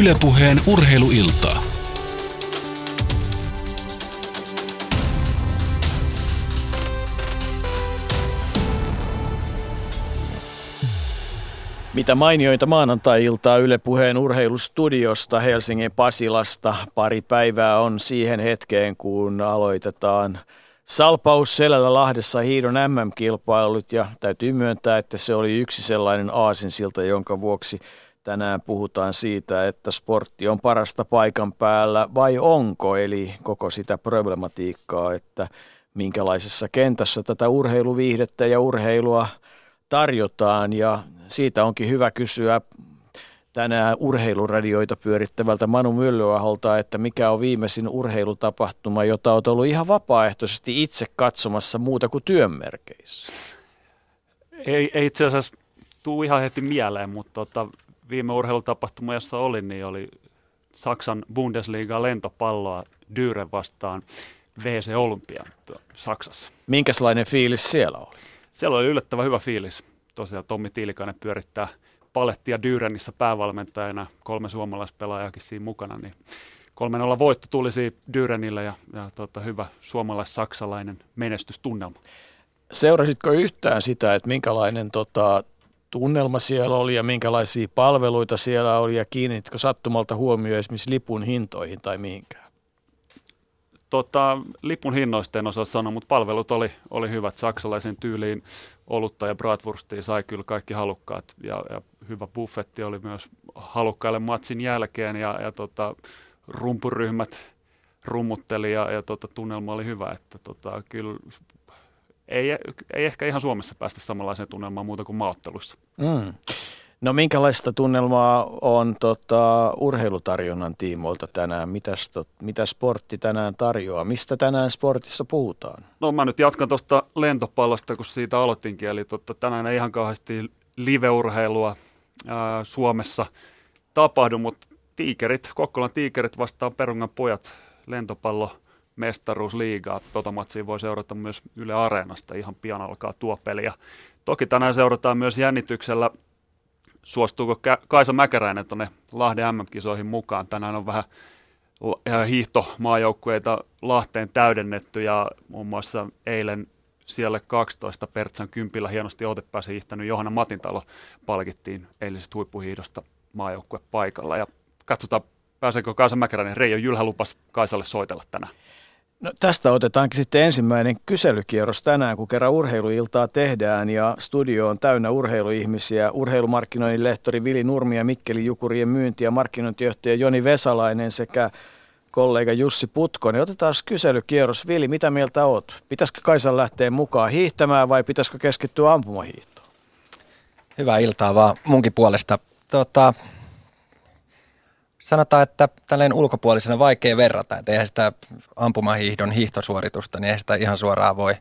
Ylepuheen urheiluiltaa. Mitä mainioita maanantai-iltaa Yle Puheen urheilustudiosta Helsingin Pasilasta. Pari päivää on siihen hetkeen, kun aloitetaan Salpaus selällä Lahdessa hiidon MM-kilpailut ja täytyy myöntää, että se oli yksi sellainen aasinsilta, jonka vuoksi tänään puhutaan siitä, että sportti on parasta paikan päällä vai onko, eli koko sitä problematiikkaa, että minkälaisessa kentässä tätä urheiluviihdettä ja urheilua tarjotaan ja siitä onkin hyvä kysyä tänään urheiluradioita pyörittävältä Manu Myllyaholta, että mikä on viimeisin urheilutapahtuma, jota olet ollut ihan vapaaehtoisesti itse katsomassa muuta kuin työnmerkeissä? Ei, ei itse asiassa tuu ihan heti mieleen, mutta tota, viime urheilutapahtuma, jossa olin, niin oli Saksan Bundesliga lentopalloa Dyren vastaan VC Olympia Saksassa. Minkälainen fiilis siellä oli? Siellä oli yllättävän hyvä fiilis. Tosiaan Tommi Tiilikainen pyörittää palettia Dyrenissä päävalmentajana, kolme suomalaispelaajaakin siinä mukana, niin 3-0 voitto tulisi Dyrenille ja, ja tota, hyvä suomalais-saksalainen menestystunnelma. Seurasitko yhtään sitä, että minkälainen tota, tunnelma siellä oli ja minkälaisia palveluita siellä oli ja kiinnitkö sattumalta huomioon esimerkiksi lipun hintoihin tai mihinkään? Tota, lipun hinnoista en osaa sanoa, mutta palvelut oli, oli hyvät. Saksalaisen tyyliin olutta ja bratwurstia sai kyllä kaikki halukkaat ja, ja hyvä buffetti oli myös halukkaille matsin jälkeen ja, ja tota, rumpuryhmät rummutteli ja, ja tota, tunnelma oli hyvä, että tota, kyllä ei, ei ehkä ihan Suomessa päästä samanlaiseen tunnelmaan muuta kuin maaotteluissa. Mm. No minkälaista tunnelmaa on tota, urheilutarjonnan tiimoilta tänään? Mitäs, tot, mitä sportti tänään tarjoaa? Mistä tänään sportissa puhutaan? No mä nyt jatkan tuosta lentopallosta, kun siitä aloitinkin. Eli totta, tänään ei ihan kauheasti live-urheilua ää, Suomessa tapahdu, mutta tiikerit, Kokkolan tiikerit vastaan Perungan pojat lentopallo mestaruusliigaa. Tota matsia voi seurata myös Yle Areenasta. Ihan pian alkaa tuo peli. Ja toki tänään seurataan myös jännityksellä suostuuko Kaisa Mäkäräinen tuonne Lahden MM-kisoihin mukaan. Tänään on vähän hiihtomaajoukkueita Lahteen täydennetty ja muun muassa eilen siellä 12 Pertsan kympillä hienosti otepäässä hiihtänyt Johanna Matintalo palkittiin eilisestä huippuhiihdosta maajoukkue paikalla. Ja katsotaan, pääseekö Kaisa Mäkäräinen. Reijo Jylhä lupas Kaisalle soitella tänään. No, tästä otetaankin sitten ensimmäinen kyselykierros tänään, kun kerran urheiluiltaa tehdään ja studio on täynnä urheiluihmisiä. Urheilumarkkinoinnin lehtori Vili Nurmi ja Mikkeli Jukurien myynti- ja markkinointijohtaja Joni Vesalainen sekä kollega Jussi Putkonen. Otetaan kyselykierros. Vili, mitä mieltä oot? Pitäisikö Kaisan lähteä mukaan hiihtämään vai pitäisikö keskittyä ampumahiihtoon? Hyvää iltaa vaan munkin puolesta. Tota, sanotaan, että tälleen ulkopuolisena vaikea verrata, että eihän sitä ampumahiihdon hiihtosuoritusta, niin eihän sitä ihan suoraan voi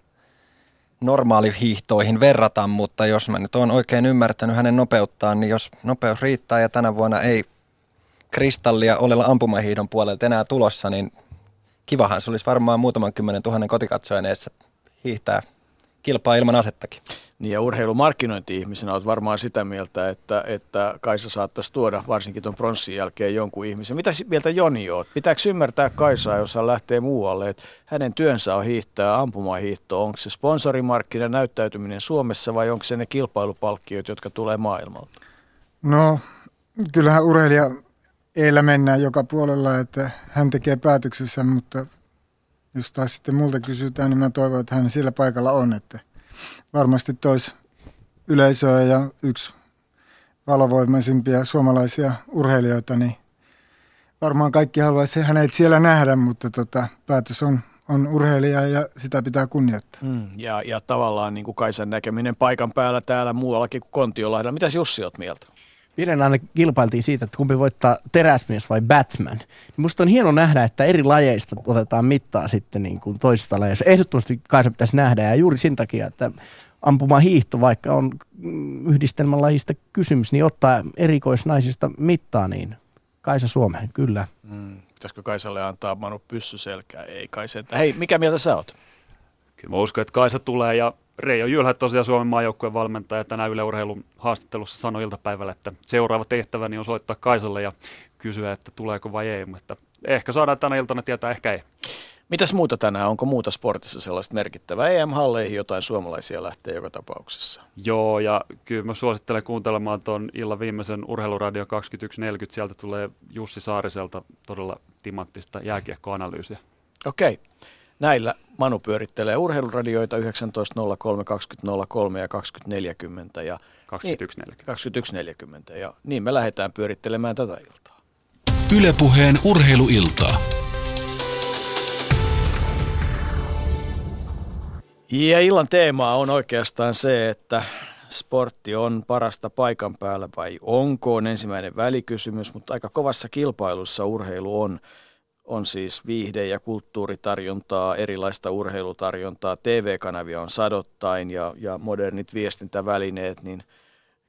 normaalihiihtoihin verrata, mutta jos mä nyt oon oikein ymmärtänyt hänen nopeuttaan, niin jos nopeus riittää ja tänä vuonna ei kristallia ole ampumahiihdon puolelta enää tulossa, niin kivahan se olisi varmaan muutaman kymmenen tuhannen kotikatsojan eessä hiihtää kilpaa ilman asettakin. Niin ja urheilumarkkinointi-ihmisenä olet varmaan sitä mieltä, että, että Kaisa saattaisi tuoda varsinkin tuon pronssin jälkeen jonkun ihmisen. Mitä mieltä Joni oot? Pitääkö ymmärtää Kaisaa, jos hän lähtee muualle, että hänen työnsä on hiihtää ampumahiihto? Onko se sponsorimarkkinan näyttäytyminen Suomessa vai onko se ne kilpailupalkkiot, jotka tulee maailmalta? No, kyllähän urheilija eellä mennään joka puolella, että hän tekee päätöksessä, mutta jos taas sitten multa kysytään, niin mä toivon, että hän sillä paikalla on, että varmasti tois yleisöä ja yksi valovoimaisimpia suomalaisia urheilijoita, niin varmaan kaikki haluaisi hänet siellä nähdä, mutta tota, päätös on, on urheilija ja sitä pitää kunnioittaa. Mm, ja, ja tavallaan niin kuin Kaisan näkeminen paikan päällä täällä muuallakin kuin Kontiolahdella. Mitäs Jussi oot mieltä? Viiden aina kilpailtiin siitä, että kumpi voittaa teräsmies vai Batman. Musta on hieno nähdä, että eri lajeista otetaan mittaa sitten niin kuin toisista lajeista. Ehdottomasti Kaisa pitäisi nähdä ja juuri sen takia, että ampuma hiihto, vaikka on yhdistelmän lajista kysymys, niin ottaa erikoisnaisista mittaa, niin Kaisa Suomeen, kyllä. Mm, pitäisikö Kaisalle antaa Manu pyssy selkää? Ei kai sen. Hei, mikä mieltä sä oot? Kyllä mä uskon, että Kaisa tulee ja Reijo Jylhä, tosiaan Suomen maajoukkueen valmentaja, tänään Yle Urheilun haastattelussa sanoi iltapäivällä, että seuraava tehtäväni on soittaa Kaisalle ja kysyä, että tuleeko vai ei, mutta ehkä saadaan tänä iltana tietää, ehkä ei. Mitäs muuta tänään? Onko muuta sportissa sellaista merkittävää? EM-halleihin jotain suomalaisia lähtee joka tapauksessa. Joo, ja kyllä mä suosittelen kuuntelemaan tuon illan viimeisen Urheiluradio 2140. Sieltä tulee Jussi Saariselta todella timanttista jääkiekkoanalyysiä. Okei. Näillä Manu pyörittelee urheiluradioita 19.03, 20.03 ja 20.40 ja 2140. Niin, 21.40 ja niin me lähdetään pyörittelemään tätä iltaa. Ylepuheen urheiluiltaa. Ja illan teema on oikeastaan se, että sportti on parasta paikan päällä vai onko, on ensimmäinen välikysymys, mutta aika kovassa kilpailussa urheilu on. On siis viihde- ja kulttuuritarjontaa, erilaista urheilutarjontaa, TV-kanavia on sadottain ja, ja modernit viestintävälineet, niin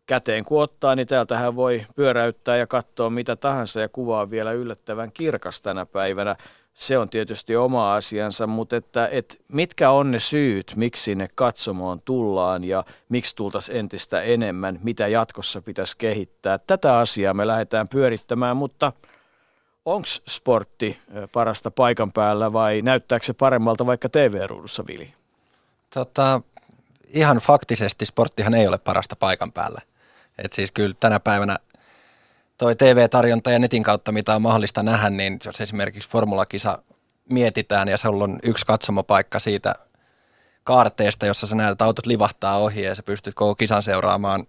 käteen kun ottaa, niin täältähän voi pyöräyttää ja katsoa mitä tahansa ja kuvaa vielä yllättävän kirkas tänä päivänä se on tietysti oma asiansa, mutta että, että mitkä on ne syyt, miksi sinne katsomoon tullaan ja miksi tultaisiin entistä enemmän, mitä jatkossa pitäisi kehittää. Tätä asiaa me lähdetään pyörittämään, mutta onko sportti parasta paikan päällä vai näyttääkö se paremmalta vaikka TV-ruudussa, Vili? Tota, ihan faktisesti sporttihan ei ole parasta paikan päällä. Et siis kyllä tänä päivänä toi TV-tarjonta ja netin kautta, mitä on mahdollista nähdä, niin jos esimerkiksi formulakisa mietitään ja se on yksi katsomopaikka siitä kaarteesta, jossa sä näet, että autot livahtaa ohi ja sä pystyt koko kisan seuraamaan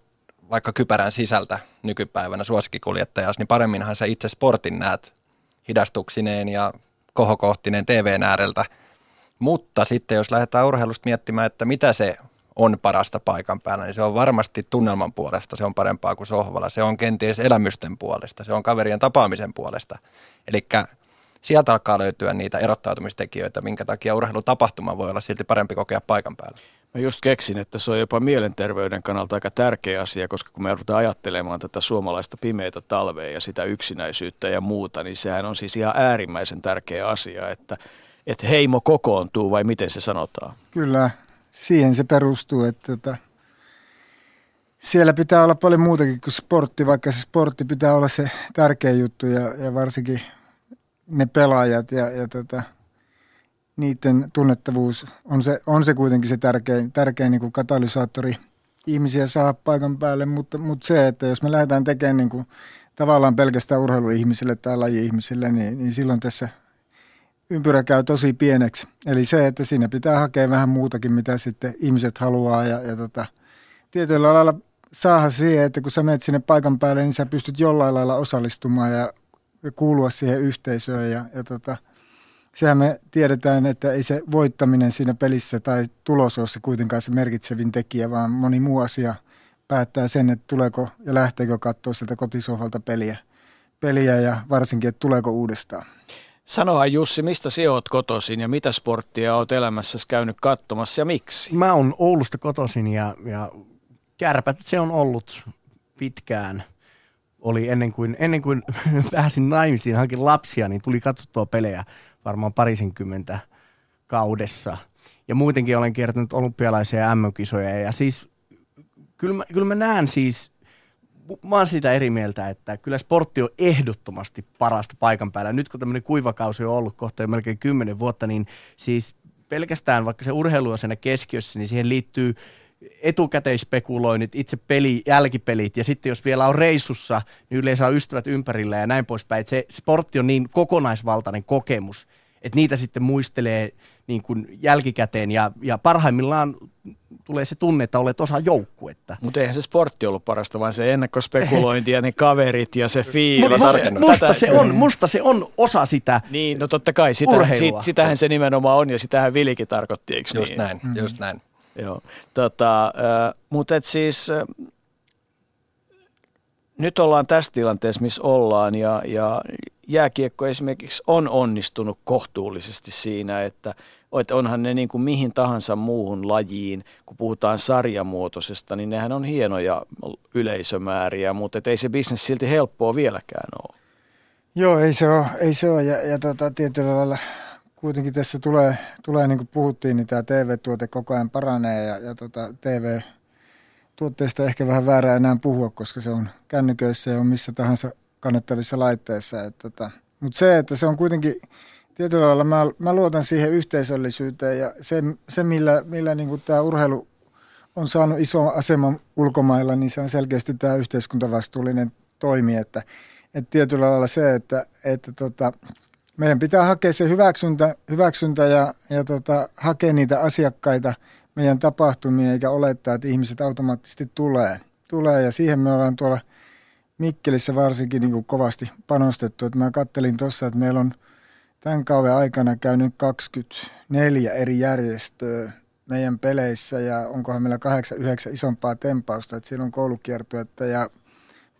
vaikka kypärän sisältä nykypäivänä suosikkikuljettajas, niin paremminhan sä itse sportin näet hidastuksineen ja kohokohtinen TVn ääreltä. Mutta sitten jos lähdetään urheilusta miettimään, että mitä se on parasta paikan päällä, niin se on varmasti tunnelman puolesta, se on parempaa kuin sohvalla, se on kenties elämysten puolesta, se on kaverien tapaamisen puolesta. Eli sieltä alkaa löytyä niitä erottautumistekijöitä, minkä takia urheilutapahtuma voi olla silti parempi kokea paikan päällä. Mä just keksin, että se on jopa mielenterveyden kannalta aika tärkeä asia, koska kun me ruvetaan ajattelemaan tätä suomalaista pimeitä talvea ja sitä yksinäisyyttä ja muuta, niin sehän on siis ihan äärimmäisen tärkeä asia, että, että heimo kokoontuu vai miten se sanotaan? Kyllä, siihen se perustuu, että että siellä pitää olla paljon muutakin kuin sportti, vaikka se sportti pitää olla se tärkeä juttu ja, ja varsinkin ne pelaajat ja, ja tota, niiden tunnettavuus on se, on se kuitenkin se tärkein, tärkein niin kuin katalysaattori ihmisiä saa paikan päälle, mutta, mutta se, että jos me lähdetään tekemään niin kuin, tavallaan pelkästään urheiluihmisille tai laji-ihmisille, niin, niin silloin tässä ympyrä käy tosi pieneksi. Eli se, että siinä pitää hakea vähän muutakin, mitä sitten ihmiset haluaa ja, ja tota, tietyllä lailla saada siihen, että kun sä menet sinne paikan päälle, niin sä pystyt jollain lailla osallistumaan ja, kuulua siihen yhteisöön ja, ja tota, sehän me tiedetään, että ei se voittaminen siinä pelissä tai tulos ole se kuitenkaan se merkitsevin tekijä, vaan moni muu asia päättää sen, että tuleeko ja lähteekö katsoa sieltä kotisohvalta peliä, peliä ja varsinkin, että tuleeko uudestaan. Sanoa Jussi, mistä sinä olet kotoisin ja mitä sporttia olet elämässäsi käynyt katsomassa ja miksi? Mä oon Oulusta kotoisin ja, ja kärpät se on ollut pitkään. Oli ennen kuin, ennen kuin pääsin naimisiin, hankin lapsia, niin tuli katsottua pelejä varmaan parisenkymmentä kaudessa. Ja muutenkin olen kiertänyt olympialaisia ja MM-kisoja. Ja siis kyllä mä, kyllä mä näen siis mä oon siitä eri mieltä, että kyllä sportti on ehdottomasti parasta paikan päällä. Nyt kun tämmöinen kuivakausi on ollut kohta jo melkein kymmenen vuotta, niin siis pelkästään vaikka se urheilu on siinä keskiössä, niin siihen liittyy etukäteispekuloinnit, itse peli, jälkipelit ja sitten jos vielä on reissussa, niin yleensä on ystävät ympärillä ja näin poispäin. se sportti on niin kokonaisvaltainen kokemus, että niitä sitten muistelee niin kuin jälkikäteen ja, ja parhaimmillaan tulee se tunne, että olet osa joukkuetta. Mutta eihän se sportti ollut parasta, vaan se ennakkospekulointi ja ne kaverit ja se fiilis. Mutta musta, se on, musta se on osa sitä Niin, no totta kai, sitä, sit, sitähän se nimenomaan on ja sitähän Vilikin tarkoitti, eikö Just niin? näin, mm-hmm. just näin. Joo, tota, mutta et siis nyt ollaan tässä tilanteessa, missä ollaan ja, ja jääkiekko esimerkiksi on onnistunut kohtuullisesti siinä, että että onhan ne niin kuin mihin tahansa muuhun lajiin, kun puhutaan sarjamuotoisesta, niin nehän on hienoja yleisömääriä, mutta ei se bisnes silti helppoa vieläkään ole. Joo, ei se ole. Ei se ole. Ja, ja tota, tietyllä lailla kuitenkin tässä tulee, tulee niin kuin puhuttiin, niin tämä TV-tuote koko ajan paranee ja, ja tota, TV-tuotteista ehkä vähän väärää enää puhua, koska se on kännyköissä ja on missä tahansa kannettavissa laitteissa. Tota, mutta se, että se on kuitenkin tietyllä lailla, mä, mä luotan siihen yhteisöllisyyteen ja se, se millä, millä niin kuin tämä urheilu on saanut iso aseman ulkomailla, niin se on selkeästi tämä yhteiskuntavastuullinen toimi, että, että tietyllä lailla se, että, että tota, meidän pitää hakea se hyväksyntä, hyväksyntä ja, ja tota, hakea niitä asiakkaita meidän tapahtumia, eikä olettaa, että ihmiset automaattisesti tulee. tulee ja siihen me ollaan tuolla Mikkelissä varsinkin niin kuin kovasti panostettu. Että mä kattelin tuossa, että meillä on tämän kauden aikana käynyt 24 eri järjestöä meidän peleissä ja onkohan meillä kahdeksan, yhdeksän isompaa tempausta. Että siellä on koulukiertuetta ja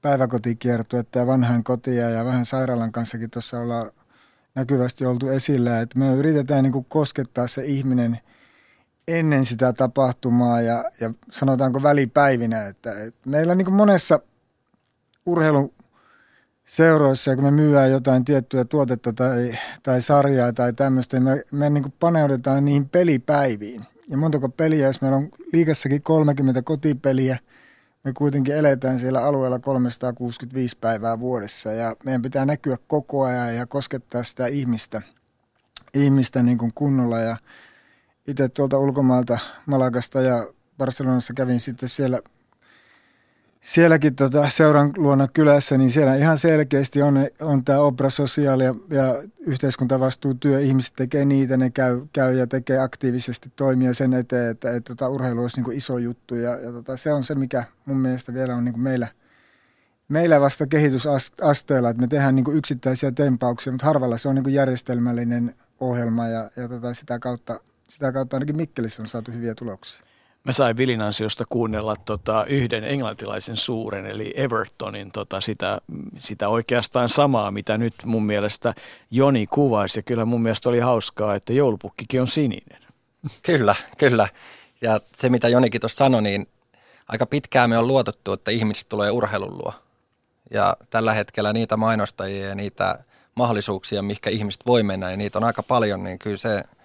päiväkotikiertuetta ja vanhaan kotia ja vähän sairaalan kanssakin tuossa ollaan näkyvästi oltu esillä. Että me yritetään niin kuin koskettaa se ihminen ennen sitä tapahtumaa ja, ja sanotaanko välipäivinä. Että, että meillä niin kuin monessa urheilun seuroissa, kun me myyään jotain tiettyä tuotetta tai, tai sarjaa tai tämmöistä, niin me, me niin kuin paneudutaan niihin pelipäiviin. Ja montako peliä, jos meillä on liikassakin 30 kotipeliä, me kuitenkin eletään siellä alueella 365 päivää vuodessa ja meidän pitää näkyä koko ajan ja koskettaa sitä ihmistä, ihmistä niin kuin kunnolla. Ja itse tuolta ulkomailta Malagasta ja Barcelonassa kävin sitten siellä sielläkin tota, seuran luona kylässä, niin siellä ihan selkeästi on, on tämä Obra Sosiaali ja, ja yhteiskuntavastuutyö. Ihmiset tekee niitä, ne käy, käy ja tekee aktiivisesti toimia sen eteen, että, että tota, urheilu olisi niin iso juttu. Ja, ja tota, se on se, mikä mun mielestä vielä on niin meillä, meillä vasta kehitysasteella, että me tehdään niin yksittäisiä tempauksia, mutta harvalla se on niin järjestelmällinen ohjelma ja, ja tota, sitä, kautta, sitä kautta ainakin Mikkelissä on saatu hyviä tuloksia. Mä sain Vilin ansiosta kuunnella tota, yhden englantilaisen suuren, eli Evertonin, tota, sitä, sitä oikeastaan samaa, mitä nyt mun mielestä Joni kuvasi. Ja kyllä mun mielestä oli hauskaa, että joulupukkikin on sininen. Kyllä, kyllä. Ja se, mitä Jonikin tuossa sanoi, niin aika pitkään me on luotettu, että ihmiset tulee urheilun luo. Ja tällä hetkellä niitä mainostajia ja niitä mahdollisuuksia, mihinkä ihmiset voi mennä, niin niitä on aika paljon, niin kyllä se –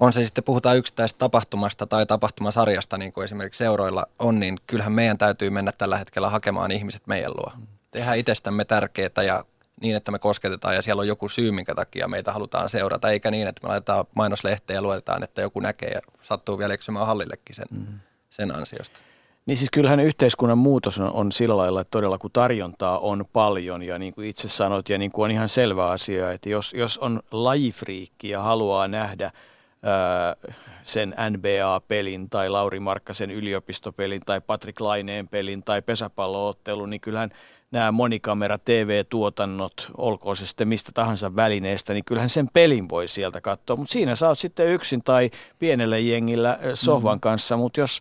on se sitten puhutaan yksittäisestä tapahtumasta tai tapahtumasarjasta, niin kuin esimerkiksi seuroilla on, niin kyllähän meidän täytyy mennä tällä hetkellä hakemaan ihmiset meidän luo. Tehdään itsestämme tärkeää ja niin, että me kosketetaan ja siellä on joku syy, minkä takia meitä halutaan seurata, eikä niin, että me laitetaan mainoslehteä ja luetaan, että joku näkee ja sattuu vielä eksymään hallillekin sen, mm. sen ansiosta. Niin siis kyllähän yhteiskunnan muutos on, on sillä lailla, että todella kun tarjontaa on paljon ja niin kuin itse sanot ja niin kuin on ihan selvä asia, että jos, jos on lajifriikki ja haluaa nähdä – sen NBA-pelin tai Lauri Markkasen yliopistopelin tai Patrick Laineen pelin tai pesäpalloottelun, niin kyllähän nämä monikamera TV-tuotannot, olkoon se sitten mistä tahansa välineestä, niin kyllähän sen pelin voi sieltä katsoa. Mutta siinä sä oot sitten yksin tai pienellä jengillä sohvan mm-hmm. kanssa, mutta jos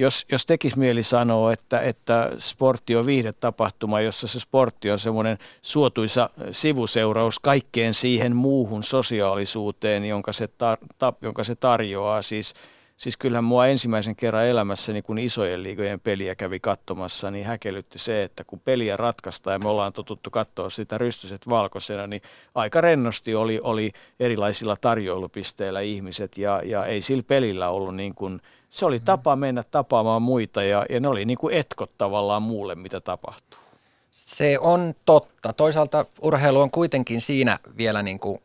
jos, jos tekisi mieli sanoa, että, että sportti on viihdetapahtuma, jossa se sportti on semmoinen suotuisa sivuseuraus kaikkeen siihen muuhun sosiaalisuuteen, jonka se, tar- ta- jonka se tarjoaa. Siis, siis kyllähän mua ensimmäisen kerran elämässäni, kun isojen liigojen peliä kävi katsomassa, niin häkellytti se, että kun peliä ratkaistaan ja me ollaan totuttu katsoa sitä rystyset valkoisena, niin aika rennosti oli, oli erilaisilla tarjoilupisteillä ihmiset ja, ja ei sillä pelillä ollut niin kuin – se oli tapa mennä tapaamaan muita ja, ja ne oli niin kuin etkot tavallaan muulle, mitä tapahtuu. Se on totta. Toisaalta urheilu on kuitenkin siinä vielä niin kuin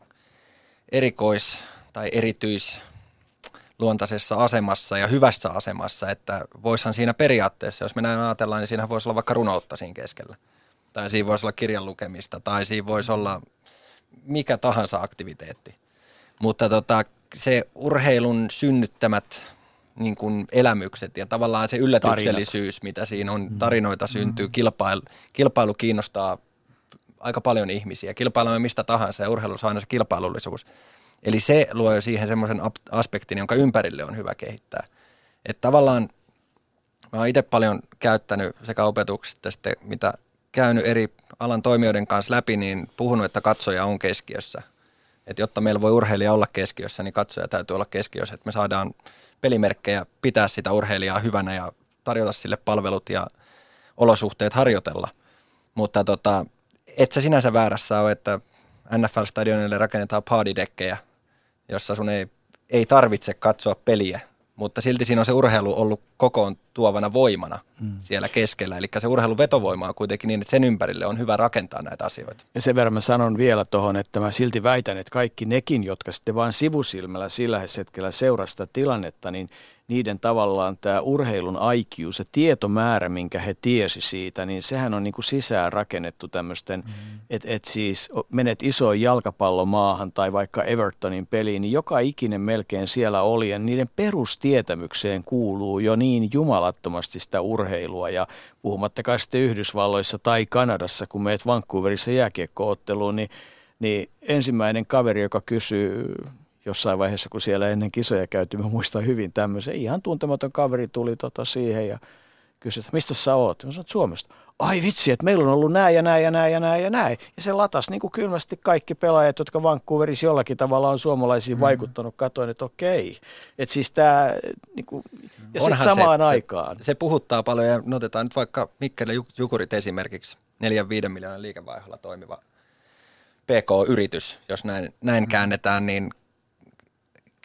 erikois- tai erityisluontaisessa asemassa ja hyvässä asemassa, että voishan siinä periaatteessa, jos me näin ajatellaan, niin siinä voisi olla vaikka runoutta siinä keskellä. Tai siinä voisi olla kirjan lukemista, tai siinä voisi olla mikä tahansa aktiviteetti. Mutta tota, se urheilun synnyttämät niin kuin elämykset ja tavallaan se yllätyksellisyys, Tarinat. mitä siinä on, mm. tarinoita syntyy, mm. kilpailu, kilpailu kiinnostaa aika paljon ihmisiä. Kilpailemme mistä tahansa ja urheilussa on aina se kilpailullisuus. Eli se luo jo siihen semmoisen aspektin, jonka ympärille on hyvä kehittää. Että tavallaan mä oon itse paljon käyttänyt sekä opetuksesta sitten, mitä käynyt eri alan toimijoiden kanssa läpi, niin puhunut, että katsoja on keskiössä. Että jotta meillä voi urheilija olla keskiössä, niin katsoja täytyy olla keskiössä, että me saadaan pelimerkkejä pitää sitä urheilijaa hyvänä ja tarjota sille palvelut ja olosuhteet harjoitella. Mutta tota, et sä sinänsä väärässä ole, että NFL-stadionille rakennetaan partydekkejä jossa sun ei, ei tarvitse katsoa peliä, mutta silti siinä on se urheilu ollut kokoon tuovana voimana mm. siellä keskellä. Eli se urheilun vetovoima on kuitenkin niin, että sen ympärille on hyvä rakentaa näitä asioita. Ja sen verran mä sanon vielä tuohon, että mä silti väitän, että kaikki nekin, jotka sitten vain sivusilmällä sillä hetkellä seurasta tilannetta, niin niiden tavallaan tämä urheilun IQ, se tietomäärä, minkä he tiesi siitä, niin sehän on niin kuin sisään rakennettu tämmöisten, mm. että et siis menet isoon jalkapallomaahan tai vaikka Evertonin peliin, niin joka ikinen melkein siellä oli ja niiden perustietämykseen kuuluu jo niin jumalattomasti sitä urheilua. Ja puhumattakaan sitten Yhdysvalloissa tai Kanadassa, kun meet Vancouverissa jääkiekkootteluun, niin, niin ensimmäinen kaveri, joka kysyy jossain vaiheessa, kun siellä ennen kisoja käytiin, mä muistan hyvin tämmöisen, ihan tuntematon kaveri tuli tota siihen ja kysyi, että mistä sä oot? Mä sanoin, Suomesta. Ai vitsi, että meillä on ollut näin ja näin ja näin ja näin ja näin. Ja se latasi niin kuin kylmästi kaikki pelaajat, jotka Vancouverissa jollakin tavalla on suomalaisiin mm. vaikuttanut. Katoin, että okei. Että siis tämä, niin kuin, ja sitten samaan se, aikaan. Se, se, puhuttaa paljon ja otetaan nyt vaikka Mikkele Jukurit esimerkiksi. 4-5 miljoonan liikevaiholla toimiva PK-yritys, jos näin, näin mm. käännetään, niin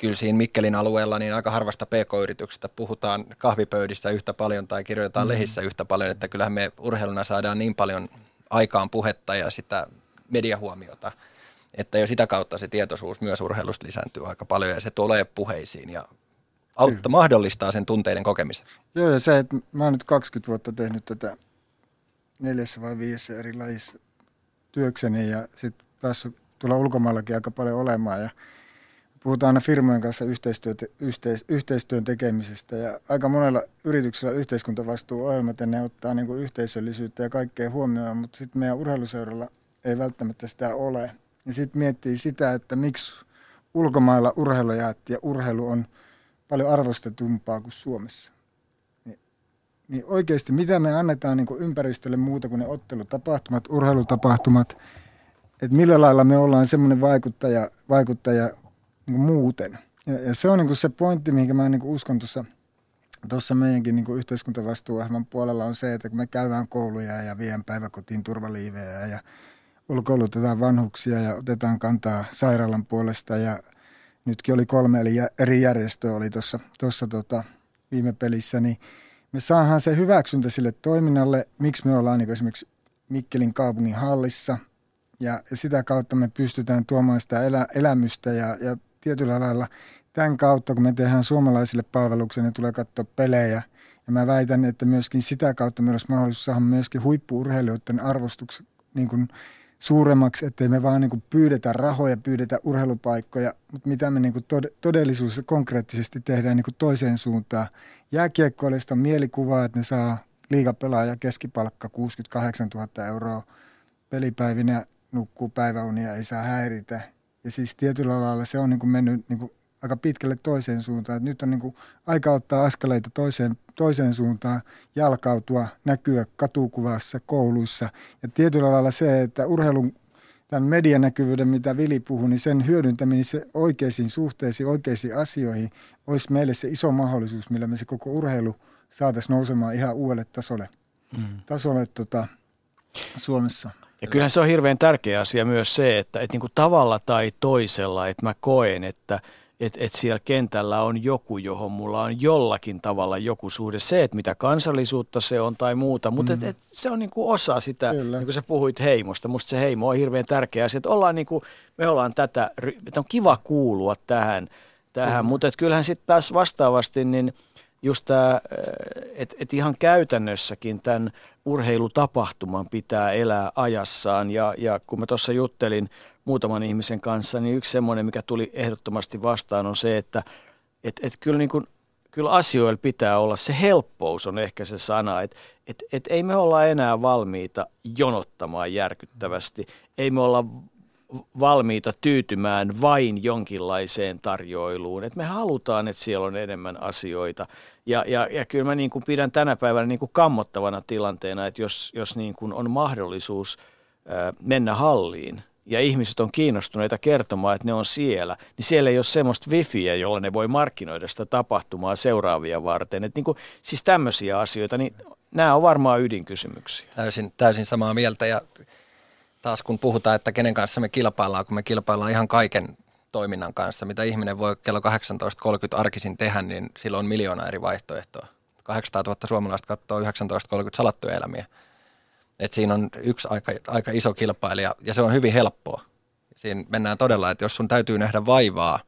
kyllä siinä Mikkelin alueella niin aika harvasta pk-yrityksestä puhutaan kahvipöydissä yhtä paljon tai kirjoitetaan mm. lehissä yhtä paljon, että kyllähän me urheiluna saadaan niin paljon aikaan puhetta ja sitä mediahuomiota, että jo sitä kautta se tietoisuus myös urheilusta lisääntyy aika paljon ja se tulee puheisiin ja autta, mahdollistaa sen tunteiden kokemisen. Joo ja se, että mä oon nyt 20 vuotta tehnyt tätä neljässä vai viidessä eri lajissa työkseni ja sitten päässyt tulla ulkomaillakin aika paljon olemaan ja puhutaan aina firmojen kanssa yhteistyö, yhteis, yhteistyön tekemisestä ja aika monella yrityksellä yhteiskuntavastuuohjelmat ja ne ottaa niin kuin yhteisöllisyyttä ja kaikkea huomioon, mutta sitten meidän urheiluseuralla ei välttämättä sitä ole. Ja sitten miettii sitä, että miksi ulkomailla urheilu jaettiin ja urheilu on paljon arvostetumpaa kuin Suomessa. Niin, niin oikeasti mitä me annetaan niin kuin ympäristölle muuta kuin ne ottelutapahtumat, urheilutapahtumat, että millä lailla me ollaan semmoinen vaikuttaja, vaikuttaja niin muuten. Ja, ja se on niin kuin se pointti, mihinkä mä niin kuin uskon tuossa tuossa meidänkin niin yhteiskuntavastuuohjelman puolella on se, että kun me käydään kouluja ja vien päiväkotiin turvaliivejä ja ulkoilutetaan vanhuksia ja otetaan kantaa sairaalan puolesta ja nytkin oli kolme eli eri järjestöä oli tuossa, tuossa tota, viime pelissä, niin me saadaan se hyväksyntä sille toiminnalle, miksi me ollaan niin esimerkiksi Mikkelin kaupungin hallissa ja sitä kautta me pystytään tuomaan sitä elä, elämystä ja, ja tietyllä lailla tämän kautta, kun me tehdään suomalaisille palveluksia, ne tulee katsoa pelejä. Ja mä väitän, että myöskin sitä kautta meillä olisi mahdollisuus saada myöskin huippuurheilijoiden arvostuksen niin kuin suuremmaksi, ettei me vaan niin kuin pyydetä rahoja, pyydetä urheilupaikkoja, mutta mitä me niin kuin todellisuudessa konkreettisesti tehdään niin kuin toiseen suuntaan. Jääkiekkoilista mielikuvaa, että ne saa liigapelaaja keskipalkka 68 000 euroa pelipäivinä, nukkuu päiväunia, ei saa häiritä ja siis tietyllä lailla se on niin kuin mennyt niin kuin aika pitkälle toiseen suuntaan. Et nyt on niin kuin aika ottaa askeleita toiseen, toiseen suuntaan, jalkautua, näkyä katukuvassa, kouluissa. Ja tietyllä lailla se, että urheilun tämän medianäkyvyyden, mitä Vili puhui, niin sen hyödyntäminen se oikeisiin suhteisiin, oikeisiin asioihin olisi meille se iso mahdollisuus, millä me se koko urheilu saataisiin nousemaan ihan uudelle tasolle, mm. tasolle tota, Suomessa. Ja kyllähän se on hirveän tärkeä asia myös se, että, että niin kuin tavalla tai toisella, että mä koen, että että että siellä kentällä on joku, johon mulla on jollakin tavalla joku suhde. Se, että mitä kansallisuutta se on tai muuta, mutta mm. et, et se on niin kuin osa sitä, Kyllä. niin kuin sä puhuit heimosta. Musta se heimo on hirveän tärkeä asia, että ollaan niin kuin, me ollaan tätä, että on kiva kuulua tähän, tähän. Mm. mutta että kyllähän sitten taas vastaavasti, niin just tämä, että et ihan käytännössäkin tämän urheilutapahtuman pitää elää ajassaan. Ja, ja kun mä tuossa juttelin muutaman ihmisen kanssa, niin yksi semmoinen, mikä tuli ehdottomasti vastaan, on se, että et, et kyllä, niin kuin, kyllä asioilla pitää olla, se helppous on ehkä se sana, että et, et ei me olla enää valmiita jonottamaan järkyttävästi, ei me olla valmiita tyytymään vain jonkinlaiseen tarjoiluun. Et me halutaan, että siellä on enemmän asioita. Ja, ja, ja kyllä mä niin kuin pidän tänä päivänä niin kuin kammottavana tilanteena, että jos, jos niin kuin on mahdollisuus mennä halliin ja ihmiset on kiinnostuneita kertomaan, että ne on siellä, niin siellä ei ole semmoista wifiä, jolla ne voi markkinoida sitä tapahtumaa seuraavia varten. Et niin kuin, siis tämmöisiä asioita, niin nämä on varmaan ydinkysymyksiä. Täysin, täysin samaa mieltä ja taas kun puhutaan, että kenen kanssa me kilpaillaan, kun me kilpaillaan ihan kaiken toiminnan kanssa, mitä ihminen voi kello 18.30 arkisin tehdä, niin silloin on miljoona eri vaihtoehtoa. 800 000 suomalaista katsoo 19.30 salattuja elämiä. Et siinä on yksi aika, aika iso kilpailija ja se on hyvin helppoa. Siinä mennään todella, että jos sun täytyy nähdä vaivaa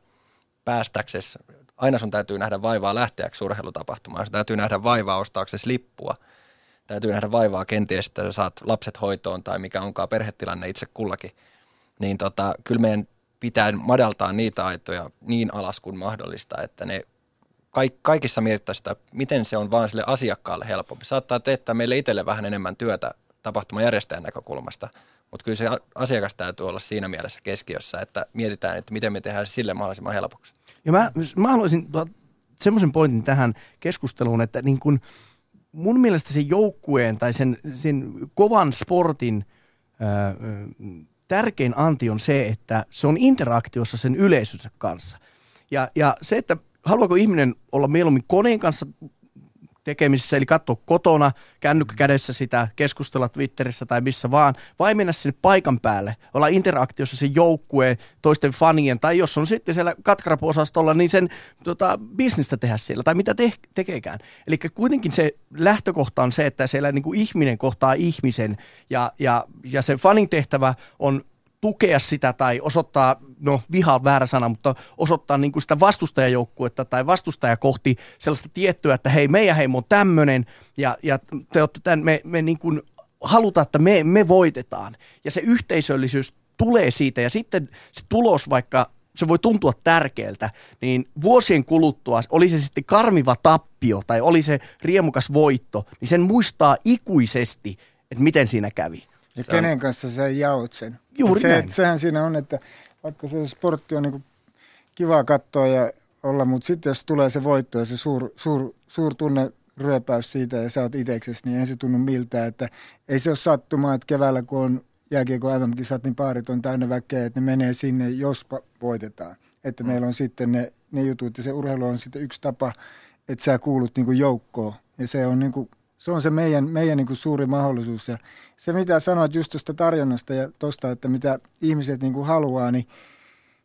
päästäksesi, aina sun täytyy nähdä vaivaa lähteäksi urheilutapahtumaan, sun täytyy nähdä vaivaa ostaaksesi lippua, täytyy nähdä vaivaa kenties, että saat lapset hoitoon tai mikä onkaan perhetilanne itse kullakin, niin tota, kyllä meidän pitää madaltaa niitä aitoja niin alas kuin mahdollista, että ne kaik, kaikissa mietitään sitä, miten se on vaan sille asiakkaalle helpompi. Saattaa teettää meille itselle vähän enemmän työtä tapahtumajärjestäjän näkökulmasta, mutta kyllä se asiakas täytyy olla siinä mielessä keskiössä, että mietitään, että miten me tehdään se sille mahdollisimman helpoksi. Ja mä, mä haluaisin semmoisen pointin tähän keskusteluun, että niin kun mun mielestä se joukkueen tai sen, sen kovan sportin ää, tärkein anti on se, että se on interaktiossa sen yleisönsä kanssa. Ja, ja se, että haluaako ihminen olla mieluummin koneen kanssa tekemisissä, eli katsoa kotona, kännykkä kädessä sitä, keskustella Twitterissä tai missä vaan, vai mennä sinne paikan päälle, olla interaktiossa sen joukkueen, toisten fanien, tai jos on sitten siellä katkarapo-osastolla, niin sen tota, bisnestä tehdä siellä, tai mitä te- tekeekään. Eli kuitenkin se lähtökohta on se, että siellä niin kuin ihminen kohtaa ihmisen, ja, ja, ja se fanin tehtävä on tukea sitä tai osoittaa, no viha on väärä sana, mutta osoittaa niin kuin sitä vastustajajoukkuetta tai vastustaja kohti sellaista tiettyä, että hei, meidän heimo on tämmöinen ja, ja te olette tämän, me, me niin kuin halutaan, että me, me voitetaan. Ja se yhteisöllisyys tulee siitä ja sitten se tulos, vaikka se voi tuntua tärkeältä, niin vuosien kuluttua, oli se sitten karmiva tappio tai oli se riemukas voitto, niin sen muistaa ikuisesti, että miten siinä kävi. Ja kenen kanssa sä jaot sen. Juuri se, näin. sehän siinä on, että vaikka se sportti on niin kiva katsoa ja olla, mutta sitten jos tulee se voitto ja se suur, suur, suur tunne ryöpäys siitä ja sä oot itseksesi, niin ei se tunnu miltä, että ei se ole sattumaa, että keväällä kun on jääkiekko MM-kisat, niin paarit on täynnä väkeä, että ne menee sinne, jospa voitetaan. Että mm. meillä on sitten ne, ne jutut ja se urheilu on sitten yksi tapa, että sä kuulut niin joukkoon ja se on niin kuin se on se meidän, meidän niin kuin suuri mahdollisuus. Ja se, mitä sanoit just tuosta tarjonnasta ja tuosta, että mitä ihmiset niin kuin haluaa, niin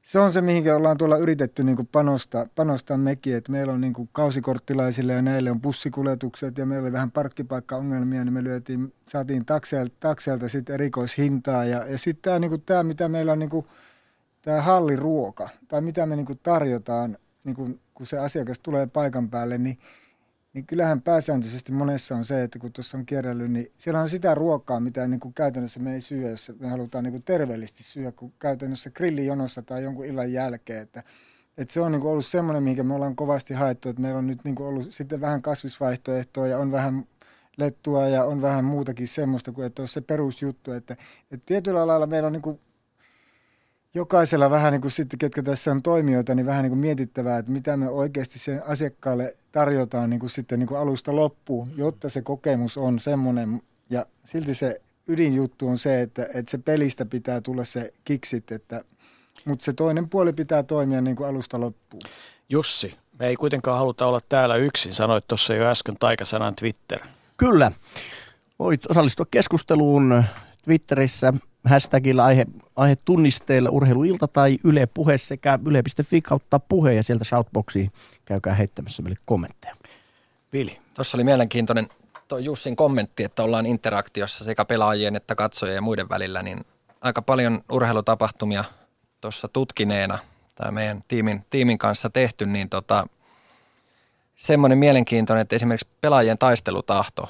se on se, mihin ollaan tuolla yritetty niin kuin panostaa, panostaa mekin. Että meillä on niin kuin kausikorttilaisille ja näille on bussikuljetukset ja meillä oli vähän parkkipaikkaongelmia, niin me lyötiin, saatiin takseelta, takseelta sitten erikoishintaa. Ja, ja sitten tämä, niin tämä, mitä meillä on niin kuin, tämä halliruoka tai mitä me niin kuin tarjotaan, niin kuin, kun se asiakas tulee paikan päälle, niin – niin kyllähän pääsääntöisesti monessa on se, että kun tuossa on kierrellyt, niin siellä on sitä ruokaa, mitä niin kuin käytännössä me ei syö, jos me halutaan niin kuin terveellisesti syödä, kun käytännössä grillijonossa tai jonkun illan jälkeen. Että, että se on niin kuin ollut semmoinen, mihinkä me ollaan kovasti haettu, että meillä on nyt niin kuin ollut sitten vähän kasvisvaihtoehtoa ja on vähän lettua ja on vähän muutakin semmoista kuin, että on se perusjuttu. Että, että tietyllä lailla meillä on niin kuin jokaisella vähän niin kuin sitten, ketkä tässä on toimijoita, niin vähän niin kuin mietittävää, että mitä me oikeasti sen asiakkaalle tarjotaan niin kuin sitten niin kuin alusta loppuun, jotta se kokemus on semmoinen. Ja silti se ydinjuttu on se, että, että se pelistä pitää tulla se kiksit, että, mutta se toinen puoli pitää toimia niin kuin alusta loppuun. Jussi, me ei kuitenkaan haluta olla täällä yksin. Sanoit tuossa jo äsken taikasanan Twitter. Kyllä. Voit osallistua keskusteluun Twitterissä hashtagilla aihe, aihe tunnisteilla urheiluilta tai Yle Puhe sekä yle.fi kautta puhe ja sieltä shoutboxiin käykää heittämässä meille kommentteja. Vili. Tuossa oli mielenkiintoinen tuo Jussin kommentti, että ollaan interaktiossa sekä pelaajien että katsojien ja muiden välillä, niin aika paljon urheilutapahtumia tuossa tutkineena tai meidän tiimin, tiimin kanssa tehty, niin tota, semmoinen mielenkiintoinen, että esimerkiksi pelaajien taistelutahto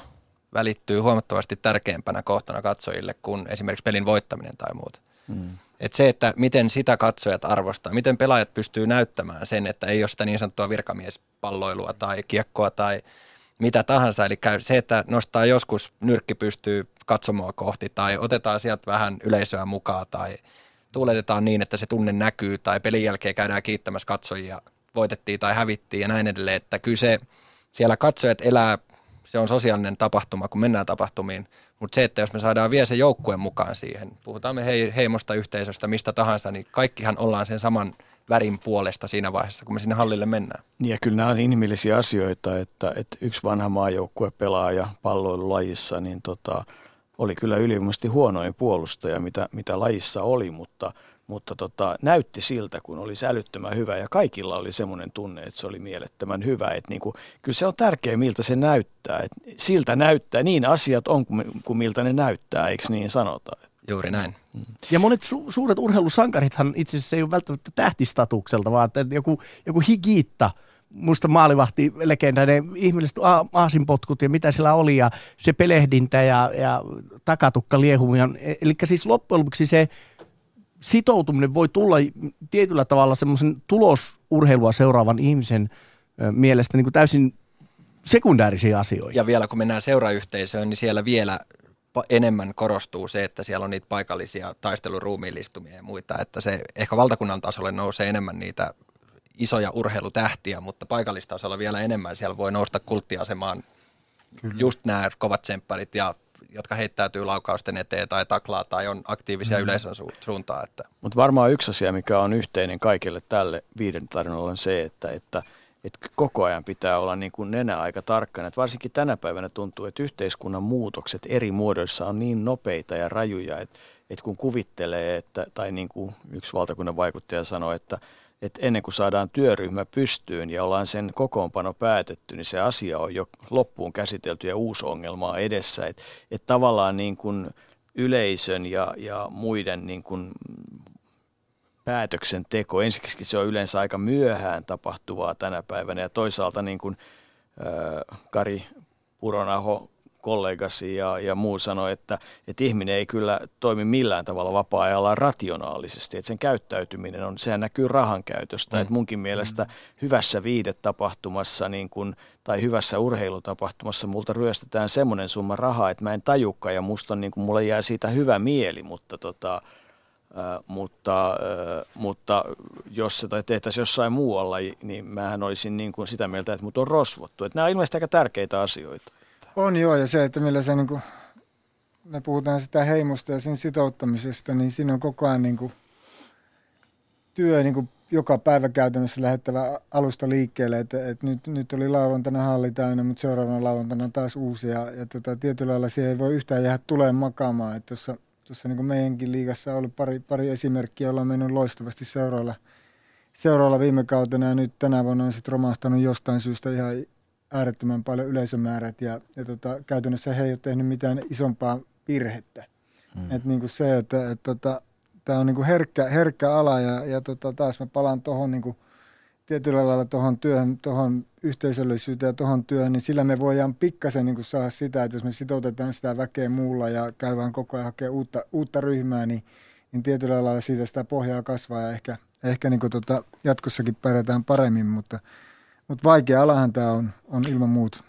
välittyy huomattavasti tärkeämpänä kohtana katsojille kuin esimerkiksi pelin voittaminen tai muuta. Mm. Et se, että miten sitä katsojat arvostaa, miten pelaajat pystyy näyttämään sen, että ei ole sitä niin sanottua virkamiespalloilua tai kiekkoa tai mitä tahansa. Eli se, että nostaa joskus nyrkki pystyy katsomaan kohti tai otetaan sieltä vähän yleisöä mukaan tai tuuletetaan niin, että se tunne näkyy tai pelin jälkeen käydään kiittämässä katsojia, voitettiin tai hävittiin ja näin edelleen. Että kyllä se siellä katsojat elää se on sosiaalinen tapahtuma, kun mennään tapahtumiin. Mutta se, että jos me saadaan vielä se joukkueen mukaan siihen, puhutaan me hei, heimosta, yhteisöstä, mistä tahansa, niin kaikkihan ollaan sen saman värin puolesta siinä vaiheessa, kun me sinne hallille mennään. Niin ja kyllä nämä on inhimillisiä asioita, että, että yksi vanha maajoukkue pelaa ja palloilulajissa, niin tota, oli kyllä ylivoimaisesti huonoin puolustaja, mitä, mitä lajissa oli, mutta, mutta tota, näytti siltä, kun oli älyttömän hyvä ja kaikilla oli semmoinen tunne, että se oli mielettömän hyvä. Että niin kuin, kyllä se on tärkeää, miltä se näyttää. Että siltä näyttää, niin asiat on kuin, miltä ne näyttää, eikö niin sanota? Juuri näin. Ja monet su- suuret urheilusankarithan itse asiassa ei ole välttämättä tähtistatukselta, vaan että joku, joku higiitta – muista maalivahti legendainen ihmiset aasinpotkut ja mitä siellä oli ja se pelehdintä ja, ja takatukka liehumia. Eli siis loppujen lopuksi se sitoutuminen voi tulla tietyllä tavalla semmoisen tulosurheilua seuraavan ihmisen mielestä niin kuin täysin sekundäärisiä asioita. Ja vielä kun mennään seurayhteisöön, niin siellä vielä enemmän korostuu se, että siellä on niitä paikallisia taisteluruumiillistumia ja muita, että se ehkä valtakunnan tasolle nousee enemmän niitä isoja urheilutähtiä, mutta paikallistasolla vielä enemmän siellä voi nousta kulttiasemaan Kyllä. just nämä kovat tsempparit, ja, jotka heittäytyy laukausten eteen tai taklaa tai on aktiivisia mm. yleisön su- suuntaan. Että. Mutta varmaan yksi asia, mikä on yhteinen kaikille tälle viiden tarinalle on se, että, että että koko ajan pitää olla niin kuin nenä aika tarkkana. Että varsinkin tänä päivänä tuntuu, että yhteiskunnan muutokset eri muodoissa on niin nopeita ja rajuja, että, että kun kuvittelee, että, tai niin kuin yksi valtakunnan vaikuttaja sanoi, että että ennen kuin saadaan työryhmä pystyyn ja ollaan sen kokoonpano päätetty, niin se asia on jo loppuun käsitelty ja uusi ongelma on edessä. Että et tavallaan niin kuin yleisön ja, ja muiden niin kuin päätöksenteko, ensiksi se on yleensä aika myöhään tapahtuvaa tänä päivänä ja toisaalta niin kuin äh, Kari Puronaho kollegasi ja, ja muu sanoi, että, että ihminen ei kyllä toimi millään tavalla vapaa-ajalla rationaalisesti, että sen käyttäytyminen on, sehän näkyy rahan käytöstä, mm. että munkin mielestä mm. hyvässä viidetapahtumassa niin kun, tai hyvässä urheilutapahtumassa multa ryöstetään semmoinen summa rahaa, että mä en tajukka ja musta on, niin kun, mulle jää siitä hyvä mieli, mutta tota, Äh, mutta, äh, mutta jos se tehtäisiin jossain muualla, niin mähän olisin niin kuin sitä mieltä, että mut on rosvottu. Että nämä on ilmeisesti aika tärkeitä asioita. On joo, ja se, että millä se niin kuin, me puhutaan sitä heimosta ja sen sitouttamisesta, niin siinä on koko ajan niin kuin, työ niin kuin, joka päivä käytännössä lähettävä alusta liikkeelle, että, että nyt, nyt oli lauantaina halli täynnä, mutta seuraavana lauantaina taas uusi, ja, ja tota, tietyllä lailla siihen ei voi yhtään jäädä tulee makaamaan, että tuossa, tuossa niin meidänkin liigassa on ollut pari, pari esimerkkiä, jolla on mennyt loistavasti seuraavalla, seuraavalla viime kautena, ja nyt tänä vuonna on sitten romahtanut jostain syystä ihan äärettömän paljon yleisömäärät ja, ja tota, käytännössä he ei ole tehnyt mitään isompaa virhettä. Mm. Et niin kuin se, että et tota, tämä on niin kuin herkkä, herkkä ala ja, ja tota, taas mä palaan tuohon niin tietyllä lailla tuohon työhön, tuohon yhteisöllisyyteen ja tuohon työhön, niin sillä me voidaan pikkasen niin kuin saada sitä, että jos me sitoutetaan sitä väkeä muulla ja käydään koko ajan hakemaan uutta, uutta ryhmää, niin, niin tietyllä lailla siitä sitä pohjaa kasvaa ja ehkä, ehkä niin kuin tota, jatkossakin pärjätään paremmin, mutta – mutta vaikea alahan tämä on, on ilman muuta.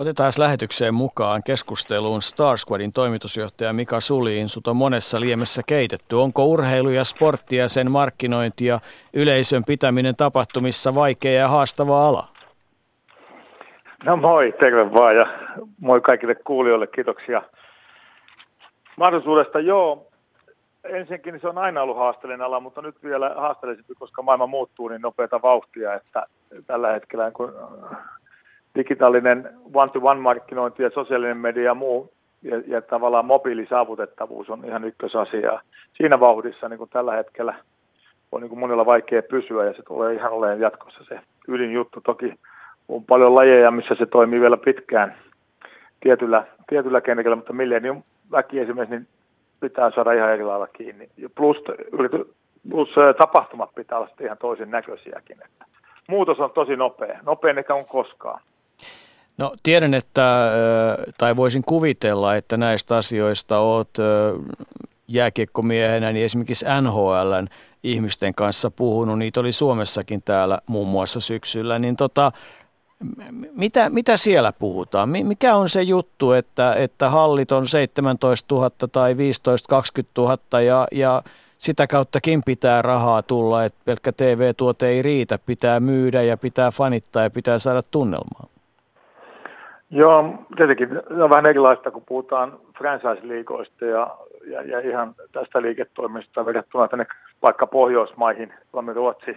Otetaan lähetykseen mukaan keskusteluun Star Squadin toimitusjohtaja Mika Suliin. Sut on monessa liemessä keitetty. Onko urheilu ja sportti ja sen markkinointi ja yleisön pitäminen tapahtumissa vaikea ja haastava ala? No moi, terve vaan ja moi kaikille kuulijoille, kiitoksia mahdollisuudesta. Joo, ensinnäkin niin se on aina ollut haasteellinen ala, mutta nyt vielä haasteellisempi, koska maailma muuttuu niin nopeata vauhtia, että tällä hetkellä kun äh, digitaalinen one-to-one-markkinointi ja sosiaalinen media ja muu ja, ja tavallaan mobiilisaavutettavuus on ihan ykkösasia. Siinä vauhdissa niin kuin tällä hetkellä on niin kuin monella vaikea pysyä ja se tulee ihan olemaan jatkossa se ydinjuttu. Toki on paljon lajeja, missä se toimii vielä pitkään tietyllä, tietyllä kentällä, mutta millennium väki esimerkiksi niin pitää saada ihan eri lailla kiinni. Plus, plus tapahtumat pitää olla ihan toisen näköisiäkin. Muutos on tosi nopea, nopein ehkä on koskaan. No tiedän, että, tai voisin kuvitella, että näistä asioista olet jääkiekkomiehenä, niin esimerkiksi NHLn ihmisten kanssa puhunut, niitä oli Suomessakin täällä muun muassa syksyllä, niin tota, mitä, mitä siellä puhutaan? Mikä on se juttu, että, että hallit on 17 000 tai 15 20 000 ja, ja sitä kauttakin pitää rahaa tulla, että pelkkä TV-tuote ei riitä, pitää myydä ja pitää fanittaa ja pitää saada tunnelmaa. Joo, tietenkin se on vähän erilaista, kun puhutaan franchise-liikoista ja, ja, ja ihan tästä liiketoimista verrattuna tänne vaikka Pohjoismaihin, Suomi, Ruotsi,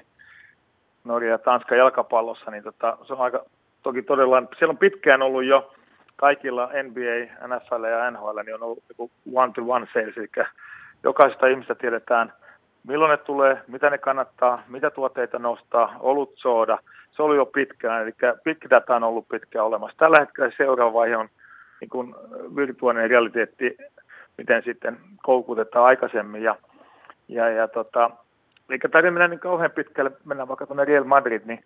Norja ja Tanska jalkapallossa, niin tota, se on aika toki todella, siellä on pitkään ollut jo kaikilla NBA, NFL ja NHL niin on ollut one-to-one sales, eli jokaisesta ihmistä tiedetään, milloin ne tulee, mitä ne kannattaa, mitä tuotteita nostaa, olut, sooda. Se oli jo pitkään, eli pitkä data on ollut pitkään olemassa. Tällä hetkellä seuraava vaihe on niin kuin virtuaalinen realiteetti, miten sitten koukutetaan aikaisemmin. Ja, ja, ja tota, eikä tarvitse mennä niin kauhean pitkälle, mennään vaikka tuonne Real Madrid, niin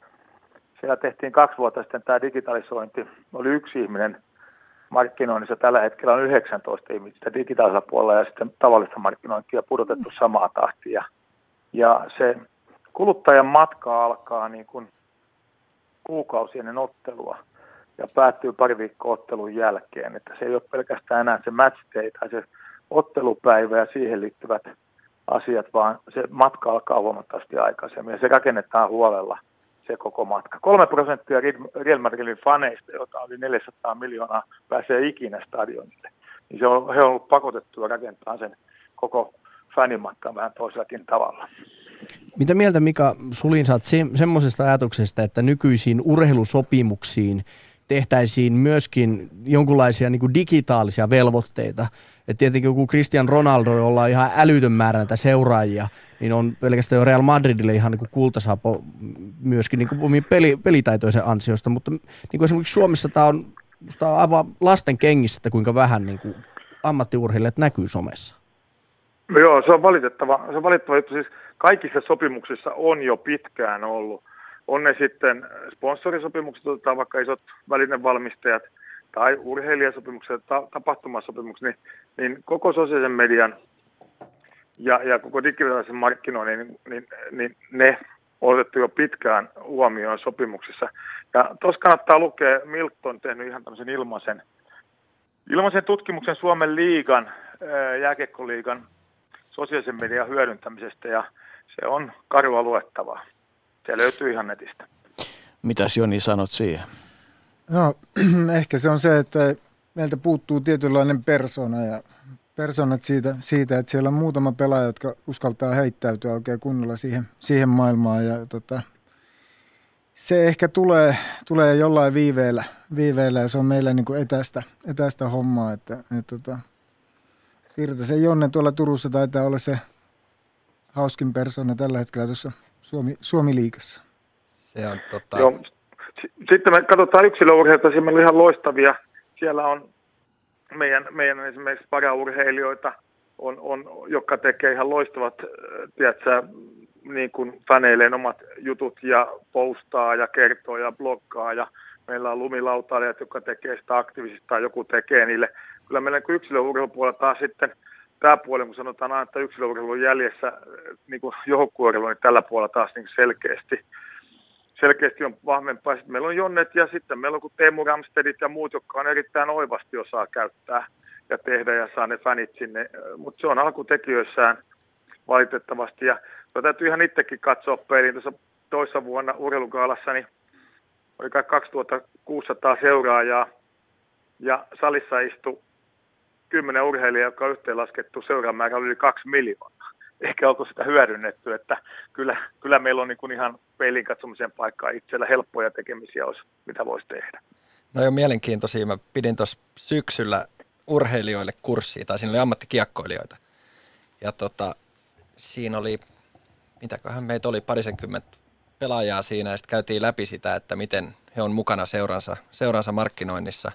siellä tehtiin kaksi vuotta sitten tämä digitalisointi. Oli yksi ihminen markkinoinnissa, tällä hetkellä on 19 ihmistä digitaalisella puolella ja sitten tavallista markkinointia pudotettu samaa tahtia. Ja se kuluttajan matka alkaa niin kuin kuukausien ottelua ja päättyy pari viikkoa ottelun jälkeen. Että se ei ole pelkästään enää se match day tai se ottelupäivä ja siihen liittyvät asiat, vaan se matka alkaa huomattavasti aikaisemmin ja se rakennetaan huolella se koko matka. Kolme prosenttia Real Madridin faneista, joita oli 400 miljoonaa, pääsee ikinä stadionille. Niin se on, he on ollut pakotettu rakentaa sen koko fanimatkan vähän toisellakin tavalla. Mitä mieltä Mika Sulin saat se, semmoisesta ajatuksesta, että nykyisiin urheilusopimuksiin tehtäisiin myöskin jonkinlaisia niin digitaalisia velvoitteita, et tietenkin joku Cristian Ronaldo, jolla on ihan älytön määrä näitä seuraajia, niin on pelkästään jo Real Madridille ihan niin kultasapo myöskin niin kuin peli, pelitaitoisen ansiosta, mutta niin kuin esimerkiksi Suomessa tämä on, tämä on aivan lasten kengissä, että kuinka vähän niin kuin ammattiurheilijat näkyy somessa. Joo, se on valitettava, se on valitettava juttu. Siis kaikissa sopimuksissa on jo pitkään ollut. On ne sitten sponsorisopimukset, otetaan vaikka isot välinevalmistajat – tai urheilijasopimukset, ta- tapahtumasopimukset, niin, niin koko sosiaalisen median ja, ja koko digitaalisen markkinoinnin, niin, niin, niin ne on otettu jo pitkään huomioon sopimuksissa. Ja tuossa kannattaa lukea, Milton tehnyt ihan tämmöisen ilmaisen, ilmaisen tutkimuksen Suomen liigan, jääkekkoliigan sosiaalisen median hyödyntämisestä, ja se on karua luettavaa. Se löytyy ihan netistä. Mitäs Joni sanot siihen? No ehkä se on se, että meiltä puuttuu tietynlainen persona ja persoonat siitä, siitä, että siellä on muutama pelaaja, jotka uskaltaa heittäytyä oikein kunnolla siihen, siihen maailmaan ja tota, se ehkä tulee, tulee jollain viiveellä, viiveellä ja se on meillä niin kuin etästä, etästä hommaa, että, että tota, Virtasen Jonne tuolla Turussa taitaa olla se hauskin persona tällä hetkellä tuossa Suomi, Suomi-liikassa. Se on tota... Joo, sitten me katsotaan yksilöurheilta, siellä meillä on ihan loistavia. Siellä on meidän, meidän esimerkiksi paraurheilijoita, on, on, jotka tekee ihan loistavat, äh, tiedätkö, niin kuin faneilleen omat jutut ja postaa ja kertoo ja bloggaa ja meillä on lumilautailijat, jotka tekee sitä aktiivisesti tai joku tekee niille. Kyllä meillä niin yksilöurheilupuolella taas sitten tämä puoli, kun sanotaan aina, että yksilöurheilu on jäljessä äh, niin joukkueurheilu, niin tällä puolella taas niin selkeästi selkeästi on vahvempaa. Sitten meillä on Jonnet ja sitten meillä on kuin Teemu Ramstedit ja muut, jotka on erittäin oivasti osaa käyttää ja tehdä ja saa ne fanit sinne. Mutta se on alkutekijöissään valitettavasti. Ja täytyy ihan itsekin katsoa peiliin. Tuossa toissa vuonna urheilukaalassa niin oli kai 2600 seuraajaa ja salissa istui kymmenen urheilijaa, joka on yhteenlaskettu seuraamäärä oli yli kaksi miljoonaa ehkä onko sitä hyödynnetty, että kyllä, kyllä meillä on niin kuin ihan peilin katsomisen paikkaa itsellä helppoja tekemisiä olisi, mitä voisi tehdä. No jo mielenkiintoisia. Mä pidin tuossa syksyllä urheilijoille kurssia, tai siinä oli ammattikiekkoilijoita. Ja tota, siinä oli, mitäköhän meitä oli, parisenkymmentä pelaajaa siinä, ja sitten käytiin läpi sitä, että miten he on mukana seuransa, seuransa markkinoinnissa,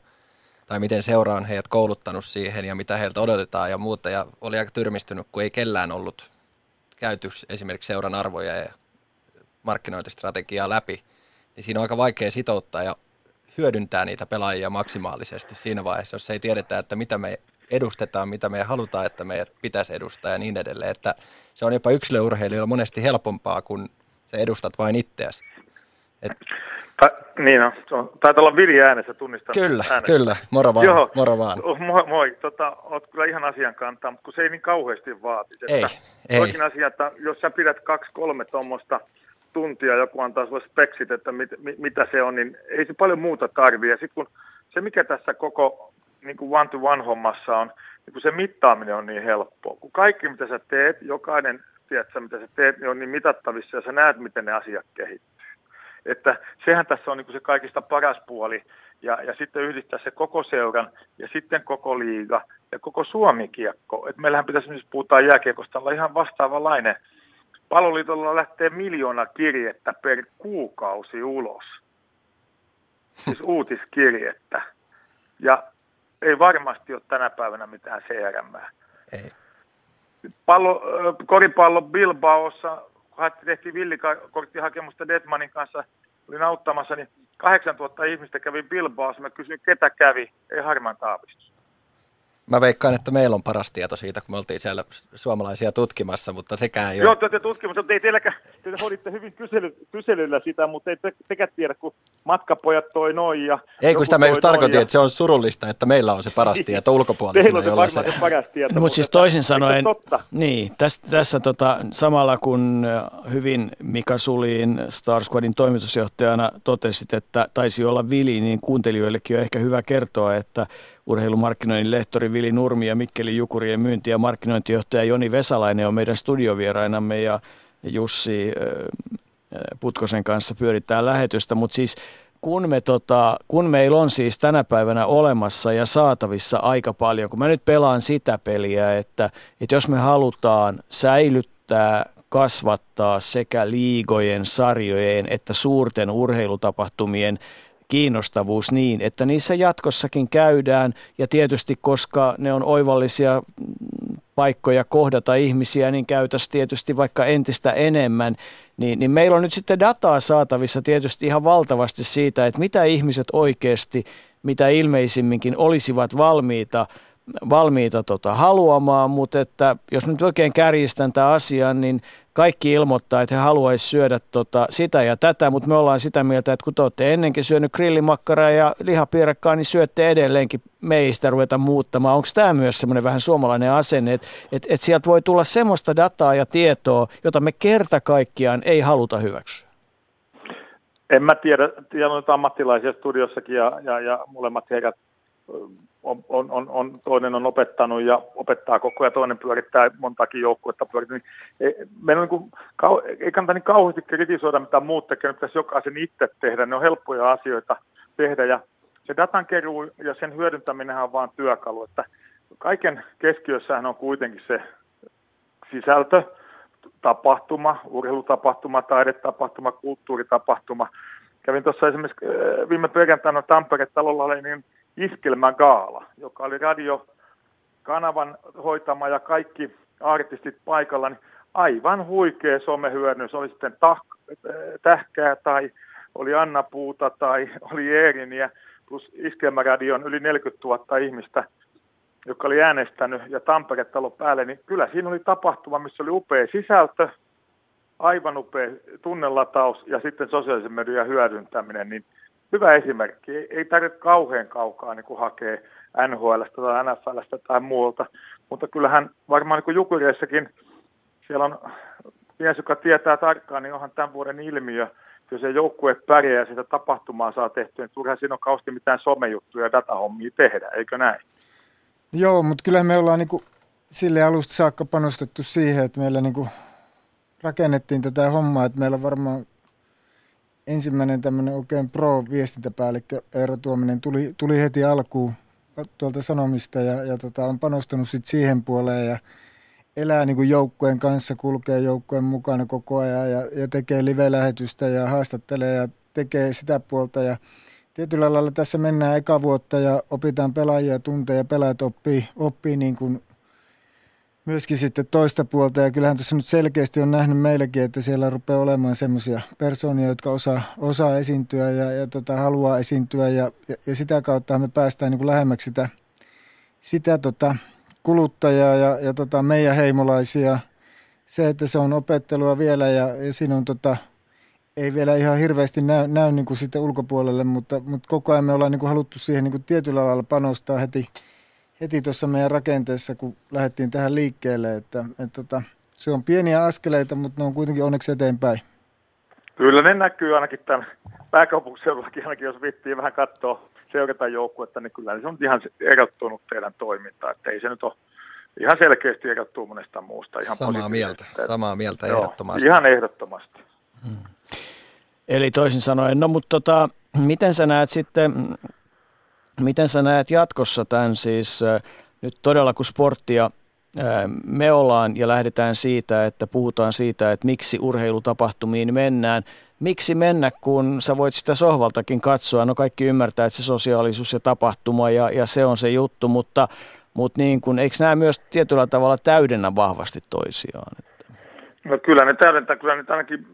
tai miten seura on heidät kouluttanut siihen, ja mitä heiltä odotetaan ja muuta. Ja oli aika tyrmistynyt, kun ei kellään ollut käyty esimerkiksi seuran arvoja ja markkinointistrategiaa läpi, niin siinä on aika vaikea sitouttaa ja hyödyntää niitä pelaajia maksimaalisesti siinä vaiheessa, jos ei tiedetä, että mitä me edustetaan, mitä me halutaan, että meidät pitäisi edustaa ja niin edelleen. Että se on jopa yksilöurheilijoilla monesti helpompaa, kun sä edustat vain itseäsi. Et... Ta, niin on, taitaa olla Vili äänessä, tunnistaa Kyllä, äänessä. kyllä, moro vaan, Joo, moro vaan. Oh, moi, moi. Tota, oot kyllä ihan asian kantaa, mutta kun se ei niin kauheasti vaati. Ei, ei. Toikin asia, että jos sä pidät kaksi-kolme tuommoista tuntia, joku antaa sulle speksit, että mit, mit, mitä se on, niin ei se paljon muuta tarvitse. Sitten kun se, mikä tässä koko niin kuin one-to-one hommassa on, niin kun se mittaaminen on niin helppoa. Kun kaikki, mitä sä teet, jokainen, tiedätkö, mitä sä teet, niin on niin mitattavissa ja sä näet, miten ne asiat kehittyy. Että sehän tässä on niin kuin se kaikista paras puoli, ja, ja sitten yhdistää se koko seuran ja sitten koko liiga ja koko Suomi-kiekko. Et meillähän pitäisi, jos puhutaan jääkiekosta, olla ihan vastaavanlainen. Paloliitolla lähtee miljoona kirjettä per kuukausi ulos. Siis uutiskirjettä. Ja ei varmasti ole tänä päivänä mitään CRM. Ei. Pallo, koripallo Bilbaossa, tehtiin villikorttihakemusta Detmanin kanssa, olin auttamassa, niin 8000 ihmistä kävi Bilbaossa. Mä kysyin, ketä kävi, ei harmaan taavistus. Mä veikkaan, että meillä on paras tieto siitä, kun me oltiin siellä suomalaisia tutkimassa, mutta sekään ei Joo, ole. te olette tutkimassa, mutta ei teilläkään, te hoiditte hyvin kysely, kyselyllä sitä, mutta ei te, tekään tiedä, kun matkapojat toi noin ja... Ei, kun sitä mä toi just noin tarkoitin, ja- että se on surullista, että meillä on se paras tieto ulkopuolisena, Teillä on se varmaan se... se paras tieto. No, mutta siis toisin sanoen, Totta? niin, tässä, tässä tota, samalla kun hyvin Mika Sulin Star Squadin toimitusjohtajana totesit, että taisi olla Vili, niin kuuntelijoillekin on ehkä hyvä kertoa, että urheilumarkkinoinnin lehtori Vili Nurmi ja Mikkeli Jukurien myynti- ja markkinointijohtaja Joni Vesalainen on meidän studiovierainamme ja Jussi Putkosen kanssa pyörittää lähetystä, mutta siis kun, me tota, kun meillä on siis tänä päivänä olemassa ja saatavissa aika paljon, kun mä nyt pelaan sitä peliä, että, että jos me halutaan säilyttää, kasvattaa sekä liigojen, sarjojen että suurten urheilutapahtumien kiinnostavuus niin, että niissä jatkossakin käydään. Ja tietysti koska ne on oivallisia mm, paikkoja kohdata ihmisiä, niin käytäisiin tietysti vaikka entistä enemmän, niin, niin meillä on nyt sitten dataa saatavissa tietysti ihan valtavasti siitä, että mitä ihmiset oikeasti, mitä ilmeisimminkin olisivat valmiita valmiita tota, haluamaan, mutta että jos nyt oikein kärjistän tämän asian, niin kaikki ilmoittaa, että he haluaisivat syödä tota, sitä ja tätä, mutta me ollaan sitä mieltä, että kun te olette ennenkin syönyt grillimakkaraa ja lihapiirakkaa, niin syötte edelleenkin meistä ruveta muuttamaan. Onko tämä myös semmoinen vähän suomalainen asenne, että et, et sieltä voi tulla semmoista dataa ja tietoa, jota me kerta kaikkiaan ei haluta hyväksyä? En mä tiedä, tiedän nyt ammattilaisia studiossakin ja, ja, ja molemmat herrat on, on, on, toinen on opettanut ja opettaa koko ajan, toinen pyörittää montaakin joukkuetta pyörittää. Niin ei, meillä on niin kuin, ei kannata niin kauheasti kritisoida, mitä muut tekevät, pitäisi jokaisen itse tehdä. Ne on helppoja asioita tehdä ja se datan keruu ja sen hyödyntäminen on vain työkalu. Että kaiken keskiössähän on kuitenkin se sisältö, tapahtuma, urheilutapahtuma, taidetapahtuma, kulttuuritapahtuma. Kävin tuossa esimerkiksi viime perjantaina Tampere-talolla niin iskelmägaala, joka oli radiokanavan hoitama ja kaikki artistit paikalla, niin aivan huikea somehyödynys. Oli sitten tah- tähkää tai oli Anna Puuta tai oli Eeriniä, plus Iskelmäradion yli 40 000 ihmistä, joka oli äänestänyt ja Tampere-talo päälle, niin kyllä siinä oli tapahtuma, missä oli upea sisältö, aivan upea tunnelataus ja sitten sosiaalisen median hyödyntäminen, niin hyvä esimerkki. Ei, tarvitse kauhean kaukaa niin kuin hakea NHLstä tai NFLstä tai muualta, mutta kyllähän varmaan niin kuin Jukureissakin siellä on mies, joka tietää tarkkaan, niin onhan tämän vuoden ilmiö, jos se joukkue pärjää ja sitä tapahtumaa saa tehtyä, niin turhaan siinä on kausti mitään somejuttuja ja datahommia tehdä, eikö näin? Joo, mutta kyllä me ollaan niinku sille alusta saakka panostettu siihen, että meillä niinku rakennettiin tätä hommaa, että meillä varmaan ensimmäinen tämmöinen oikein pro-viestintäpäällikkö Eero Tuominen tuli, tuli heti alkuun tuolta Sanomista ja, ja tota, on panostanut sit siihen puoleen ja elää niin kuin joukkueen kanssa, kulkee joukkueen mukana koko ajan ja, ja tekee live-lähetystä ja haastattelee ja tekee sitä puolta. Ja tietyllä lailla tässä mennään eka vuotta ja opitaan pelaajia tunteja ja pelaajat oppii, oppii niin kuin myöskin sitten toista puolta. Ja kyllähän tässä nyt selkeästi on nähnyt meilläkin, että siellä rupeaa olemaan semmoisia persoonia, jotka osaa, osaa esiintyä ja, ja tota, haluaa esiintyä. Ja, ja, ja sitä kautta me päästään niin kuin lähemmäksi sitä, sitä tota, kuluttajaa ja, ja tota, meidän heimolaisia. Se, että se on opettelua vielä ja, ja siinä on tota, ei vielä ihan hirveästi näy, näy niin kuin sitten ulkopuolelle, mutta, mutta koko ajan me ollaan niin kuin haluttu siihen niin kuin tietyllä lailla panostaa heti, heti tuossa meidän rakenteessa, kun lähdettiin tähän liikkeelle. Että, että, että se on pieniä askeleita, mutta ne on kuitenkin onneksi eteenpäin. Kyllä ne näkyy ainakin tämän pääkaupunkiseudullakin, ainakin jos vittiin vähän katsoa seurata joukkuetta, niin kyllä se on ihan erottunut teidän toimintaa, että ei se nyt ole ihan selkeästi erottuu monesta muusta. Ihan Samaa mieltä, samaa mieltä Joo, ehdottomasti. Ihan ehdottomasti. Eli toisin sanoen, no mutta tota, miten sä näet sitten, Miten sä näet jatkossa tämän siis nyt todella kun sporttia me ollaan ja lähdetään siitä, että puhutaan siitä, että miksi urheilutapahtumiin mennään. Miksi mennä, kun sä voit sitä sohvaltakin katsoa? No kaikki ymmärtää, että se sosiaalisuus ja tapahtuma ja, ja se on se juttu, mutta, mutta niin kun, eikö nämä myös tietyllä tavalla täydennä vahvasti toisiaan? No kyllä ne täydentää, kyllä ne ainakin,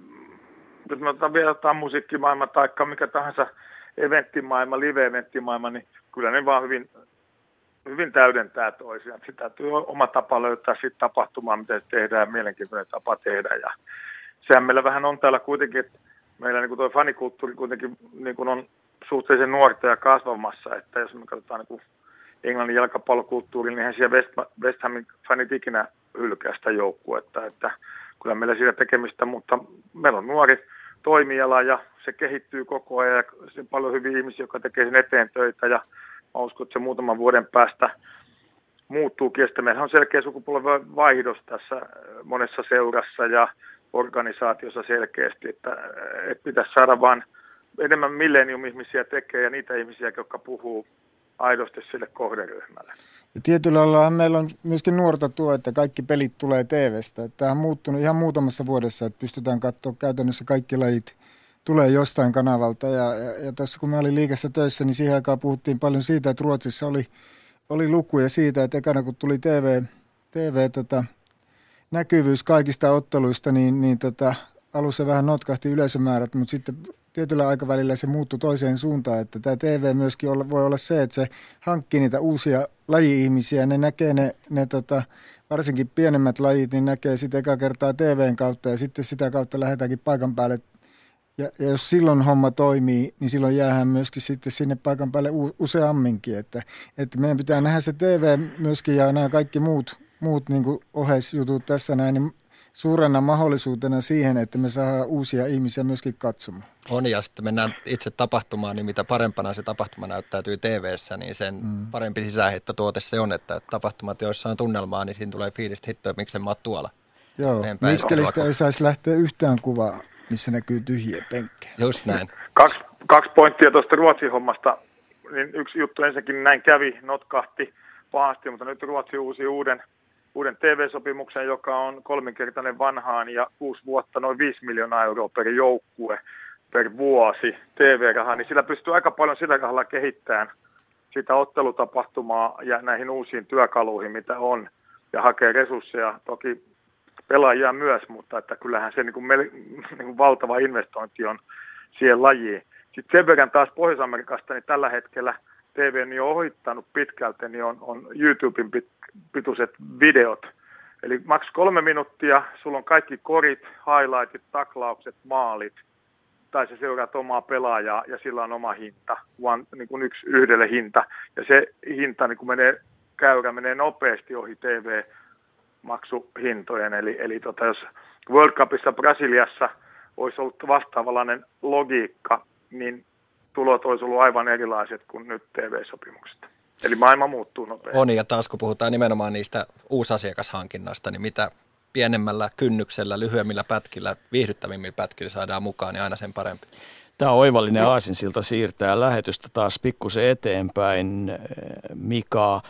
jos me otetaan vielä jotain musiikkimaailma tai mikä tahansa eventtimaailma, live-eventtimaailma, niin kyllä ne vaan hyvin hyvin täydentää toisiaan. Sitä täytyy oma tapa löytää sitten tapahtumaa, miten se tehdään, mielenkiintoinen tapa tehdä. Ja sehän meillä vähän on täällä kuitenkin, että meillä niin tuo fanikulttuuri kuitenkin niin kuin on suhteellisen nuorta ja kasvamassa, että jos me katsotaan niin kuin Englannin jalkapallokulttuuri, niin eihän siellä West, Hamin fanit ikinä hylkää sitä joukkuetta, että kyllä meillä siitä tekemistä, mutta meillä on nuori toimiala ja se kehittyy koko ajan ja on paljon hyviä ihmisiä, jotka tekee sen eteen töitä ja Mä uskon, että se muutaman vuoden päästä muuttuu Ja meillä on selkeä sukupolven vaihdos tässä äh, monessa seurassa ja organisaatiossa selkeästi, että, äh, että pitäisi saada vain enemmän millennium-ihmisiä tekee ja niitä ihmisiä, jotka puhuu aidosti sille kohderyhmälle. Ja tietyllä lailla meillä on myöskin nuorta tuo, että kaikki pelit tulee TVstä. Tämä on muuttunut ihan muutamassa vuodessa, että pystytään katsoa käytännössä kaikki lajit tulee jostain kanavalta. Ja, ja, ja tässä kun mä olin liikessä töissä, niin siihen aikaan puhuttiin paljon siitä, että Ruotsissa oli, oli lukuja siitä, että ekana kun tuli TV, TV tota, näkyvyys kaikista otteluista, niin, niin tota, alussa vähän notkahti yleisömäärät, mutta sitten tietyllä aikavälillä se muuttui toiseen suuntaan, että tämä TV myöskin olla, voi olla se, että se hankkii niitä uusia laji-ihmisiä, ne näkee ne, ne tota, varsinkin pienemmät lajit, niin näkee sitä eka kertaa TVn kautta ja sitten sitä kautta lähdetäänkin paikan päälle ja, ja jos silloin homma toimii, niin silloin jäähän myöskin sitten sinne paikan päälle useamminkin. Että, että meidän pitää nähdä se TV myöskin ja nämä kaikki muut, muut niin oheisjutut tässä näin, niin suurena mahdollisuutena siihen, että me saadaan uusia ihmisiä myöskin katsomaan. On ja sitten mennään itse tapahtumaan, niin mitä parempana se tapahtuma näyttäytyy tv niin sen mm. parempi sisäänheittotuote se on, että tapahtumat, joissa on tunnelmaa, niin siinä tulee fiilistä hittoa, miksi mä oon tuolla. Joo, Mikkelistä ei saisi lähteä yhtään kuvaa missä näkyy tyhjiä penkkejä. Just näin. Kaksi, kaksi pointtia tuosta Ruotsin hommasta. Niin yksi juttu ensinnäkin näin kävi, notkahti pahasti, mutta nyt Ruotsi uusi uuden, uuden TV-sopimuksen, joka on kolminkertainen vanhaan ja kuusi vuotta noin 5 miljoonaa euroa per joukkue per vuosi TV-rahaa, niin sillä pystyy aika paljon sillä rahalla kehittämään sitä ottelutapahtumaa ja näihin uusiin työkaluihin, mitä on, ja hakee resursseja. Toki pelaajia myös, mutta että kyllähän se niin kuin, mel, niin kuin valtava investointi on siihen lajiin. Sitten sen verran taas Pohjois-Amerikasta, niin tällä hetkellä TV on jo ohittanut pitkälti, niin on, on YouTuben pit, pituiset videot. Eli maks kolme minuuttia, sulla on kaikki korit, highlightit, taklaukset, maalit, tai se seuraat omaa pelaajaa ja sillä on oma hinta, one, niin kuin yksi yhdelle hinta. Ja se hinta niin kun menee, käyrä menee nopeasti ohi TV maksuhintojen. Eli, eli tota, jos World Cupissa Brasiliassa olisi ollut vastaavanlainen logiikka, niin tulot olisi ollut aivan erilaiset kuin nyt TV-sopimukset. Eli maailma muuttuu nopeasti. On, ja taas kun puhutaan nimenomaan niistä uusasiakashankinnasta, niin mitä pienemmällä kynnyksellä, lyhyemmillä pätkillä, viihdyttävimmillä pätkillä saadaan mukaan, niin aina sen parempi. Tämä on oivallinen aasinsilta siirtää lähetystä taas pikkusen eteenpäin. Mika,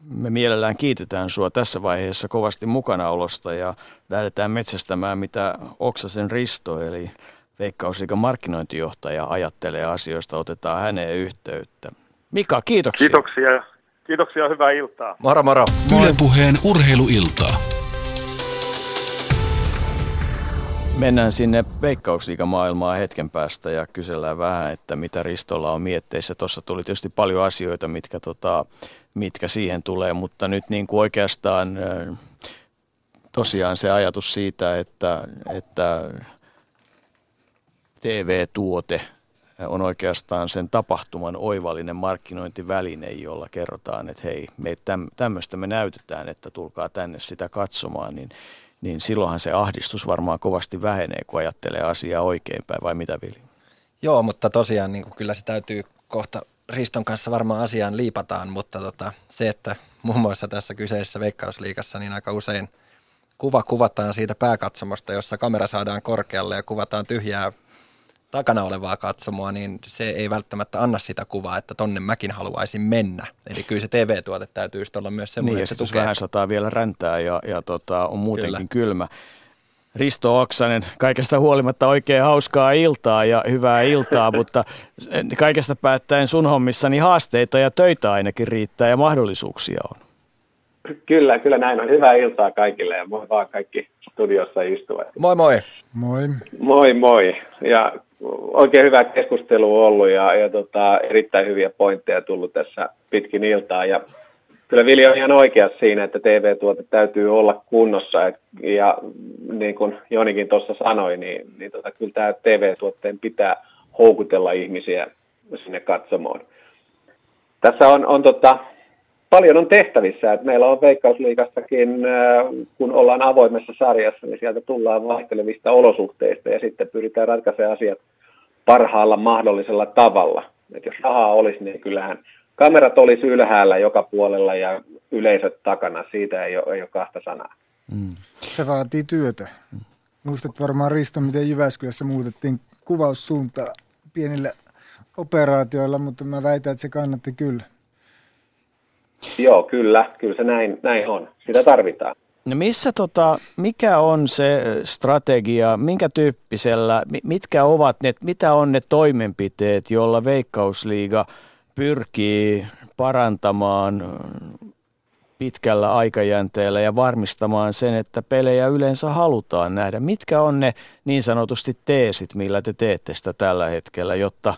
me mielellään kiitetään sua tässä vaiheessa kovasti mukanaolosta ja lähdetään metsästämään, mitä Oksasen Risto, eli Veikkausliikan markkinointijohtaja, ajattelee asioista. Otetaan häneen yhteyttä. Mika, kiitoksia. Kiitoksia. Kiitoksia, hyvää iltaa. Moro, moro. Ylepuheen urheiluiltaa. Mennään sinne veikkausliikamaailmaan hetken päästä ja kysellään vähän, että mitä Ristolla on mietteissä. Tuossa tuli tietysti paljon asioita, mitkä, tota, mitkä siihen tulee, mutta nyt niin kuin oikeastaan tosiaan se ajatus siitä, että, että TV-tuote on oikeastaan sen tapahtuman oivallinen markkinointiväline, jolla kerrotaan, että hei, me tämmöistä me näytetään, että tulkaa tänne sitä katsomaan, niin niin silloinhan se ahdistus varmaan kovasti vähenee, kun ajattelee asiaa oikeinpäin, vai mitä Vili? Joo, mutta tosiaan niin kuin kyllä se täytyy kohta Riston kanssa varmaan asiaan liipataan, mutta tota, se, että muun muassa tässä kyseisessä Veikkausliikassa niin aika usein kuva kuvataan siitä pääkatsomosta, jossa kamera saadaan korkealle ja kuvataan tyhjää takana olevaa katsomoa, niin se ei välttämättä anna sitä kuvaa, että tonne mäkin haluaisin mennä. Eli kyllä se TV-tuote täytyy olla myös semmoinen, niin, että se tukee. vähän sataa vielä räntää ja, ja tota, on muutenkin kyllä. kylmä. Risto Oksanen, kaikesta huolimatta oikein hauskaa iltaa ja hyvää iltaa, mutta kaikesta päättäen sun hommissani haasteita ja töitä ainakin riittää ja mahdollisuuksia on. Kyllä, kyllä näin on. Hyvää iltaa kaikille ja moi vaan kaikki studiossa istuvat. Moi moi. Moi. Moi moi. Ja oikein hyvä keskustelu ollut ja, ja tota, erittäin hyviä pointteja tullut tässä pitkin iltaa. Ja kyllä Vili on ihan oikea siinä, että TV-tuote täytyy olla kunnossa. Et, ja niin kuin Jonikin tuossa sanoi, niin, niin tota, kyllä tämä TV-tuotteen pitää houkutella ihmisiä sinne katsomoon. Tässä on, on tota, paljon on tehtävissä. Että meillä on Veikkausliikastakin, äh, kun ollaan avoimessa sarjassa, niin sieltä tullaan vaihtelevista olosuhteista ja sitten pyritään ratkaisemaan asiat parhaalla mahdollisella tavalla. Et jos rahaa olisi, niin kyllähän kamerat olisi ylhäällä joka puolella ja yleisöt takana. Siitä ei ole, ei ole kahta sanaa. Mm. Se vaatii työtä. Muistat varmaan Risto, miten Jyväskylässä muutettiin kuvaussuuntaa pienillä operaatioilla, mutta mä väitän, että se kannatti kyllä. Joo, kyllä. Kyllä se näin, näin on. Sitä tarvitaan. No missä tota, mikä on se strategia, minkä tyyppisellä, mitkä ovat ne, mitä on ne toimenpiteet, joilla Veikkausliiga pyrkii parantamaan pitkällä aikajänteellä ja varmistamaan sen, että pelejä yleensä halutaan nähdä. Mitkä on ne niin sanotusti teesit, millä te teette sitä tällä hetkellä, jotta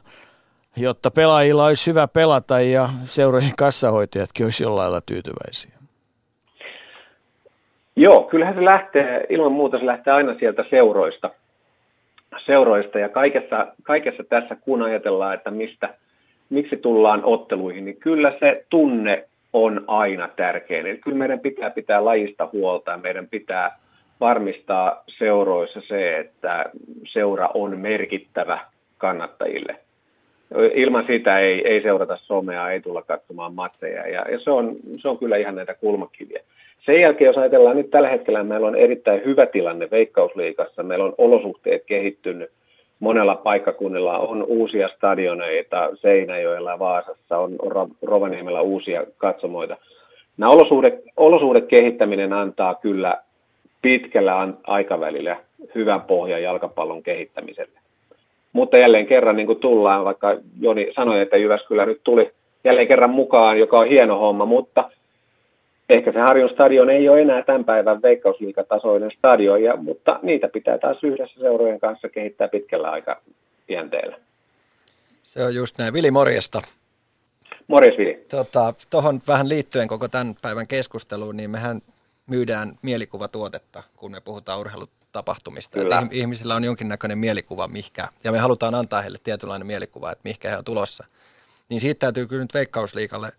jotta pelaajilla olisi hyvä pelata ja seurojen kassahoitajatkin olisi jollain lailla tyytyväisiä? Joo, kyllähän se lähtee, ilman muuta se lähtee aina sieltä seuroista. Seuroista ja kaikessa, kaikessa tässä, kun ajatellaan, että mistä, miksi tullaan otteluihin, niin kyllä se tunne on aina tärkein. Eli kyllä meidän pitää pitää lajista huolta ja meidän pitää varmistaa seuroissa se, että seura on merkittävä kannattajille ilman sitä ei, ei seurata somea, ei tulla katsomaan matseja ja, ja se, on, se on kyllä ihan näitä kulmakiviä. Sen jälkeen, jos ajatellaan nyt tällä hetkellä, meillä on erittäin hyvä tilanne Veikkausliikassa, meillä on olosuhteet kehittynyt, monella paikkakunnilla on uusia stadioneita, Seinäjoella, Vaasassa, on Rovaniemellä uusia katsomoita. Nämä olosuhdet, olosuhdet kehittäminen antaa kyllä pitkällä aikavälillä hyvän pohjan jalkapallon kehittämiselle. Mutta jälleen kerran niin kuin tullaan, vaikka Joni sanoi, että Jyväskylä nyt tuli jälleen kerran mukaan, joka on hieno homma, mutta ehkä se Harjun stadion ei ole enää tämän päivän veikkausliikatasoinen stadion, ja, mutta niitä pitää taas yhdessä seurojen kanssa kehittää pitkällä aikajänteellä. Se on just näin. Vili, morjesta. Morjes, Vili. Tuohon tota, vähän liittyen koko tämän päivän keskusteluun, niin mehän myydään mielikuvatuotetta, kun me puhutaan urheilut tapahtumista. Että ihmisillä on jonkinnäköinen mielikuva, mihkä, ja me halutaan antaa heille tietynlainen mielikuva, että mihkä he on tulossa. Niin siitä täytyy kyllä nyt Veikkausliikalle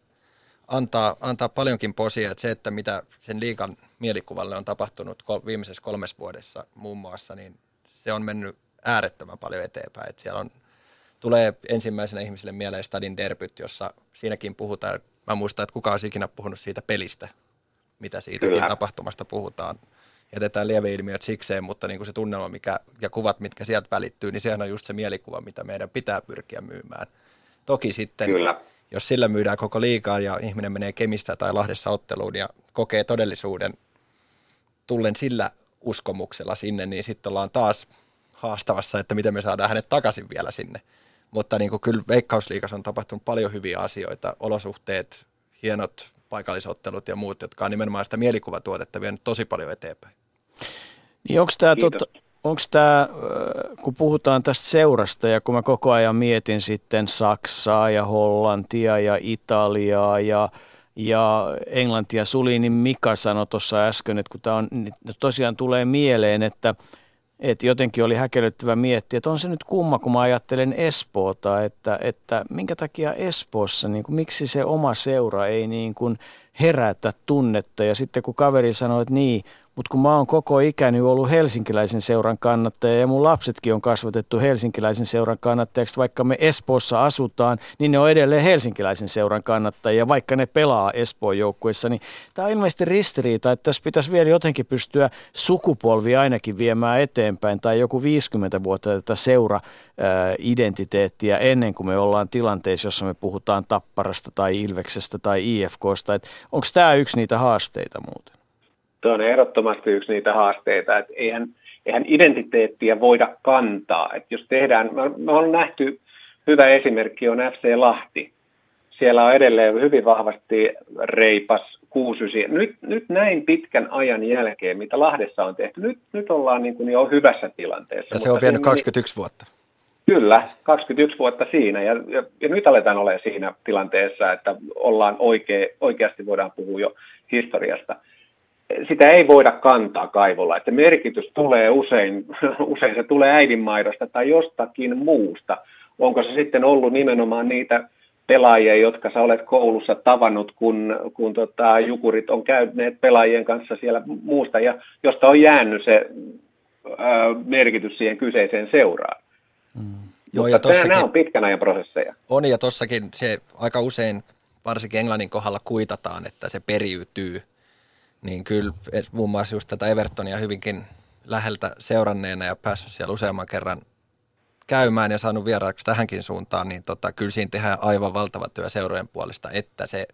antaa, antaa paljonkin posia, että se, että mitä sen liikan mielikuvalle on tapahtunut kol- viimeisessä kolmessa vuodessa muun muassa, niin se on mennyt äärettömän paljon eteenpäin. Että siellä on, tulee ensimmäisenä ihmisille mieleen Stadin derbyt, jossa siinäkin puhutaan, mä muistan, että kuka olisi ikinä puhunut siitä pelistä, mitä siitäkin Kyllä. tapahtumasta puhutaan jätetään lieveilmiöt sikseen, mutta niin kuin se tunnelma mikä, ja kuvat, mitkä sieltä välittyy, niin sehän on just se mielikuva, mitä meidän pitää pyrkiä myymään. Toki sitten, Kyllä. Jos sillä myydään koko liikaa ja ihminen menee Kemistä tai Lahdessa otteluun ja kokee todellisuuden tullen sillä uskomuksella sinne, niin sitten ollaan taas haastavassa, että miten me saadaan hänet takaisin vielä sinne. Mutta niin kuin kyllä Veikkausliikassa on tapahtunut paljon hyviä asioita, olosuhteet, hienot paikallisottelut ja muut, jotka on nimenomaan sitä mielikuvatuotetta vienyt tosi paljon eteenpäin. Niin onko tämä, tota, onko tämä, kun puhutaan tästä seurasta ja kun mä koko ajan mietin sitten Saksaa ja Hollantia ja Italiaa ja, ja Englantia, Suli, niin Mika sanoi tuossa äsken, että kun tämä on, niin tosiaan tulee mieleen, että – et jotenkin oli häkellyttävä miettiä, että on se nyt kumma, kun mä ajattelen Espoota, että, että minkä takia Espoossa, niin kuin, miksi se oma seura ei niin kuin herätä tunnetta. Ja sitten kun kaveri sanoi, että niin, mutta kun mä oon koko ikäni ollut helsinkiläisen seuran kannattaja ja mun lapsetkin on kasvatettu helsinkiläisen seuran kannattajaksi, vaikka me Espoossa asutaan, niin ne on edelleen helsinkiläisen seuran kannattajia, vaikka ne pelaa Espoon joukkueessa, niin tämä on ilmeisesti ristiriita, että tässä pitäisi vielä jotenkin pystyä sukupolvi ainakin viemään eteenpäin tai joku 50 vuotta tätä seura-identiteettiä ennen kuin me ollaan tilanteessa, jossa me puhutaan Tapparasta tai Ilveksestä tai IFKsta. Onko tämä yksi niitä haasteita muuten? Tuo on ehdottomasti yksi niitä haasteita, että eihän, eihän identiteettiä voida kantaa. Että jos tehdään, me ollaan nähty, hyvä esimerkki on FC Lahti. Siellä on edelleen hyvin vahvasti reipas 69. Nyt, nyt näin pitkän ajan jälkeen, mitä Lahdessa on tehty, nyt, nyt ollaan niin kuin jo hyvässä tilanteessa. Ja se on vienyt 21 vuotta. Kyllä, 21 vuotta siinä ja, ja, ja nyt aletaan olemaan siinä tilanteessa, että ollaan oikea, oikeasti voidaan puhua jo historiasta. Sitä ei voida kantaa kaivolla, että merkitys tulee usein, usein se tulee äidinmaidosta tai jostakin muusta. Onko se sitten ollut nimenomaan niitä pelaajia, jotka sä olet koulussa tavannut, kun, kun tota, jukurit on käyneet pelaajien kanssa siellä muusta ja josta on jäänyt se ää, merkitys siihen kyseiseen seuraan. Mm. Joo, ja tossakin, nämä on pitkän ajan prosesseja. On, ja tuossakin se aika usein, varsinkin Englannin kohdalla, kuitataan, että se periytyy. Niin kyllä muun muassa just tätä Evertonia hyvinkin läheltä seuranneena ja päässyt siellä useamman kerran käymään ja saanut vieraaksi tähänkin suuntaan, niin tota, kyllä siinä tehdään aivan valtava työ seurojen puolesta, että se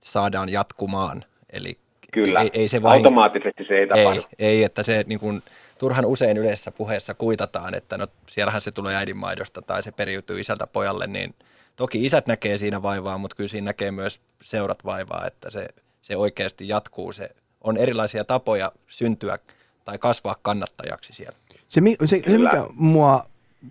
saadaan jatkumaan. Eli Kyllä, ei, ei se vain, automaattisesti se ei tapahdu. Ei, ei että se niin kuin, turhan usein yleisessä puheessa kuitataan, että no siellähän se tulee äidinmaidosta tai se periytyy isältä pojalle, niin toki isät näkee siinä vaivaa, mutta kyllä siinä näkee myös seurat vaivaa, että se, se oikeasti jatkuu. Se on erilaisia tapoja syntyä tai kasvaa kannattajaksi siellä. Se, se, se mikä mua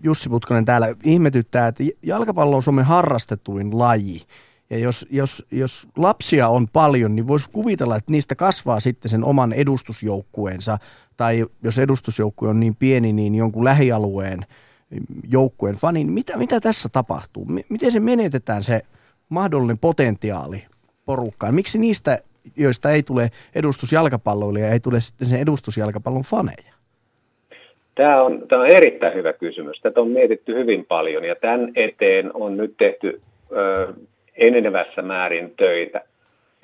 Jussi Putkonen täällä ihmetyttää, että jalkapallo on Suomen harrastetuin laji. Ja jos, jos, jos lapsia on paljon, niin voisi kuvitella, että niistä kasvaa sitten sen oman edustusjoukkueensa. Tai jos edustusjoukkue on niin pieni, niin jonkun lähialueen joukkueen fanin. Mitä, mitä tässä tapahtuu? Miten se menetetään se mahdollinen potentiaali porukkaan? Miksi niistä, joista ei tule edustusjalkapalloilija, ei tule sitten sen edustusjalkapallon faneja? Tämä on, tämä on erittäin hyvä kysymys. Tätä on mietitty hyvin paljon ja tämän eteen on nyt tehty ö, enenevässä määrin töitä.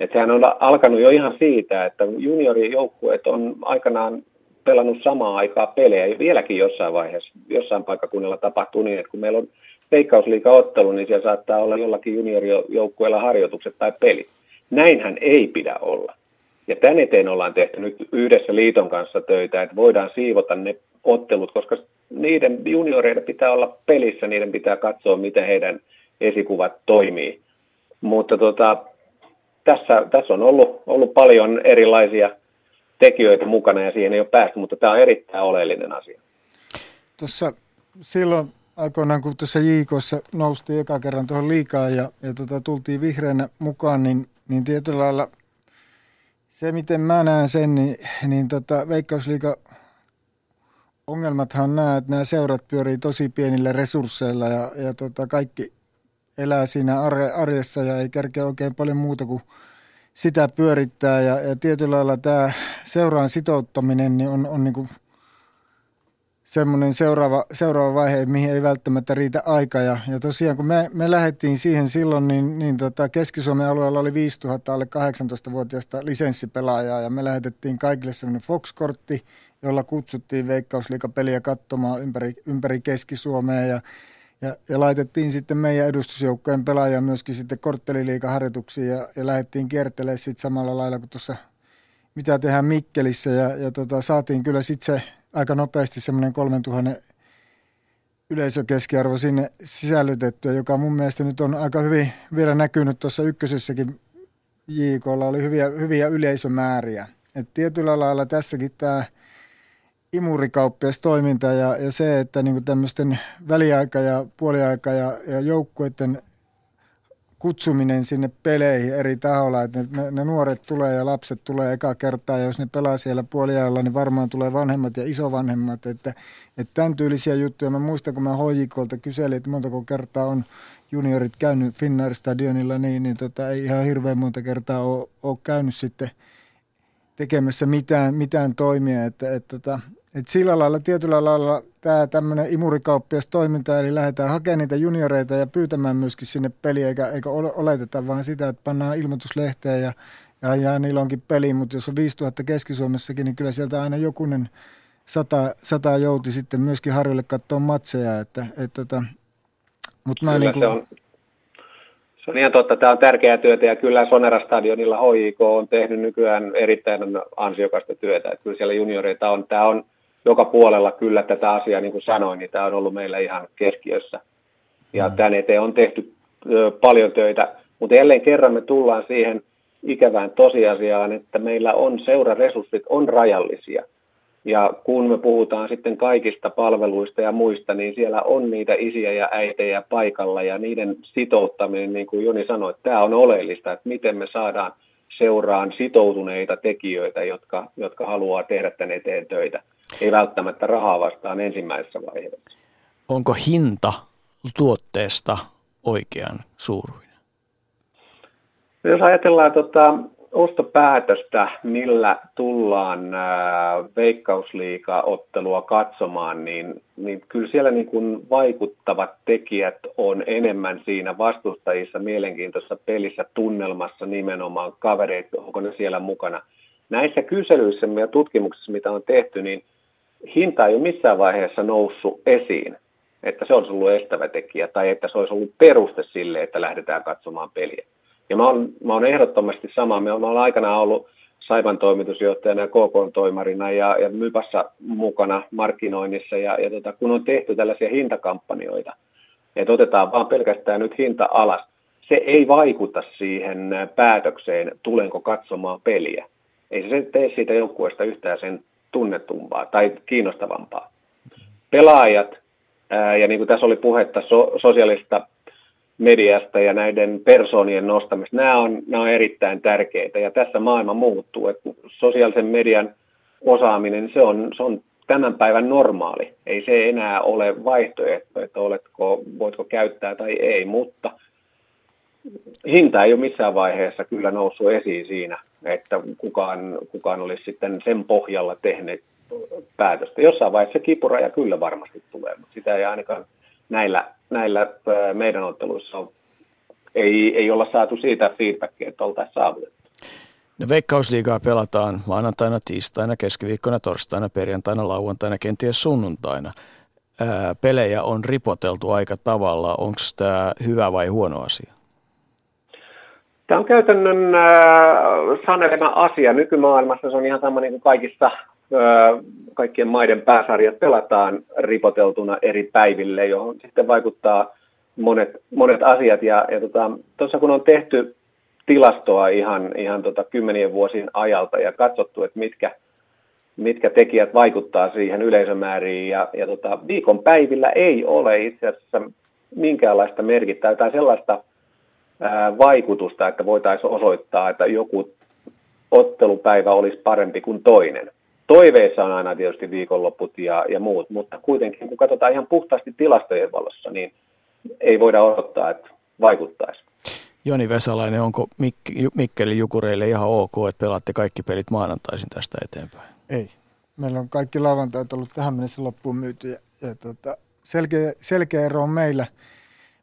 Et sehän on alkanut jo ihan siitä, että juniorijoukkueet on aikanaan pelannut samaa aikaa pelejä vieläkin jossain vaiheessa, jossain paikkakunnalla tapahtuu niin, että kun meillä on veikkausliiga-ottelu, niin siellä saattaa olla jollakin juniorijoukkueella harjoitukset tai pelit. Näinhän ei pidä olla. Ja tämän eteen ollaan tehty nyt yhdessä liiton kanssa töitä, että voidaan siivota ne ottelut, koska niiden junioreiden pitää olla pelissä, niiden pitää katsoa, miten heidän esikuvat toimii. Mutta tota, tässä, tässä on ollut, ollut paljon erilaisia tekijöitä mukana ja siihen ei ole päästy, mutta tämä on erittäin oleellinen asia. Tuossa silloin aikoinaan, kun tuossa JKssa noustiin eka kerran tuohon liikaa ja, ja tota, tultiin vihreänä mukaan, niin, niin tietyllä lailla se, miten mä näen sen, niin, niin tota, Veikkausliiga ongelmathan on nämä, että nämä seurat pyörii tosi pienillä resursseilla ja, ja tota, kaikki elää siinä arjessa ja ei kärkeä oikein paljon muuta kuin sitä pyörittää. Ja, ja tietyllä lailla tämä seuraan sitouttaminen niin on, on niin kuin semmoinen seuraava, seuraava vaihe, mihin ei välttämättä riitä aika. Ja, ja tosiaan kun me, me lähdettiin siihen silloin, niin, niin tota Keski-Suomen alueella oli 5000 alle 18-vuotiaista lisenssipelaajaa ja me lähetettiin kaikille semmoinen Fox-kortti, jolla kutsuttiin veikkausliikapeliä katsomaan ympäri, ympäri Keski-Suomea ja ja, ja laitettiin sitten meidän edustusjoukkojen pelaajia myöskin sitten kortteliliikaharjoituksiin ja, ja lähdettiin kiertelemään sitten samalla lailla kuin tuossa, mitä tehdään Mikkelissä. Ja, ja tota, saatiin kyllä sitten se aika nopeasti semmoinen 3000 yleisökeskiarvo sinne sisällytettyä, joka mun mielestä nyt on aika hyvin vielä näkynyt tuossa ykkösessäkin JKlla oli hyviä, hyviä yleisömääriä. Et tietyllä lailla tässäkin tämä – imurikauppias toiminta ja, ja se, että niin tämmöisten väliaika- ja puoliaika- ja, ja joukkueiden kutsuminen sinne peleihin eri taholla, että ne, ne nuoret tulee ja lapset tulee eka kertaa, ja jos ne pelaa siellä puoliajalla, niin varmaan tulee vanhemmat ja isovanhemmat, että, että tämän tyylisiä juttuja. Mä muistan, kun mä HJKlta kyselin, että montako kertaa on juniorit käynyt Finnair Stadionilla, niin, niin tota, ei ihan hirveän monta kertaa ole, ole käynyt sitten – tekemässä mitään, mitään toimia. Että, että, että, että sillä lailla, tietyllä lailla tämä tämmöinen imurikauppias toiminta, eli lähdetään hakemaan niitä junioreita ja pyytämään myöskin sinne peliä, eikä, eikä oleteta vaan sitä, että pannaan ilmoituslehteen ja, ja, ja niillä onkin peli, mutta jos on 5000 Keski-Suomessakin, niin kyllä sieltä aina jokunen sata, sata jouti sitten myöskin Harjulle katsoa matseja, että, että, että tota, mutta mä niin kuin... se, on, se on ihan totta, tämä on tärkeää työtä ja kyllä Sonera-stadionilla HJK on tehnyt nykyään erittäin ansiokasta työtä, että kyllä siellä junioreita on, tämä on joka puolella kyllä tätä asiaa, niin kuin sanoin, niin tämä on ollut meillä ihan keskiössä. Ja mm. tämän eteen on tehty ö, paljon töitä, mutta jälleen kerran me tullaan siihen ikävään tosiasiaan, että meillä on seuraresurssit on rajallisia. Ja kun me puhutaan sitten kaikista palveluista ja muista, niin siellä on niitä isiä ja äitejä paikalla ja niiden sitouttaminen, niin kuin Joni sanoi, että tämä on oleellista, että miten me saadaan seuraan sitoutuneita tekijöitä, jotka, jotka haluaa tehdä tänne eteen töitä. Ei välttämättä rahaa vastaan ensimmäisessä vaiheessa. Onko hinta tuotteesta oikean suuruinen? Jos ajatellaan tota, ostopäätöstä, millä tullaan veikkausliiga-ottelua katsomaan, niin, niin kyllä siellä niin kuin vaikuttavat tekijät on enemmän siinä vastustajissa, mielenkiintoisessa pelissä, tunnelmassa nimenomaan, kavereet, onko ne siellä mukana. Näissä kyselyissä ja tutkimuksissa, mitä on tehty, niin hinta ei ole missään vaiheessa noussut esiin, että se olisi ollut estävä tekijä tai että se olisi ollut peruste sille, että lähdetään katsomaan peliä. Ja mä oon, mä oon ehdottomasti sama. Me oon aikanaan ollut Saivan toimitusjohtajana ja KK-toimarina ja, ja Mypassa mukana markkinoinnissa. Ja, ja tota, kun on tehty tällaisia hintakampanjoita, että otetaan vaan pelkästään nyt hinta alas, se ei vaikuta siihen päätökseen, tulenko katsomaan peliä. Ei se tee siitä joukkueesta yhtään sen tunnetumpaa tai kiinnostavampaa. Pelaajat, ää, ja niin kuin tässä oli puhetta so, sosiaalista mediasta ja näiden persoonien nostamista. Nämä on, nämä on erittäin tärkeitä ja tässä maailma muuttuu. Että sosiaalisen median osaaminen, se on, se on tämän päivän normaali. Ei se enää ole vaihtoehto, että oletko, voitko käyttää tai ei, mutta hinta ei ole missään vaiheessa kyllä noussut esiin siinä, että kukaan, kukaan olisi sitten sen pohjalla tehnyt päätöstä. Jossain vaiheessa kipuraja kyllä varmasti tulee, mutta sitä ei ainakaan näillä, näillä meidän otteluissa on, ei, ei olla saatu siitä feedbackia, että oltaisiin saavutettu. No Veikkausliigaa pelataan maanantaina, tiistaina, keskiviikkona, torstaina, perjantaina, lauantaina, kenties sunnuntaina. Ää, pelejä on ripoteltu aika tavalla. Onko tämä hyvä vai huono asia? Tämä on käytännön sanelema asia. Nykymaailmassa se on ihan sama niin kuin kaikissa kaikkien maiden pääsarjat pelataan ripoteltuna eri päiville, johon sitten vaikuttaa monet, monet asiat. Ja, ja tuossa tota, kun on tehty tilastoa ihan, ihan tota kymmenien vuosien ajalta ja katsottu, että mitkä, mitkä tekijät vaikuttaa siihen yleisömääriin ja, ja tota, viikon päivillä ei ole itse asiassa minkäänlaista merkittävää tai sellaista vaikutusta, että voitaisiin osoittaa, että joku ottelupäivä olisi parempi kuin toinen. Toiveissa on aina tietysti viikonloput ja, ja muut, mutta kuitenkin kun katsotaan ihan puhtaasti tilastojen valossa, niin ei voida odottaa, että vaikuttaisi. Joni Vesalainen, onko Mik- Mikkelin Jukureille ihan ok, että pelaatte kaikki pelit maanantaisin tästä eteenpäin? Ei. Meillä on kaikki lauantait ollut tähän mennessä loppuun myyty ja, ja tota, selkeä, selkeä ero on meillä,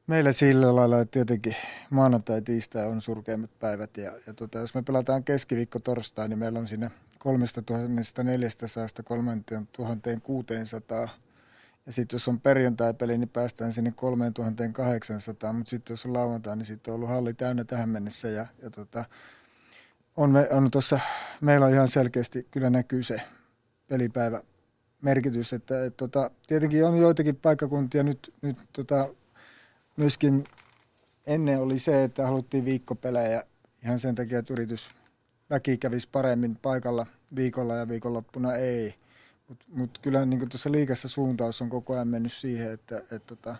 meillä sillä lailla, että tietenkin maanantai tiistai on surkeimmat päivät ja, ja tota, jos me pelataan keskiviikko torstai, niin meillä on sinne 3400 3600. Ja sitten jos on perjantai-peli, niin päästään sinne 3800, mutta sitten jos on lauantai, niin sitten on ollut halli täynnä tähän mennessä. Ja, ja tota, on, on tossa, meillä on ihan selkeästi, kyllä näkyy se pelipäivä merkitys, että et, tota, tietenkin on joitakin paikkakuntia nyt, nyt tota, myöskin ennen oli se, että haluttiin viikkopelejä ihan sen takia, että yritys väki kävisi paremmin paikalla viikolla ja viikonloppuna ei. Mutta mut kyllä niin tuossa liikassa suuntaus on koko ajan mennyt siihen, että et, tota,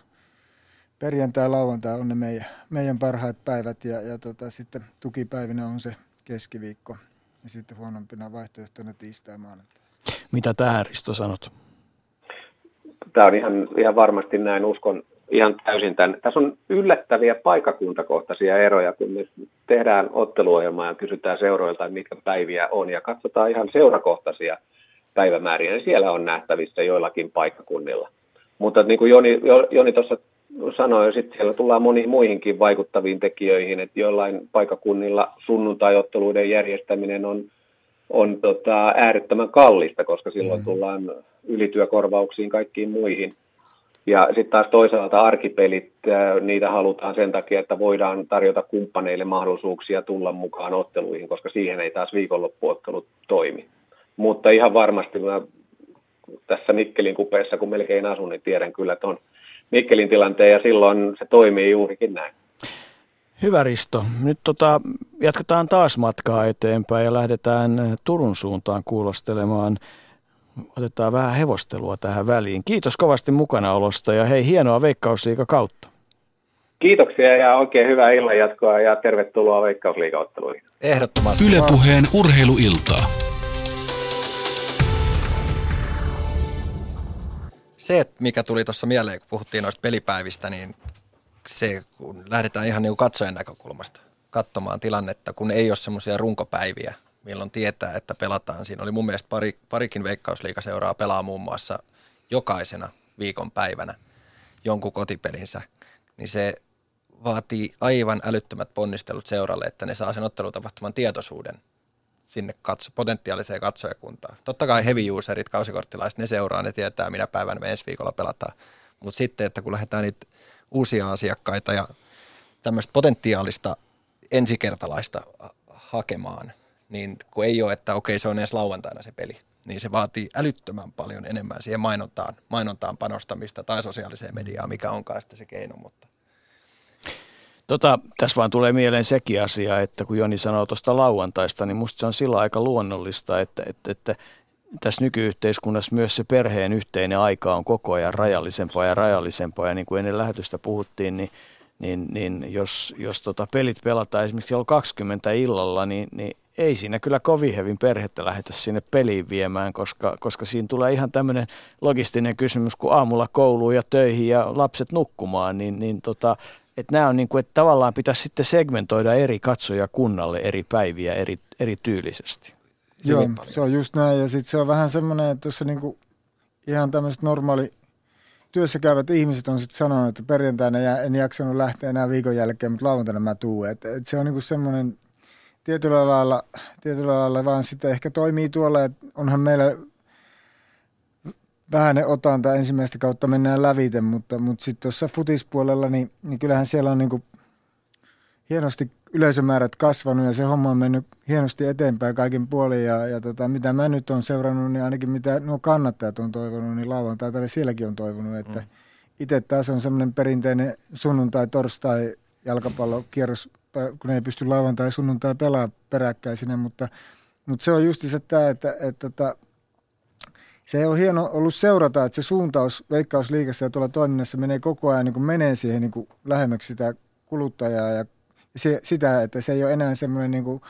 perjantai ja lauantai on ne meidän, meidän parhaat päivät ja, ja tota, sitten tukipäivinä on se keskiviikko ja sitten huonompina vaihtoehtona tiistai ja maanantai. Mitä tähän Risto sanot? Tämä on ihan, ihan varmasti näin. Uskon, ihan täysin tämän. Tässä on yllättäviä paikakuntakohtaisia eroja, kun me tehdään otteluohjelmaa ja kysytään seuroilta, mitkä päiviä on, ja katsotaan ihan seurakohtaisia päivämääriä, niin siellä on nähtävissä joillakin paikkakunnilla. Mutta niin kuin Joni, Joni tuossa sanoi, sitten siellä tullaan moniin muihinkin vaikuttaviin tekijöihin, että joillain paikakunnilla sunnuntaiotteluiden järjestäminen on, on tota, äärettömän kallista, koska silloin mm. tullaan ylityökorvauksiin kaikkiin muihin. Ja sitten taas toisaalta arkipelit, niitä halutaan sen takia, että voidaan tarjota kumppaneille mahdollisuuksia tulla mukaan otteluihin, koska siihen ei taas viikonloppuottelut toimi. Mutta ihan varmasti mä tässä Mikkelin kupeessa, kun melkein asun, niin tiedän kyllä on Mikkelin tilanteen ja silloin se toimii juurikin näin. Hyvä Risto. Nyt tota, jatketaan taas matkaa eteenpäin ja lähdetään Turun suuntaan kuulostelemaan. Otetaan vähän hevostelua tähän väliin. Kiitos kovasti mukanaolosta ja hei hienoa Veikkausliiga kautta. Kiitoksia ja oikein hyvää illanjatkoa ja tervetuloa Veikkausliigaotteluihin. Ehdottomasti. Ylepuheen urheiluiltaa. se, että mikä tuli tuossa mieleen, kun puhuttiin noista pelipäivistä, niin se, kun lähdetään ihan niin kuin katsojen näkökulmasta katsomaan tilannetta, kun ei ole semmoisia runkopäiviä, milloin tietää, että pelataan. Siinä oli mun mielestä pari, parikin veikkausliikaseuraa pelaa muun muassa jokaisena viikonpäivänä jonkun kotipelinsä, niin se vaatii aivan älyttömät ponnistelut seuralle, että ne saa sen ottelutapahtuman tietoisuuden sinne katso, potentiaaliseen katsojakuntaan. Totta kai heavy userit, kausikorttilaiset, ne seuraa, ne tietää, minä päivänä me ensi viikolla pelataan. Mutta sitten, että kun lähdetään niitä uusia asiakkaita ja tämmöistä potentiaalista ensikertalaista hakemaan, niin kun ei ole, että okei, se on edes lauantaina se peli, niin se vaatii älyttömän paljon enemmän siihen mainontaan, mainontaan panostamista tai sosiaaliseen mediaan, mikä onkaan sitten se keino, mutta Tota, tässä vaan tulee mieleen sekin asia, että kun Joni sanoo tuosta lauantaista, niin musta se on sillä aika luonnollista, että, että, että tässä nykyyhteiskunnassa myös se perheen yhteinen aika on koko ajan rajallisempaa ja rajallisempaa. Ja niin kuin ennen lähetystä puhuttiin, niin, niin, niin jos, jos tota pelit pelataan esimerkiksi kello 20 illalla, niin, niin ei siinä kyllä kovin hevin perhettä lähetä sinne peliin viemään, koska, koska siinä tulee ihan tämmöinen logistinen kysymys, kun aamulla kouluun ja töihin ja lapset nukkumaan, niin, niin tota, että nämä on niin kuin, että tavallaan pitäisi sitten segmentoida eri katsoja kunnalle eri päiviä eri, eri tyylisesti. Joo, se on just näin. Ja sitten se on vähän semmoinen, että tuossa niin ihan tämmöiset normaali työssä käyvät ihmiset on sitten sanonut, että perjantaina en jaksanut lähteä enää viikon jälkeen, mutta lauantaina mä tuun. Et, et se on niin semmoinen tietyllä lailla, tietyllä lailla vaan sitten ehkä toimii tuolla, että onhan meillä vähän ne otanta ensimmäistä kautta mennään lävite, mutta, mutta sitten tuossa futispuolella, niin, niin kyllähän siellä on niin kuin hienosti yleisömäärät kasvanut ja se homma on mennyt hienosti eteenpäin kaikin puolin. Ja, ja tota, mitä mä nyt on seurannut, niin ainakin mitä nuo kannattajat on toivonut, niin lauantaita niin sielläkin on toivonut, että mm. itse taas on semmoinen perinteinen sunnuntai-torstai jalkapallokierros, kun ei pysty lauantai sunnuntai pelaa peräkkäisinä, mutta, mutta se on just se tämä, että, että, että tota, se on hieno ollut seurata, että se suuntaus veikkausliikassa ja tuolla toiminnassa menee koko ajan niin menee siihen niin lähemmäksi sitä kuluttajaa ja se, sitä, että se ei ole enää semmoinen niin kuin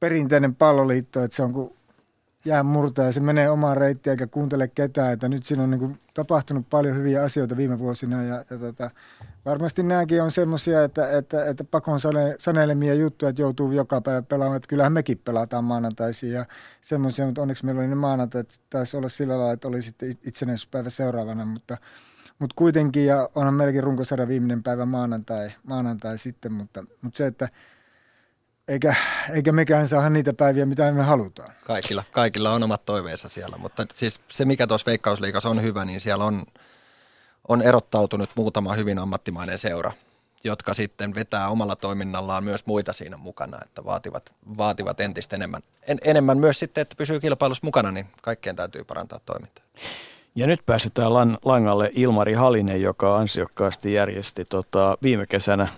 perinteinen palloliitto, että se on kuin jää murtaa ja se menee omaan reittiin eikä kuuntele ketään. Että nyt siinä on niin kuin tapahtunut paljon hyviä asioita viime vuosina ja, ja tota, varmasti nämäkin on semmoisia, että, että, että pakon sanelemia juttuja, että joutuu joka päivä pelaamaan. Että kyllähän mekin pelataan maanantaisin ja semmoisia, mutta onneksi meillä oli ne maanantai, että taisi olla sillä lailla, että oli sitten itsenäisyyspäivä seuraavana, mutta, mutta kuitenkin, ja onhan meilläkin runkosarja viimeinen päivä maanantai, maanantai sitten, mutta, mutta se, että eikä, eikä mekään saada niitä päiviä, mitä me halutaan. Kaikilla, kaikilla on omat toiveensa siellä, mutta siis se mikä tuossa Veikkausliikassa on hyvä, niin siellä on, on erottautunut muutama hyvin ammattimainen seura, jotka sitten vetää omalla toiminnallaan myös muita siinä mukana, että vaativat, vaativat entistä enemmän, en, enemmän myös sitten, että pysyy kilpailussa mukana, niin kaikkien täytyy parantaa toimintaa. Ja nyt pääsetään langalle Ilmari Halinen, joka ansiokkaasti järjesti tota, viime kesänä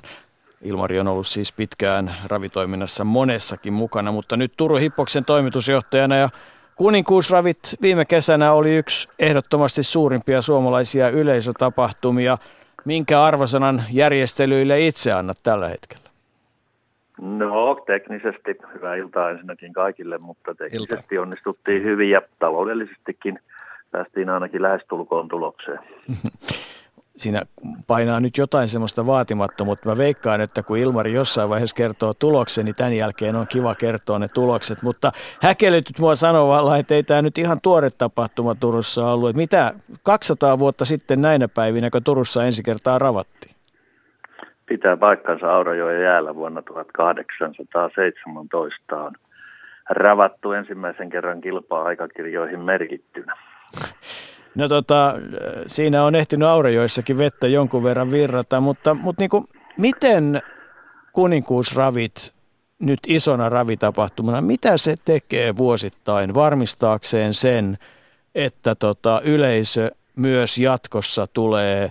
Ilmari on ollut siis pitkään ravitoiminnassa monessakin mukana, mutta nyt Turu Hippoksen toimitusjohtajana ja Kuninkuusravit viime kesänä oli yksi ehdottomasti suurimpia suomalaisia yleisötapahtumia. Minkä arvosanan järjestelyille itse annat tällä hetkellä? No teknisesti hyvää iltaa ensinnäkin kaikille, mutta teknisesti Ilta. onnistuttiin hyvin ja taloudellisestikin päästiin ainakin lähestulkoon tulokseen. siinä painaa nyt jotain semmoista vaatimattomuutta. Mä veikkaan, että kun Ilmari jossain vaiheessa kertoo tuloksen, niin tämän jälkeen on kiva kertoa ne tulokset. Mutta häkellytyt mua sanomalla, että ei tämä nyt ihan tuore tapahtuma Turussa ollut. Että mitä 200 vuotta sitten näinä päivinä, kun Turussa ensi kertaa ravattiin? Pitää paikkansa Aurajoen jäällä vuonna 1817 on ravattu ensimmäisen kerran kilpaa aikakirjoihin merkittynä. No tota, siinä on ehtinyt Aurajoissakin vettä jonkun verran virrata, mutta, mutta niin kuin, miten kuninkuusravit nyt isona ravitapahtumana, mitä se tekee vuosittain varmistaakseen sen, että tota, yleisö myös jatkossa tulee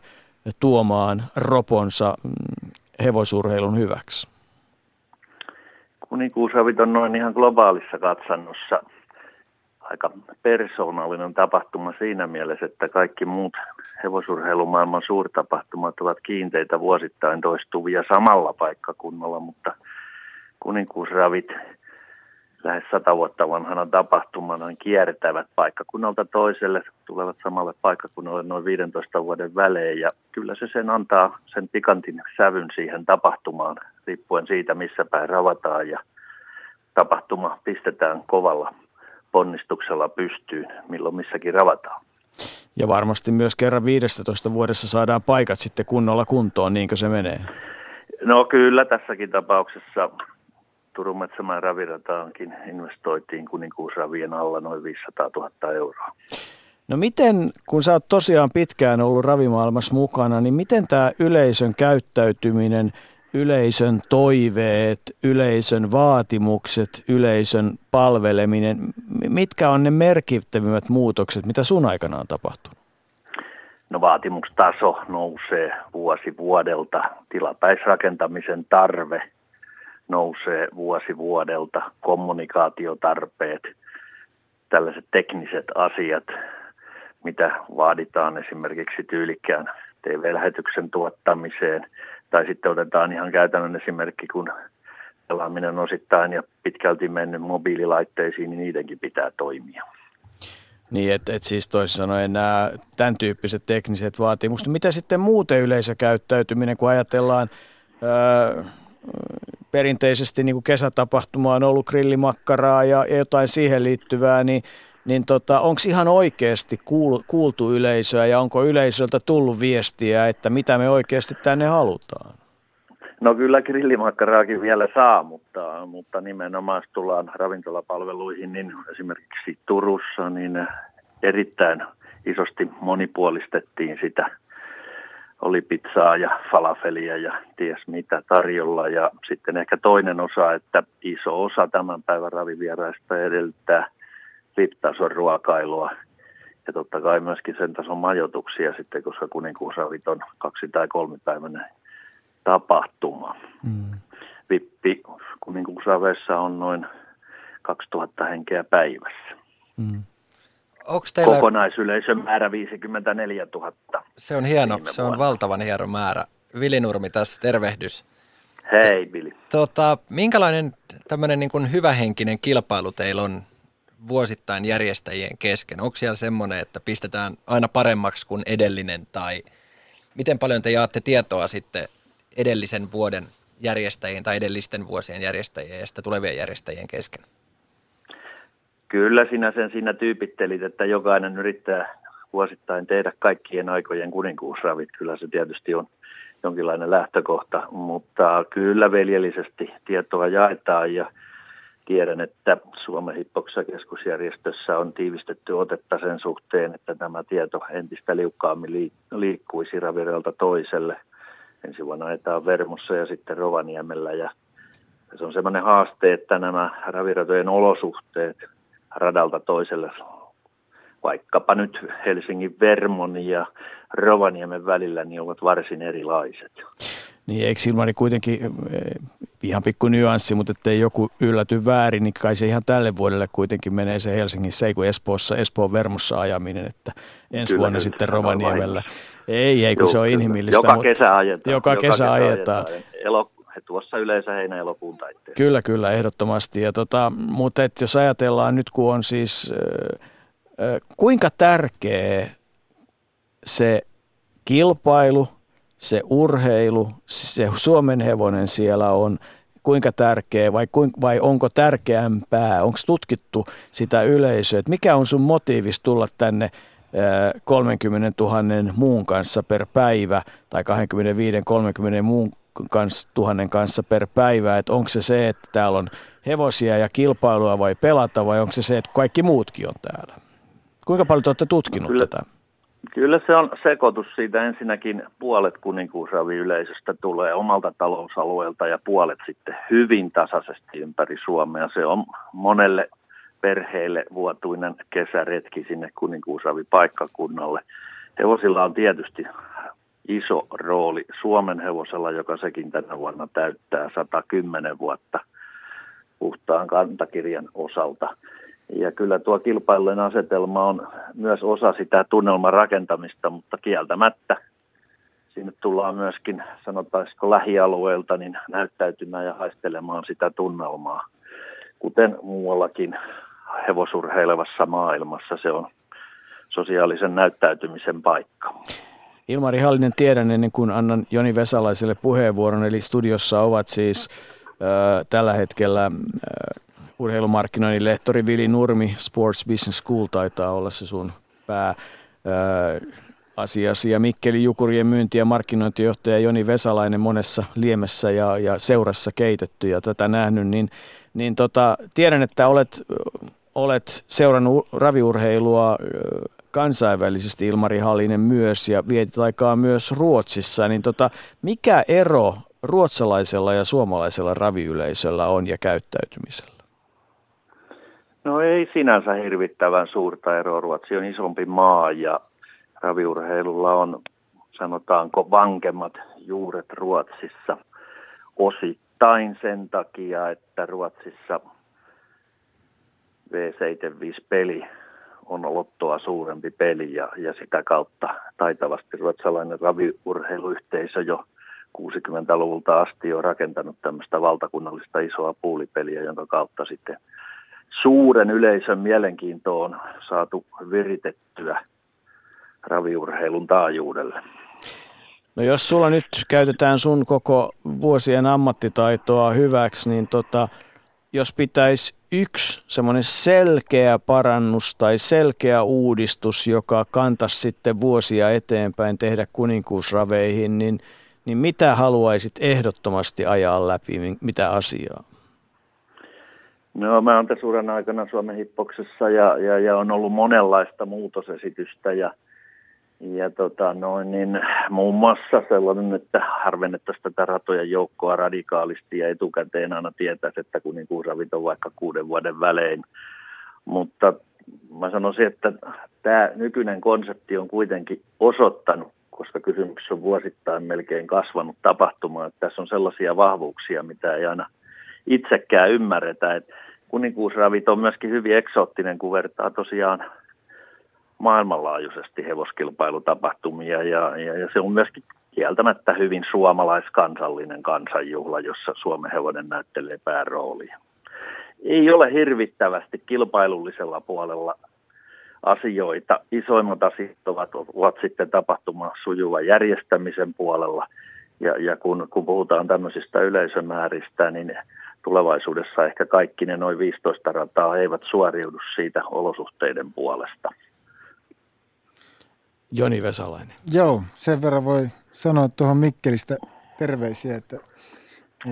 tuomaan roponsa mm, hevosurheilun hyväksi? Kuninkuusravit on noin ihan globaalissa katsannossa – aika persoonallinen tapahtuma siinä mielessä, että kaikki muut hevosurheilumaailman suurtapahtumat ovat kiinteitä vuosittain toistuvia samalla paikkakunnalla, mutta kuninkuusravit lähes sata vuotta vanhana tapahtumana kiertävät paikkakunnalta toiselle, tulevat samalle paikkakunnalle noin 15 vuoden välein ja kyllä se sen antaa sen pikantin sävyn siihen tapahtumaan riippuen siitä, missä päin ravataan ja tapahtuma pistetään kovalla ponnistuksella pystyyn, milloin missäkin ravataan. Ja varmasti myös kerran 15 vuodessa saadaan paikat sitten kunnolla kuntoon, niinkö se menee? No kyllä tässäkin tapauksessa Turun Metsämään ravirataankin investoitiin kuninkuusravien alla noin 500 000 euroa. No miten, kun sä oot tosiaan pitkään ollut ravimaailmassa mukana, niin miten tämä yleisön käyttäytyminen – yleisön toiveet, yleisön vaatimukset, yleisön palveleminen, mitkä on ne merkittävimmät muutokset, mitä sun aikana on tapahtunut? No vaatimustaso nousee vuosi vuodelta, tilapäisrakentamisen tarve nousee vuosi vuodelta, kommunikaatiotarpeet, tällaiset tekniset asiat, mitä vaaditaan esimerkiksi tyylikkään TV-lähetyksen tuottamiseen – tai sitten otetaan ihan käytännön esimerkki, kun pelaaminen osittain ja pitkälti mennyt mobiililaitteisiin, niin niidenkin pitää toimia. Niin, että et siis toisin sanoen nämä tämän tyyppiset tekniset vaatimukset. Mitä sitten muuten yleisökäyttäytyminen, kun ajatellaan ää, perinteisesti niin kuin kesätapahtuma on ollut grillimakkaraa ja, ja jotain siihen liittyvää, niin niin tota, onko ihan oikeasti kuultu yleisöä ja onko yleisöltä tullut viestiä, että mitä me oikeasti tänne halutaan? No kyllä grillimakkaraakin vielä saa, mutta, mutta nimenomaan tullaan ravintolapalveluihin, niin esimerkiksi Turussa niin erittäin isosti monipuolistettiin sitä. Oli pizzaa ja falafelia ja ties mitä tarjolla. Ja sitten ehkä toinen osa, että iso osa tämän päivän ravivieraista edellyttää – VIP-tason ruokailua ja totta kai myöskin sen tason majoituksia sitten, koska kuninkuusavit on kaksi- tai kolmipäiväinen tapahtuma. Mm. Vippi kuninkuusaveessa on noin 2000 henkeä päivässä. Mm. Onks teillä... Kokonaisyleisön määrä 54 000. Se on hieno, se on valtavan hieno määrä. Vili Nurmi tässä, tervehdys. Hei Vili. Tota, minkälainen tämmöinen niin hyvähenkinen kilpailu teillä on vuosittain järjestäjien kesken? Onko siellä semmoinen, että pistetään aina paremmaksi kuin edellinen tai miten paljon te jaatte tietoa sitten edellisen vuoden järjestäjien tai edellisten vuosien järjestäjien ja sitten tulevien järjestäjien kesken? Kyllä sinä sen siinä tyypittelit, että jokainen yrittää vuosittain tehdä kaikkien aikojen kuninkuusravit. Kyllä se tietysti on jonkinlainen lähtökohta, mutta kyllä veljellisesti tietoa jaetaan ja tiedän, että Suomen Hippoksa keskusjärjestössä on tiivistetty otetta sen suhteen, että tämä tieto entistä liukkaammin liikkuisi raviralta toiselle. Ensi vuonna ajetaan Vermossa ja sitten Rovaniemellä ja se on sellainen haaste, että nämä raviratojen olosuhteet radalta toiselle, vaikkapa nyt Helsingin Vermon ja Rovaniemen välillä, niin ovat varsin erilaiset. Niin eikö Silmari kuitenkin, eh, ihan pikku nyanssi, mutta ettei joku ylläty väärin, niin kai se ihan tälle vuodelle kuitenkin menee se Helsingissä, ei kun Espoossa, Espoon Vermossa ajaminen, että ensi kyllä, vuonna sitten Rovaniemellä. Ei, ei, kun Joo, se on inhimillistä. Joka mutta kesä ajetaan. Joka, joka kesä, ajetaan. ajetaan. Tuossa yleensä heinä-elokuun taitteessa. Kyllä, kyllä, ehdottomasti. Ja tota, mutta et jos ajatellaan nyt, kun on siis, äh, äh, kuinka tärkeä se kilpailu, se urheilu, se Suomen hevonen siellä on, kuinka tärkeä vai, vai onko tärkeämpää, onko tutkittu sitä yleisöä, että mikä on sun motiivis tulla tänne 30 000 muun kanssa per päivä tai 25-30 muun kanssa, tuhannen kanssa per päivä, että onko se se, että täällä on hevosia ja kilpailua vai pelata vai onko se se, että kaikki muutkin on täällä? Kuinka paljon te olette tutkinut kyllä, tätä? Kyllä se on sekoitus siitä. Ensinnäkin puolet kuninkuusravi-yleisöstä tulee omalta talousalueelta ja puolet sitten hyvin tasaisesti ympäri Suomea. Se on monelle perheille vuotuinen kesäretki sinne kuninkuusravi-paikkakunnalle. Hevosilla on tietysti iso rooli Suomen hevosella, joka sekin tänä vuonna täyttää 110 vuotta puhtaan kantakirjan osalta. Ja kyllä tuo kilpailujen asetelma on myös osa sitä tunnelman rakentamista, mutta kieltämättä sinne tullaan myöskin, sanotaanko lähialueelta, niin näyttäytymään ja haistelemaan sitä tunnelmaa. Kuten muuallakin hevosurheilevassa maailmassa se on sosiaalisen näyttäytymisen paikka. Ilmari Hallinen tiedän ennen kuin annan Joni Vesalaiselle puheenvuoron, eli studiossa ovat siis äh, tällä hetkellä äh, urheilumarkkinoinnin lehtori Vili Nurmi, Sports Business School taitaa olla se sun pää asiasi ja Mikkeli Jukurien myynti- ja markkinointijohtaja Joni Vesalainen monessa liemessä ja, ja seurassa keitetty ja tätä nähnyt, niin, niin tota, tiedän, että olet, olet seurannut raviurheilua kansainvälisesti Ilmari Hallinen myös ja vietit aikaa myös Ruotsissa, niin tota, mikä ero ruotsalaisella ja suomalaisella raviyleisöllä on ja käyttäytymisellä? No ei sinänsä hirvittävän suurta eroa. Ruotsi on isompi maa ja raviurheilulla on sanotaanko vankemmat juuret Ruotsissa osittain sen takia, että Ruotsissa V75-peli on lottoa suurempi peli ja, ja sitä kautta taitavasti ruotsalainen raviurheiluyhteisö jo 60-luvulta asti on rakentanut tämmöistä valtakunnallista isoa puulipeliä, jonka kautta sitten suuren yleisön mielenkiinto on saatu viritettyä raviurheilun taajuudelle. No jos sulla nyt käytetään sun koko vuosien ammattitaitoa hyväksi, niin tota, jos pitäisi yksi semmoinen selkeä parannus tai selkeä uudistus, joka kantaisi sitten vuosia eteenpäin tehdä kuninkuusraveihin, niin, niin mitä haluaisit ehdottomasti ajaa läpi, mitä asiaa? No mä oon tässä uran aikana Suomen hippoksessa ja, ja, ja on ollut monenlaista muutosesitystä ja – ja tota, noin, niin, muun muassa sellainen, että harvennettaisiin tätä ratojen joukkoa radikaalisti ja etukäteen aina tietäisi, että kuninkuusravit on vaikka kuuden vuoden välein. Mutta mä sanoisin, että tämä nykyinen konsepti on kuitenkin osoittanut, koska kysymys on vuosittain melkein kasvanut tapahtuma, että tässä on sellaisia vahvuuksia, mitä ei aina itsekään ymmärretä. Että kuninkuusravit on myöskin hyvin eksoottinen, kun vertaa tosiaan maailmanlaajuisesti hevoskilpailutapahtumia ja, ja, ja se on myöskin kieltämättä hyvin suomalaiskansallinen kansanjuhla, jossa Suomen hevonen näyttelee pääroolia. Ei ole hirvittävästi kilpailullisella puolella asioita. Isoimmat asiat ovat, ovat sitten tapahtuma sujuva järjestämisen puolella. Ja, ja kun, kun puhutaan tämmöisistä yleisömääristä, niin tulevaisuudessa ehkä kaikki ne noin 15 rataa eivät suoriudu siitä olosuhteiden puolesta. Joni Vesalainen. Joo, sen verran voi sanoa tuohon Mikkelistä terveisiä, että...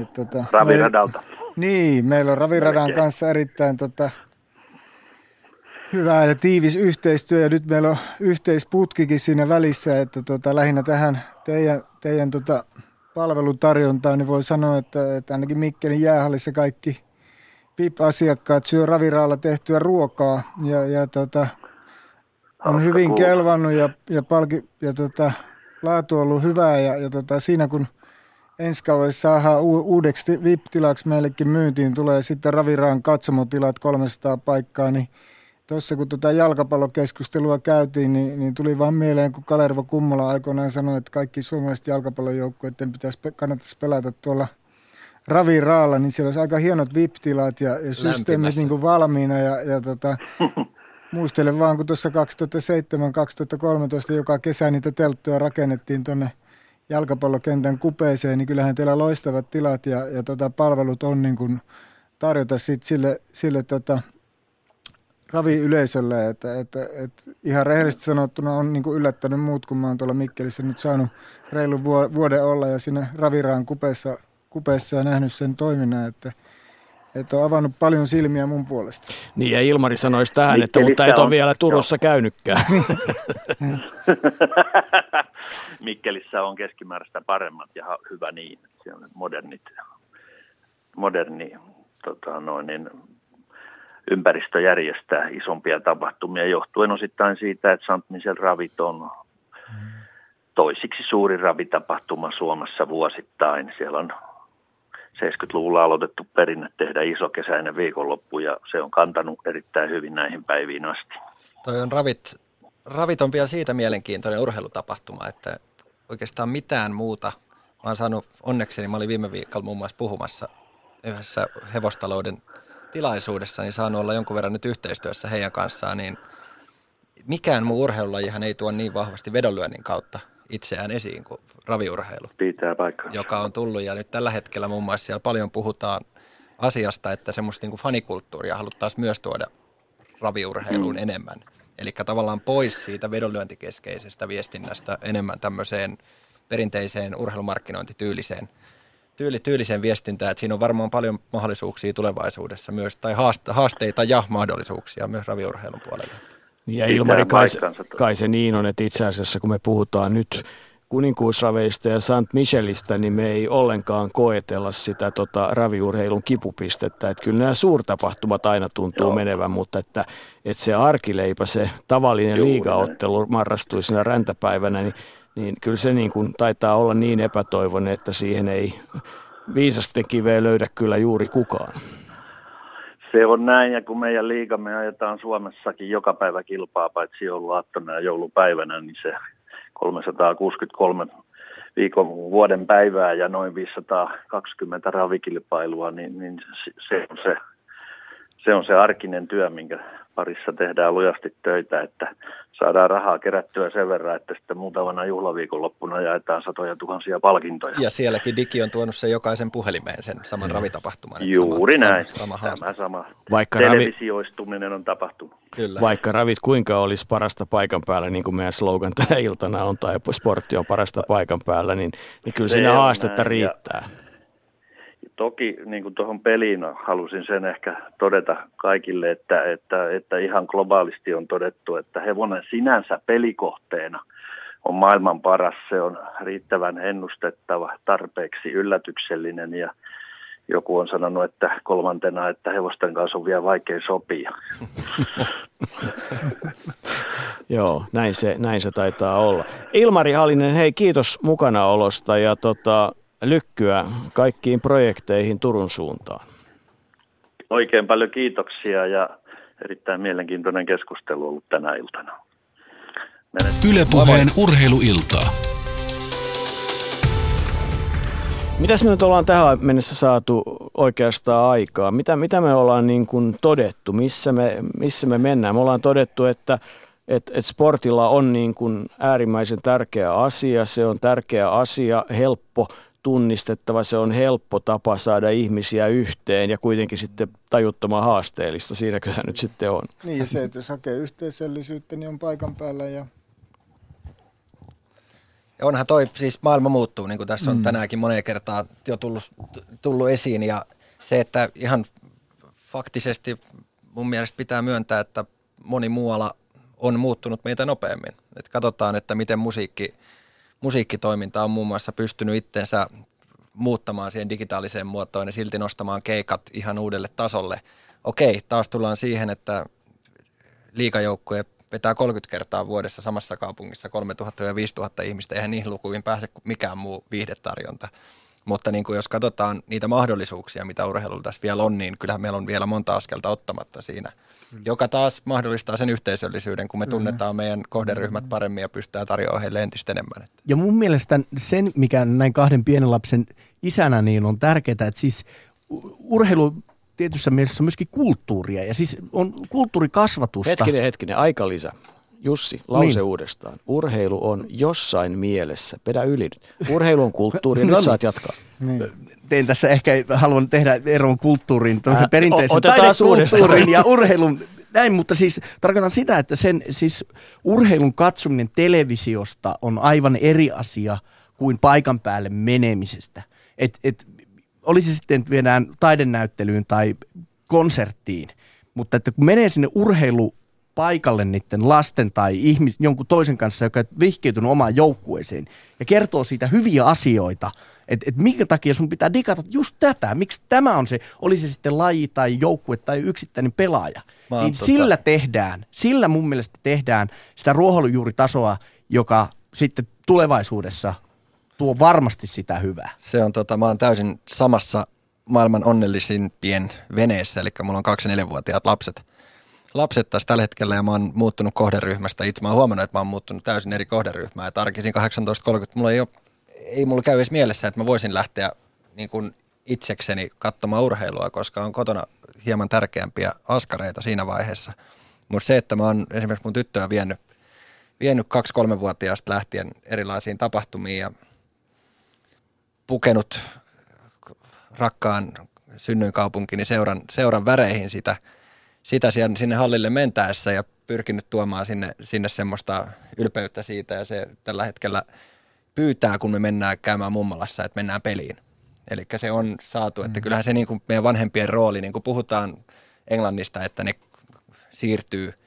että tota, Raviradalta. Me, niin, meillä on Raviradan Melkein. kanssa erittäin tota, hyvä ja tiivis yhteistyö ja nyt meillä on yhteisputkikin siinä välissä, että tota, lähinnä tähän teidän, teidän tota, palvelutarjontaan, niin voi sanoa, että, että ainakin Mikkelin jäähallissa kaikki VIP-asiakkaat syö raviraalla tehtyä ruokaa ja, ja tota, on hyvin kelvannut ja, ja, palki, ja tota, laatu on ollut hyvää ja, ja tota, siinä kun ensi kaudella saadaan u- uudeksi VIP-tilaksi meillekin myyntiin, tulee sitten Raviraan katsomotilat 300 paikkaa, niin tuossa kun tota jalkapallokeskustelua käytiin, niin, niin tuli vaan mieleen, kun Kalervo Kummola aikoinaan sanoi, että kaikki suomalaiset jalkapallojoukkueiden pitäisi, kannattaisi pelata tuolla Raviraalla, niin siellä olisi aika hienot VIP-tilat ja, ja systeemit niin kuin valmiina ja, ja tota, muistelen vaan, kun tuossa 2007-2013 joka kesä niitä telttoja rakennettiin tuonne jalkapallokentän kupeeseen, niin kyllähän teillä loistavat tilat ja, ja tota, palvelut on niin kuin tarjota sit sille, sille tota, raviyleisölle, että, että, että ihan rehellisesti sanottuna on niin kuin yllättänyt muut, kun mä oon tuolla Mikkelissä nyt saanut reilu vuoden olla ja siinä raviraan kupeessa, kupeessa ja nähnyt sen toiminnan, että – että on avannut paljon silmiä mun puolesta. Niin ja Ilmari sanoisi tähän, että mutta et ole vielä Turussa joo. käynytkään. Mikkelissä on keskimääräistä paremmat ja hyvä niin. Se on modernit, moderni tota noin, niin, ympäristö järjestää isompia tapahtumia johtuen osittain siitä, että St. Michel Ravit on toisiksi suuri ravitapahtuma Suomessa vuosittain. Siellä on 70-luvulla aloitettu perinne tehdä iso kesäinen viikonloppu ja se on kantanut erittäin hyvin näihin päiviin asti. Toi on ravit, ravit on vielä siitä mielenkiintoinen urheilutapahtuma, että oikeastaan mitään muuta. Mä oon saanut onnekseni, mä olin viime viikolla muun muassa puhumassa yhdessä hevostalouden tilaisuudessa, niin saanut olla jonkun verran nyt yhteistyössä heidän kanssaan, niin mikään muu urheilulajihan ei tuo niin vahvasti vedonlyönnin kautta itseään esiin kuin raviurheilu. Pitää paikkaa. Joka on tullut ja nyt tällä hetkellä muun muassa siellä paljon puhutaan asiasta, että semmoista niin kuin fanikulttuuria haluttaisiin myös tuoda raviurheiluun mm. enemmän. Eli tavallaan pois siitä vedonlyöntikeskeisestä viestinnästä enemmän tämmöiseen perinteiseen urheilumarkkinointityyliseen tyyli, tyyliseen viestintään, että siinä on varmaan paljon mahdollisuuksia tulevaisuudessa myös, tai haasteita ja mahdollisuuksia myös raviurheilun puolella. Niin ja Ilmari, kai, kai se niin on, että itse asiassa kun me puhutaan nyt kuninkuusraveista ja St. Michelistä, niin me ei ollenkaan koetella sitä tota, raviurheilun kipupistettä. Että kyllä nämä suurtapahtumat aina tuntuu Joo. menevän, mutta että, että se arkileipä, se tavallinen Juuri liigaottelu marrastuisena räntäpäivänä, niin, niin kyllä se niin kuin taitaa olla niin epätoivoinen, että siihen ei viisasten kiveä löydä kyllä juuri kukaan. Se on näin, ja kun meidän liigamme ajetaan Suomessakin joka päivä kilpaa, paitsi jouluaattona ja joulupäivänä, niin se 363 viikon vuoden päivää ja noin 520 ravikilpailua, niin, niin se, on se, se on se arkinen työ, minkä parissa tehdään lujasti töitä, että saadaan rahaa kerättyä sen verran, että sitten muutamana juhlaviikonloppuna jaetaan satoja tuhansia palkintoja. Ja sielläkin Digi on tuonut sen jokaisen puhelimeen sen saman mm. ravitapahtuman. Juuri sama, näin. Sama, sama Tämä sama Vaikka televisioistuminen on tapahtunut. Kyllä. Vaikka ravit kuinka olisi parasta paikan päällä, niin kuin meidän slogan tänä iltana on, tai sportti on parasta paikan päällä, niin, niin kyllä siinä haastetta näin. riittää. Ja Toki niin kuin tuohon peliin halusin sen ehkä todeta kaikille, että, että, että ihan globaalisti on todettu, että hevonen sinänsä pelikohteena on maailman paras. Se on riittävän ennustettava, tarpeeksi yllätyksellinen ja joku on sanonut, että kolmantena, että hevosten kanssa on vielä vaikea sopia. Joo, näin se, näin se taitaa olla. Ilmari Hallinen, hei kiitos mukanaolosta ja tota, lykkyä kaikkiin projekteihin Turun suuntaan. Oikein paljon kiitoksia ja erittäin mielenkiintoinen keskustelu ollut tänä iltana. Ylepuheen urheiluiltaa. Mitäs me nyt ollaan tähän mennessä saatu oikeastaan aikaa? Mitä, mitä me ollaan niin kuin todettu? Missä me, missä me mennään? Me ollaan todettu, että et, et sportilla on niin kuin äärimmäisen tärkeä asia. Se on tärkeä asia, helppo tunnistettava, se on helppo tapa saada ihmisiä yhteen ja kuitenkin sitten tajuttoman haasteellista. Siinä kyllä nyt sitten on. Niin ja se, että jos hakee yhteisöllisyyttä, niin on paikan päällä ja Onhan toi, siis maailma muuttuu, niin kuin tässä on mm. tänäänkin moneen kertaa jo tullut, tullut esiin ja se, että ihan faktisesti mun mielestä pitää myöntää, että moni muualla on muuttunut meitä nopeammin. Et katsotaan, että miten musiikki musiikkitoiminta on muun muassa pystynyt itsensä muuttamaan siihen digitaaliseen muotoon ja silti nostamaan keikat ihan uudelle tasolle. Okei, taas tullaan siihen, että liikajoukkue vetää 30 kertaa vuodessa samassa kaupungissa 3000 ja 5000 ihmistä, eihän niihin lukuihin pääse mikään muu viihdetarjonta. Mutta niin kuin jos katsotaan niitä mahdollisuuksia, mitä urheilulla tässä vielä on, niin kyllähän meillä on vielä monta askelta ottamatta siinä – Kyllä. joka taas mahdollistaa sen yhteisöllisyyden, kun me tunnetaan meidän kohderyhmät paremmin ja pystytään tarjoamaan heille entistä enemmän. Ja mun mielestä sen, mikä näin kahden pienen lapsen isänä, niin on tärkeää, että siis urheilu tietyssä mielessä myöskin kulttuuria ja siis on kulttuurikasvatusta. Hetkinen, hetkinen, aika lisä. Jussi, lause niin. uudestaan. Urheilu on jossain mielessä. Pedä yli nyt. Urheilu on kulttuuri, no, nyt saat jatkaa. Niin. Tein tässä ehkä, haluan tehdä eron kulttuurin, äh, perinteisen taidekulttuurin ja urheilun näin, mutta siis tarkoitan sitä, että sen siis urheilun katsominen televisiosta on aivan eri asia kuin paikan päälle menemisestä. Et, et, olisi sitten, että viedään taidenäyttelyyn tai konserttiin, mutta että kun menee sinne urheilu paikalle niiden lasten tai ihmis, jonkun toisen kanssa, joka on vihkiytynyt omaan joukkueeseen ja kertoo siitä hyviä asioita, että et minkä takia sun pitää digata just tätä, miksi tämä on se, oli se sitten laji tai joukkue tai yksittäinen pelaaja. niin tota... sillä tehdään, sillä mun mielestä tehdään sitä ruohonjuuritasoa, joka sitten tulevaisuudessa tuo varmasti sitä hyvää. Se on tota, mä oon täysin samassa maailman onnellisimpien veneessä, eli mulla on kaksi vuotiaat lapset. Lapset taas tällä hetkellä ja mä oon muuttunut kohderyhmästä. Itse mä oon huomannut, että mä oon muuttunut täysin eri kohderyhmää. Että arkisin 18.30 mulla ei, ole, ei mulla käy edes mielessä, että mä voisin lähteä niin kuin itsekseni katsomaan urheilua, koska on kotona hieman tärkeämpiä askareita siinä vaiheessa. Mutta se, että mä oon esimerkiksi mun tyttöä vienyt, vienyt kaksi-kolmevuotiaasta lähtien erilaisiin tapahtumiin ja pukenut rakkaan synnyinkaupunkini seuran, seuran väreihin sitä, sitä sinne hallille mentäessä ja pyrkinyt tuomaan sinne, sinne semmoista ylpeyttä siitä ja se tällä hetkellä pyytää, kun me mennään käymään mummalassa, että mennään peliin. Eli se on saatu, että mm. kyllähän se niin kuin meidän vanhempien rooli, niin kuin puhutaan Englannista, että ne siirtyy –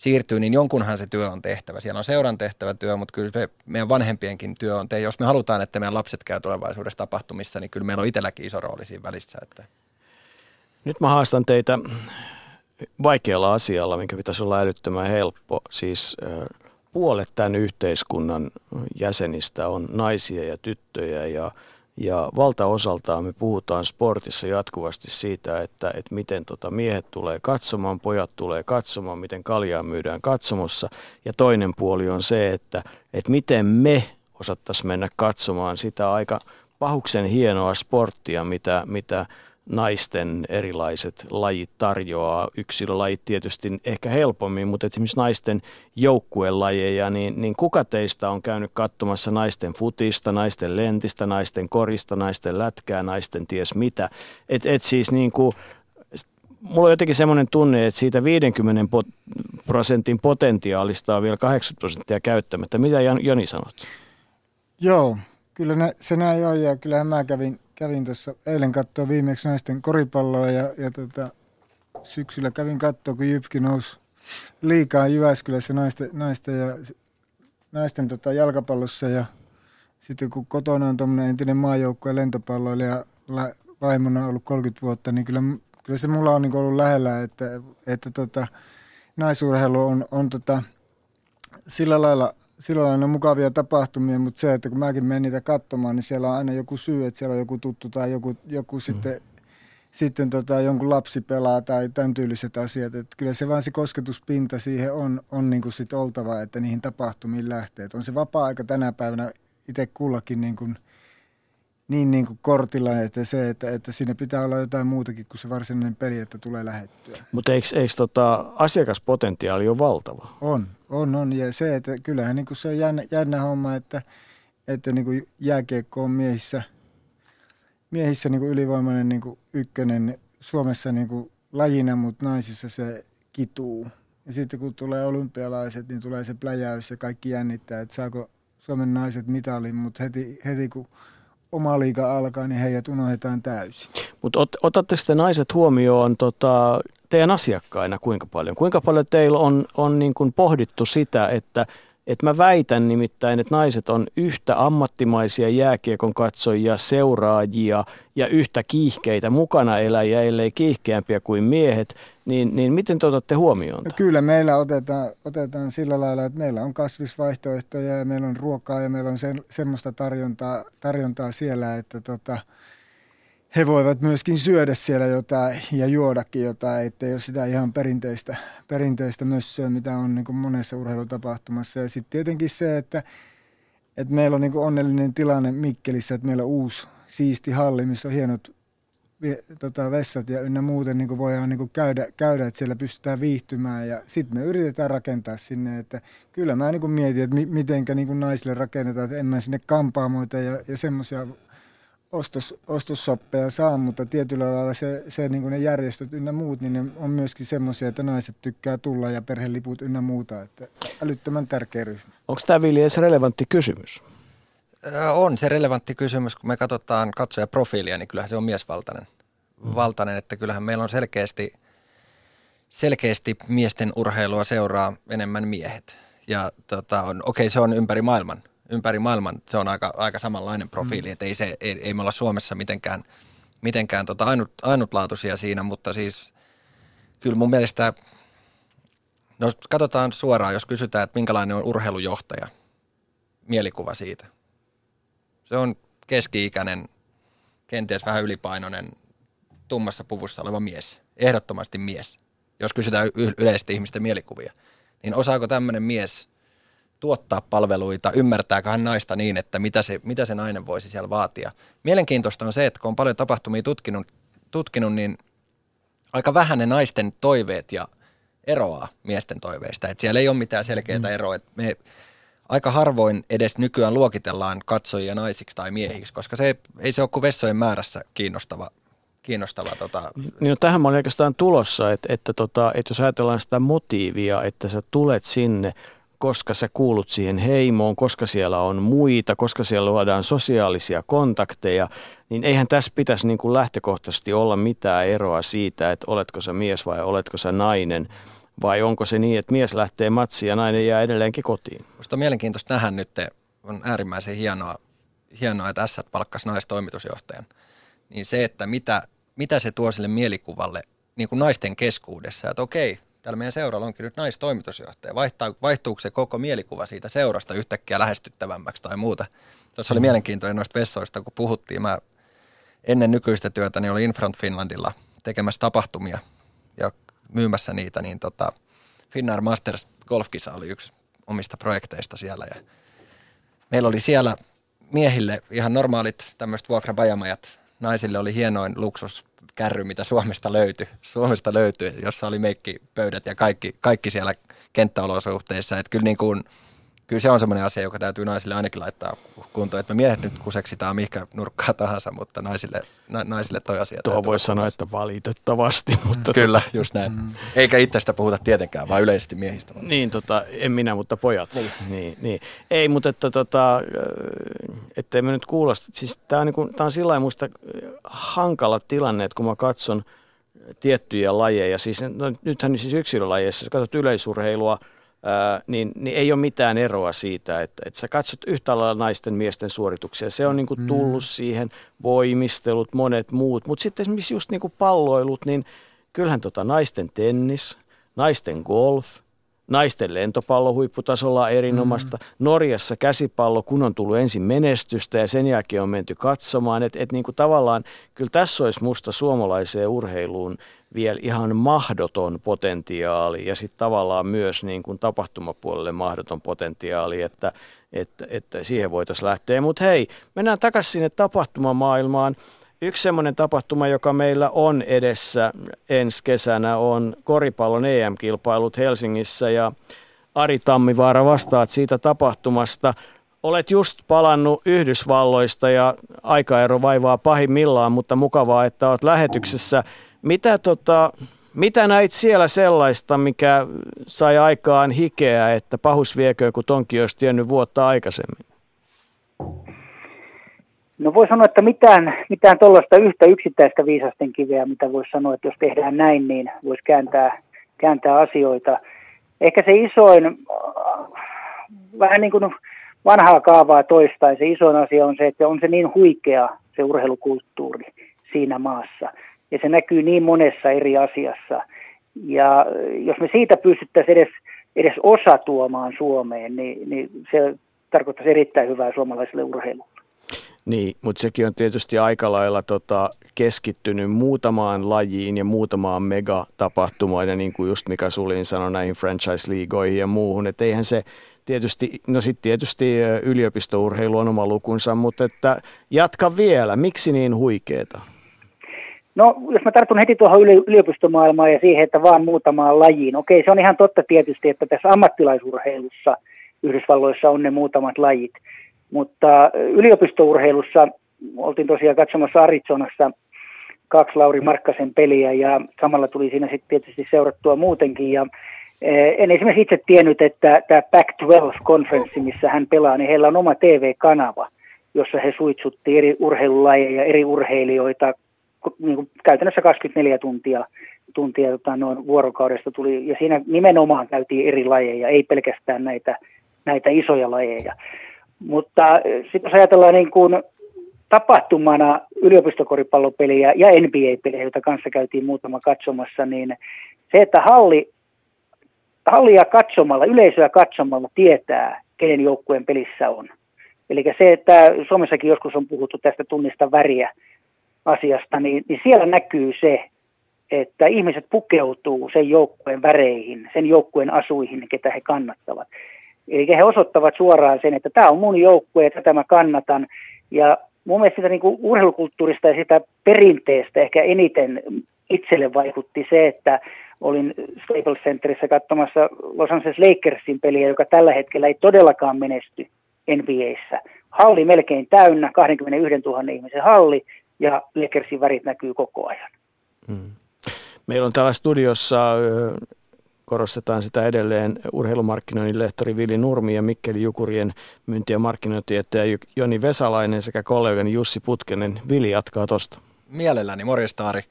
siirtyy, niin jonkunhan se työ on tehtävä. Siellä on seuran tehtävä työ, mutta kyllä se meidän vanhempienkin työ on tehtävä. Jos me halutaan, että meidän lapset käy tulevaisuudessa tapahtumissa, niin kyllä meillä on itselläkin iso rooli siinä välissä. Että. Nyt mä haastan teitä vaikealla asialla, minkä pitäisi olla älyttömän helppo. Siis puolet tämän yhteiskunnan jäsenistä on naisia ja tyttöjä ja ja valtaosaltaan me puhutaan sportissa jatkuvasti siitä, että, että miten tota miehet tulee katsomaan, pojat tulee katsomaan, miten kaljaa myydään katsomossa. Ja toinen puoli on se, että, että miten me osattaisiin mennä katsomaan sitä aika pahuksen hienoa sporttia, mitä, mitä naisten erilaiset lajit tarjoaa. Yksilölajit tietysti ehkä helpommin, mutta esimerkiksi naisten joukkuelajeja, niin, niin kuka teistä on käynyt katsomassa naisten futista, naisten lentistä, naisten korista, naisten lätkää, naisten ties mitä. Et, et siis niin kuin, mulla on jotenkin semmoinen tunne, että siitä 50 prosentin potentiaalista on vielä 80 prosenttia käyttämättä. Mitä Joni sanot? Joo, kyllä nä, se näin on ja kyllähän mä kävin kävin tuossa eilen katsoa viimeksi naisten koripalloa ja, ja tota, syksyllä kävin katsoa, kun Jypki nousi liikaa Jyväskylässä naisten, naisten, ja, naisten tota jalkapallossa ja sitten kun kotona on tuommoinen entinen maajoukkueen lentopalloilija la, vaimona ollut 30 vuotta, niin kyllä, kyllä se mulla on niin ollut lähellä, että, että tota, naisurheilu on, on tota, sillä lailla sillä lailla on mukavia tapahtumia, mutta se, että kun mäkin menen niitä katsomaan, niin siellä on aina joku syy, että siellä on joku tuttu tai joku, joku mm. sitten, sitten tota, jonkun lapsi pelaa tai tämän tyyliset asiat. Että kyllä se vaan se kosketuspinta siihen on, on niin kuin sit oltava, että niihin tapahtumiin lähtee. Et on se vapaa-aika tänä päivänä itse kullakin niin kuin – niin, niin kuin kortilla, että se, että, että siinä pitää olla jotain muutakin kuin se varsinainen peli, että tulee lähettyä. Mutta eikö, eikö tota, asiakaspotentiaali ole valtava? On, on, on. Ja se, että kyllähän niin kuin se on jännä, jännä homma, että, että niin kuin jääkiekko on miehissä, miehissä niin kuin ylivoimainen niin kuin ykkönen Suomessa niin kuin lajina, mutta naisissa se kituu. Ja sitten kun tulee olympialaiset, niin tulee se pläjäys ja kaikki jännittää, että saako Suomen naiset mitalin, mutta heti, heti kun oma liiga alkaa, niin heidät unohdetaan täysin. Mutta ot, otatteko te naiset huomioon tota, teidän asiakkaina kuinka paljon? Kuinka paljon teillä on, on niin kuin pohdittu sitä, että et mä väitän nimittäin, että naiset on yhtä ammattimaisia jääkiekon katsojia, seuraajia ja yhtä kiihkeitä mukana eläjiä, ellei kiihkeämpiä kuin miehet, niin, niin miten te otatte huomioon? No kyllä meillä otetaan, otetaan sillä lailla, että meillä on kasvisvaihtoehtoja ja meillä on ruokaa ja meillä on se, semmoista tarjontaa, tarjontaa siellä, että tota, he voivat myöskin syödä siellä jotain ja juodakin jotain, ettei ole sitä ihan perinteistä, perinteistä mössöä, mitä on niin monessa urheilutapahtumassa. Ja sitten tietenkin se, että, että meillä on niin onnellinen tilanne Mikkelissä, että meillä on uusi siisti halli, missä on hienot tota, vessat ja ynnä muuten niin voidaan niin käydä, käydä, että siellä pystytään viihtymään. Ja sitten me yritetään rakentaa sinne, että kyllä mä niin mietin, että mi, mitenkä niin naisille rakennetaan, että en mä sinne kampaamoita ja, ja semmoisia ostos, ostossoppeja saa, mutta tietyllä lailla se, se niin ne järjestöt ynnä muut, niin ne on myöskin semmoisia, että naiset tykkää tulla ja perheliput ynnä muuta, että älyttömän tärkeä ryhmä. Onko tämä edes relevantti kysymys? On se relevantti kysymys, kun me katsotaan katsojaprofiilia, niin kyllähän se on miesvaltainen. Mm. Valtainen, että kyllähän meillä on selkeästi, selkeästi miesten urheilua seuraa enemmän miehet. Ja tota, on, okei, se on ympäri maailman ympäri maailman se on aika, aika samanlainen profiili, mm. että ei, se, ei, ei me olla Suomessa mitenkään, mitenkään tota ainut, ainutlaatuisia siinä, mutta siis kyllä mun mielestä, no katsotaan suoraan, jos kysytään, että minkälainen on urheilujohtaja, mielikuva siitä. Se on keski-ikäinen, kenties vähän ylipainoinen, tummassa puvussa oleva mies, ehdottomasti mies. Jos kysytään yleisesti ihmisten mielikuvia, niin osaako tämmöinen mies – tuottaa palveluita, ymmärtääkö hän naista niin, että mitä se, mitä se nainen voisi siellä vaatia. Mielenkiintoista on se, että kun on paljon tapahtumia tutkinut, tutkinut niin aika vähän ne naisten toiveet ja eroaa miesten toiveista. Että siellä ei ole mitään selkeää mm. eroa. Että me aika harvoin edes nykyään luokitellaan katsojia naisiksi tai miehiksi, koska se ei se ole kuin vessojen määrässä kiinnostava kiinnostava. Tota... Niin no, tähän mä olen oikeastaan tulossa, että, että, tota, että jos ajatellaan sitä motiivia, että sä tulet sinne koska sä kuulut siihen heimoon, koska siellä on muita, koska siellä luodaan sosiaalisia kontakteja, niin eihän tässä pitäisi niin kuin lähtökohtaisesti olla mitään eroa siitä, että oletko sä mies vai oletko sä nainen. Vai onko se niin, että mies lähtee matsiin ja nainen jää edelleenkin kotiin? Minusta on mielenkiintoista nähdä nyt, on äärimmäisen hienoa, hienoa että S palkkasi naistoimitusjohtajan. Niin se, että mitä, mitä se tuo sille mielikuvalle niin kuin naisten keskuudessa, että okei, täällä meidän seuralla onkin nyt naistoimitusjohtaja. Vaihtaa, vaihtuuko se koko mielikuva siitä seurasta yhtäkkiä lähestyttävämmäksi tai muuta? Tuossa oli mm. mielenkiintoinen noista vessoista, kun puhuttiin. Mä ennen nykyistä työtä niin olin Infront Finlandilla tekemässä tapahtumia ja myymässä niitä, niin tota, Finnair Masters golfkisa oli yksi omista projekteista siellä. Ja meillä oli siellä miehille ihan normaalit tämmöiset vuokrabajamajat. Naisille oli hienoin luksus kärry, mitä Suomesta löytyi, Suomesta löytyi jossa oli meikkipöydät ja kaikki, kaikki siellä kenttäolosuhteissa. Että kyllä niin kuin, kyllä se on semmoinen asia, joka täytyy naisille ainakin laittaa kuntoon, että me miehet nyt kuseksitaan mihinkä nurkkaa tahansa, mutta naisille, na, naisille toi asia. Tuohon voisi sanoa, että valitettavasti. Mutta Kyllä, tota, just näin. Mm. Eikä itsestä puhuta tietenkään, vaan yleisesti miehistä. Niin, tota, en minä, mutta pojat. Niin. Niin, niin. Ei, mutta että, tota, ettei me nyt kuulosta. Siis tämä on, niin on sillä muista hankala tilanne, että kun mä katson tiettyjä lajeja, siis no, nythän siis yksilölajeissa, jos katsot yleisurheilua – ää, niin, niin ei ole mitään eroa siitä, että, että sä katsot yhtä lailla naisten miesten suorituksia. Se on niin kuin mm. tullut mm. siihen, voimistelut, monet muut. Mutta sitten esimerkiksi just niin kuin palloilut, niin kyllähän tota naisten tennis, naisten golf, naisten lentopallo huipputasolla erinomaista. Mm. Norjassa käsipallo, kun on tullut ensin menestystä ja sen jälkeen on menty katsomaan. Että et niin kuin tavallaan kyllä tässä olisi musta suomalaiseen urheiluun vielä ihan mahdoton potentiaali ja sitten tavallaan myös niin kuin tapahtumapuolelle mahdoton potentiaali, että, että, että siihen voitaisiin lähteä. Mutta hei, mennään takaisin sinne tapahtumamaailmaan. Yksi semmoinen tapahtuma, joka meillä on edessä ensi kesänä, on koripallon EM-kilpailut Helsingissä ja Ari Tammivaara vastaat siitä tapahtumasta. Olet just palannut Yhdysvalloista ja aikaero vaivaa pahimmillaan, mutta mukavaa, että olet lähetyksessä. Mitä, tota, mitä näit siellä sellaista, mikä sai aikaan hikeä, että pahus viekö, kun tonki olisi tiennyt vuotta aikaisemmin? No voi sanoa, että mitään, mitään tuollaista yhtä yksittäistä viisasten kiveä, mitä voisi sanoa, että jos tehdään näin, niin voisi kääntää, kääntää asioita. Ehkä se isoin, vähän niin kuin vanhaa kaavaa toistain, se isoin asia on se, että on se niin huikea se urheilukulttuuri siinä maassa – ja se näkyy niin monessa eri asiassa. Ja jos me siitä pystyttäisiin edes, edes osa tuomaan Suomeen, niin, niin se tarkoittaisi erittäin hyvää suomalaiselle urheilulle. Niin, mutta sekin on tietysti aika lailla tota, keskittynyt muutamaan lajiin ja muutamaan megatapahtumaan, ja niin kuin just Mika Sulin sanoi näihin franchise-liigoihin ja muuhun, että eihän se tietysti, no sitten tietysti yliopistourheilu on oma lukunsa, mutta että jatka vielä, miksi niin huikeeta? No, jos mä tartun heti tuohon yliopistomaailmaan ja siihen, että vaan muutamaan lajiin. Okei, se on ihan totta tietysti, että tässä ammattilaisurheilussa Yhdysvalloissa on ne muutamat lajit. Mutta yliopistourheilussa oltiin tosiaan katsomassa Arizonassa kaksi Lauri Markkasen peliä ja samalla tuli siinä sitten tietysti seurattua muutenkin. Ja en esimerkiksi itse tiennyt, että tämä Pac-12-konferenssi, missä hän pelaa, niin heillä on oma TV-kanava, jossa he suitsutti eri urheilulajeja, eri urheilijoita, niin kuin käytännössä 24 tuntia, tuntia tota, noin vuorokaudesta tuli, ja siinä nimenomaan käytiin eri lajeja, ei pelkästään näitä, näitä isoja lajeja. Mutta sitten jos ajatellaan niin kuin tapahtumana yliopistokoripallopeliä ja NBA-pelejä, joita kanssa käytiin muutama katsomassa, niin se, että halli, hallia katsomalla, yleisöä katsomalla tietää, kenen joukkueen pelissä on. Eli se, että Suomessakin joskus on puhuttu tästä tunnista väriä asiasta, niin, niin siellä näkyy se, että ihmiset pukeutuu sen joukkueen väreihin, sen joukkueen asuihin, ketä he kannattavat. Eli he osoittavat suoraan sen, että tämä on mun joukkue ja tätä mä kannatan. Ja mun mielestä sitä niin kuin urheilukulttuurista ja sitä perinteestä ehkä eniten itselle vaikutti se, että olin Staples Centerissä katsomassa Los Angeles Lakersin peliä, joka tällä hetkellä ei todellakaan menesty NBAssä. Halli melkein täynnä, 21 000 ihmisen halli, ja Lakersin värit näkyy koko ajan. Hmm. Meillä on täällä studiossa korostetaan sitä edelleen urheilumarkkinoinnin lehtori Vili Nurmi ja Mikkeli Jukurien myynti- ja markkinointijättäjä Joni Vesalainen sekä kollegani Jussi Putkenen. Vili jatkaa tuosta. Mielelläni, morjesta Ari.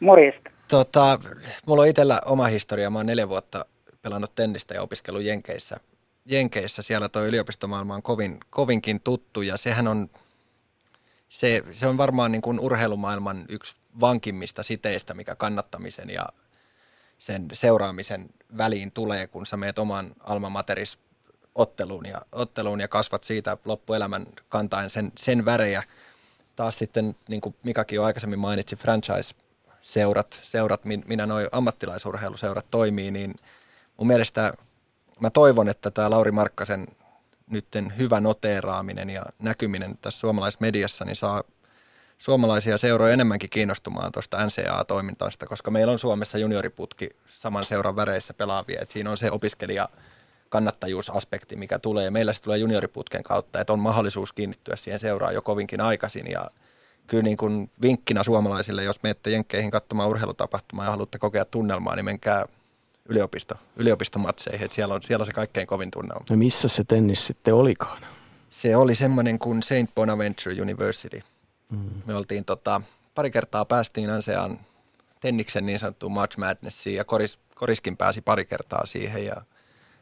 Morjesta. Tota, mulla on itsellä oma historia. Mä oon neljä vuotta pelannut tennistä ja opiskellut Jenkeissä. Jenkeissä siellä tuo yliopistomaailma on kovin, kovinkin tuttu ja sehän on, se, se on varmaan niin kuin urheilumaailman yksi vankimmista siteistä, mikä kannattamisen ja sen seuraamisen väliin tulee, kun sä meet oman alma materis otteluun ja, otteluun ja kasvat siitä loppuelämän kantaen sen, sen värejä. Taas sitten, niin kuin Mikakin jo aikaisemmin mainitsi, franchise-seurat, seurat, minä noin ammattilaisurheiluseurat toimii, niin mun mielestä mä toivon, että tämä Lauri Markkasen nytten hyvä noteeraaminen ja näkyminen tässä suomalaisessa mediassa niin saa suomalaisia seuroja enemmänkin kiinnostumaan tuosta NCAA-toimintasta, koska meillä on Suomessa junioriputki saman seuran väreissä pelaavia, että siinä on se opiskelija kannattajuusaspekti, mikä tulee. Meillä se tulee junioriputken kautta, että on mahdollisuus kiinnittyä siihen seuraan jo kovinkin aikaisin ja kyllä niin kuin vinkkinä suomalaisille, jos menette Jenkkeihin katsomaan urheilutapahtumaa ja haluatte kokea tunnelmaa, niin menkää yliopisto, yliopistomatseihin, että siellä on, siellä on se kaikkein kovin tunnelma. No missä se tennis sitten olikaan? Se oli semmoinen kuin St. Bonaventure University. Mm. Me oltiin tota, pari kertaa päästiin NCAan Tenniksen niin sanottuun March Madnessiin ja Koris, Koriskin pääsi pari kertaa siihen ja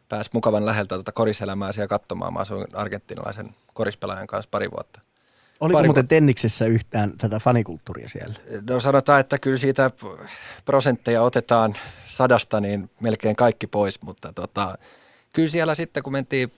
pääsi mukavan läheltä tuota koriselämää siellä katsomaan. Mä asuin argentinalaisen korispelaajan kanssa pari vuotta. Oliko pari muuten Tenniksessä yhtään tätä fanikulttuuria siellä? No sanotaan, että kyllä siitä prosentteja otetaan sadasta, niin melkein kaikki pois, mutta tota, kyllä siellä sitten kun mentiin